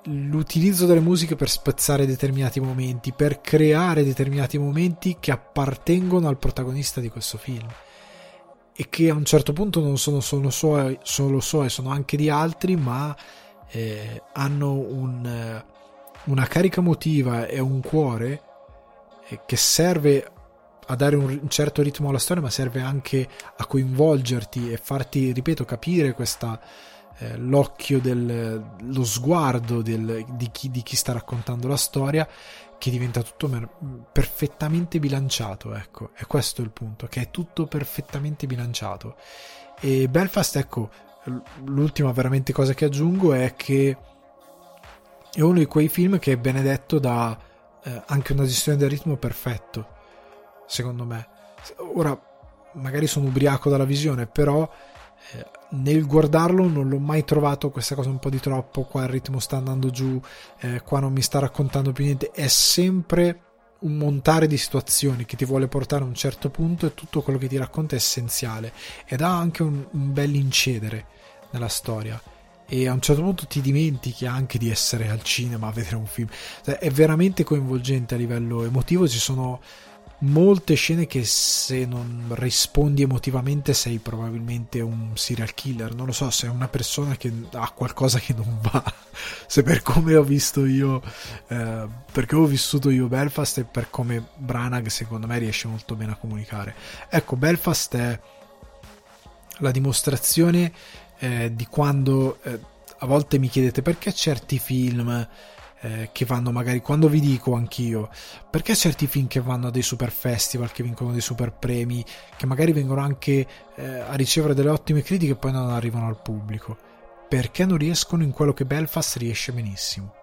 A: l'utilizzo delle musiche per spezzare determinati momenti, per creare determinati momenti che appartengono al protagonista di questo film e che a un certo punto non sono solo suoi, solo suoi sono anche di altri, ma eh, hanno un, una carica emotiva e un cuore eh, che serve a dare un, certo ritmo alla storia, ma serve anche a coinvolgerti e farti, ripeto, capire questa, eh, l'occhio, del, lo sguardo del, di, chi, di chi sta raccontando la storia che diventa tutto mer- perfettamente bilanciato, ecco, è questo il punto, che è tutto perfettamente bilanciato. E Belfast, ecco, l'ultima veramente cosa che aggiungo è che è uno di quei film che è benedetto da eh, anche una gestione del ritmo perfetto, secondo me. Ora, magari sono ubriaco dalla visione, però eh, nel guardarlo non l'ho mai trovato questa cosa un po' di troppo, qua il ritmo sta andando giù, eh, qua non mi sta raccontando più niente, è sempre un montare di situazioni che ti vuole portare a un certo punto e tutto quello che ti racconta è essenziale ed ha anche un, un bel incedere nella storia e a un certo punto ti dimentichi anche di essere al cinema a vedere un film. Cioè, è veramente coinvolgente a livello emotivo. Ci sono molte scene che se non rispondi emotivamente sei probabilmente un serial killer. Non lo so sei una persona che ha qualcosa che non va. Se per come ho visto io eh, perché ho vissuto io Belfast e per come Branagh secondo me riesce molto bene a comunicare. Ecco Belfast è la dimostrazione eh, di quando eh, a volte mi chiedete perché certi film eh, che vanno magari quando vi dico anch'io perché certi film che vanno a dei super festival che vincono dei super premi che magari vengono anche eh, a ricevere delle ottime critiche e poi non arrivano al pubblico? Perché non riescono in quello che Belfast riesce benissimo?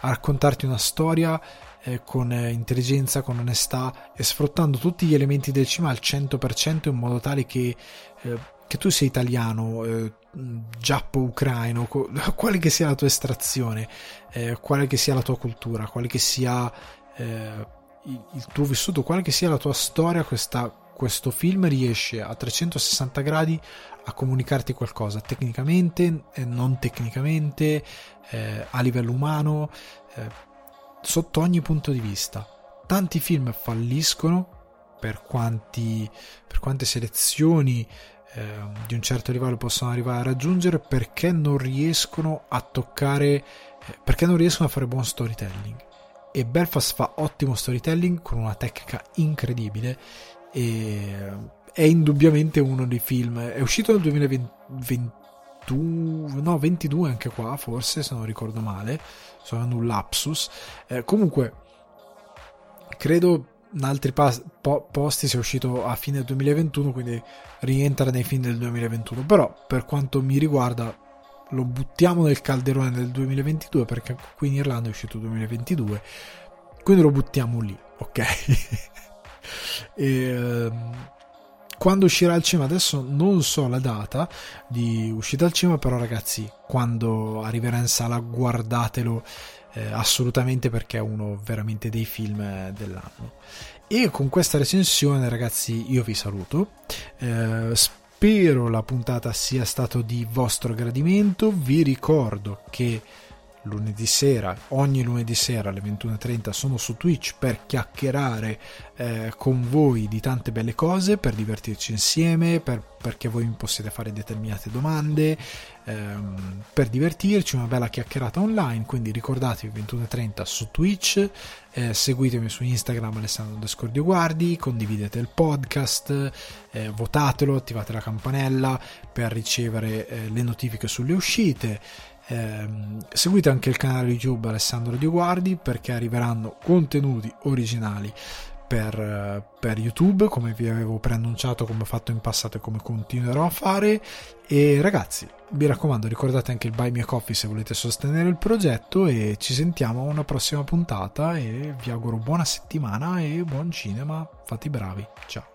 A: A raccontarti una storia eh, con eh, intelligenza, con onestà e sfruttando tutti gli elementi del cinema al 100% in modo tale che, eh, che tu sei italiano, eh, giappo-ucraino, quale che sia la tua estrazione, eh, quale che sia la tua cultura, quale che sia eh, il tuo vissuto, quale che sia la tua storia, questa, questo film riesce a 360 gradi a comunicarti qualcosa, tecnicamente, e non tecnicamente, eh, a livello umano, eh, sotto ogni punto di vista. Tanti film falliscono per, quanti, per quante selezioni eh, di un certo livello possono arrivare a raggiungere perché non riescono a toccare, eh, perché non riescono a fare buon storytelling. E Belfast fa ottimo storytelling con una tecnica incredibile e è indubbiamente uno dei film. È uscito nel 2021, no, 22 anche qua, forse se non ricordo male. Sono un lapsus. Eh, comunque, credo in altri pas- po- posti sia uscito a fine 2021, quindi rientra nei film del 2021. Però, per quanto mi riguarda, lo buttiamo nel calderone del 2022 perché qui in Irlanda è uscito 2022, quindi lo buttiamo lì, ok? e, ehm, quando uscirà al cinema adesso non so la data di uscita al cinema però ragazzi quando arriverà in sala guardatelo eh, assolutamente perché è uno veramente dei film eh, dell'anno. E con questa recensione, ragazzi, io vi saluto. Eh, spero la puntata sia stata di vostro gradimento. Vi ricordo che lunedì sera, ogni lunedì sera alle 21.30 sono su Twitch per chiacchierare eh, con voi di tante belle cose, per divertirci insieme, per, perché voi mi possiate fare determinate domande, ehm, per divertirci, una bella chiacchierata online, quindi ricordatevi 21.30 su Twitch, eh, seguitemi su Instagram Alessandro Descordio Guardi, condividete il podcast, eh, votatelo, attivate la campanella per ricevere eh, le notifiche sulle uscite. Eh, seguite anche il canale YouTube Alessandro Di Guardi perché arriveranno contenuti originali per, per, YouTube come vi avevo preannunciato come ho fatto in passato e come continuerò a fare. E ragazzi vi raccomando ricordate anche il Buy Me Coffee se volete sostenere il progetto e ci sentiamo a una prossima puntata e vi auguro buona settimana e buon cinema fate i bravi ciao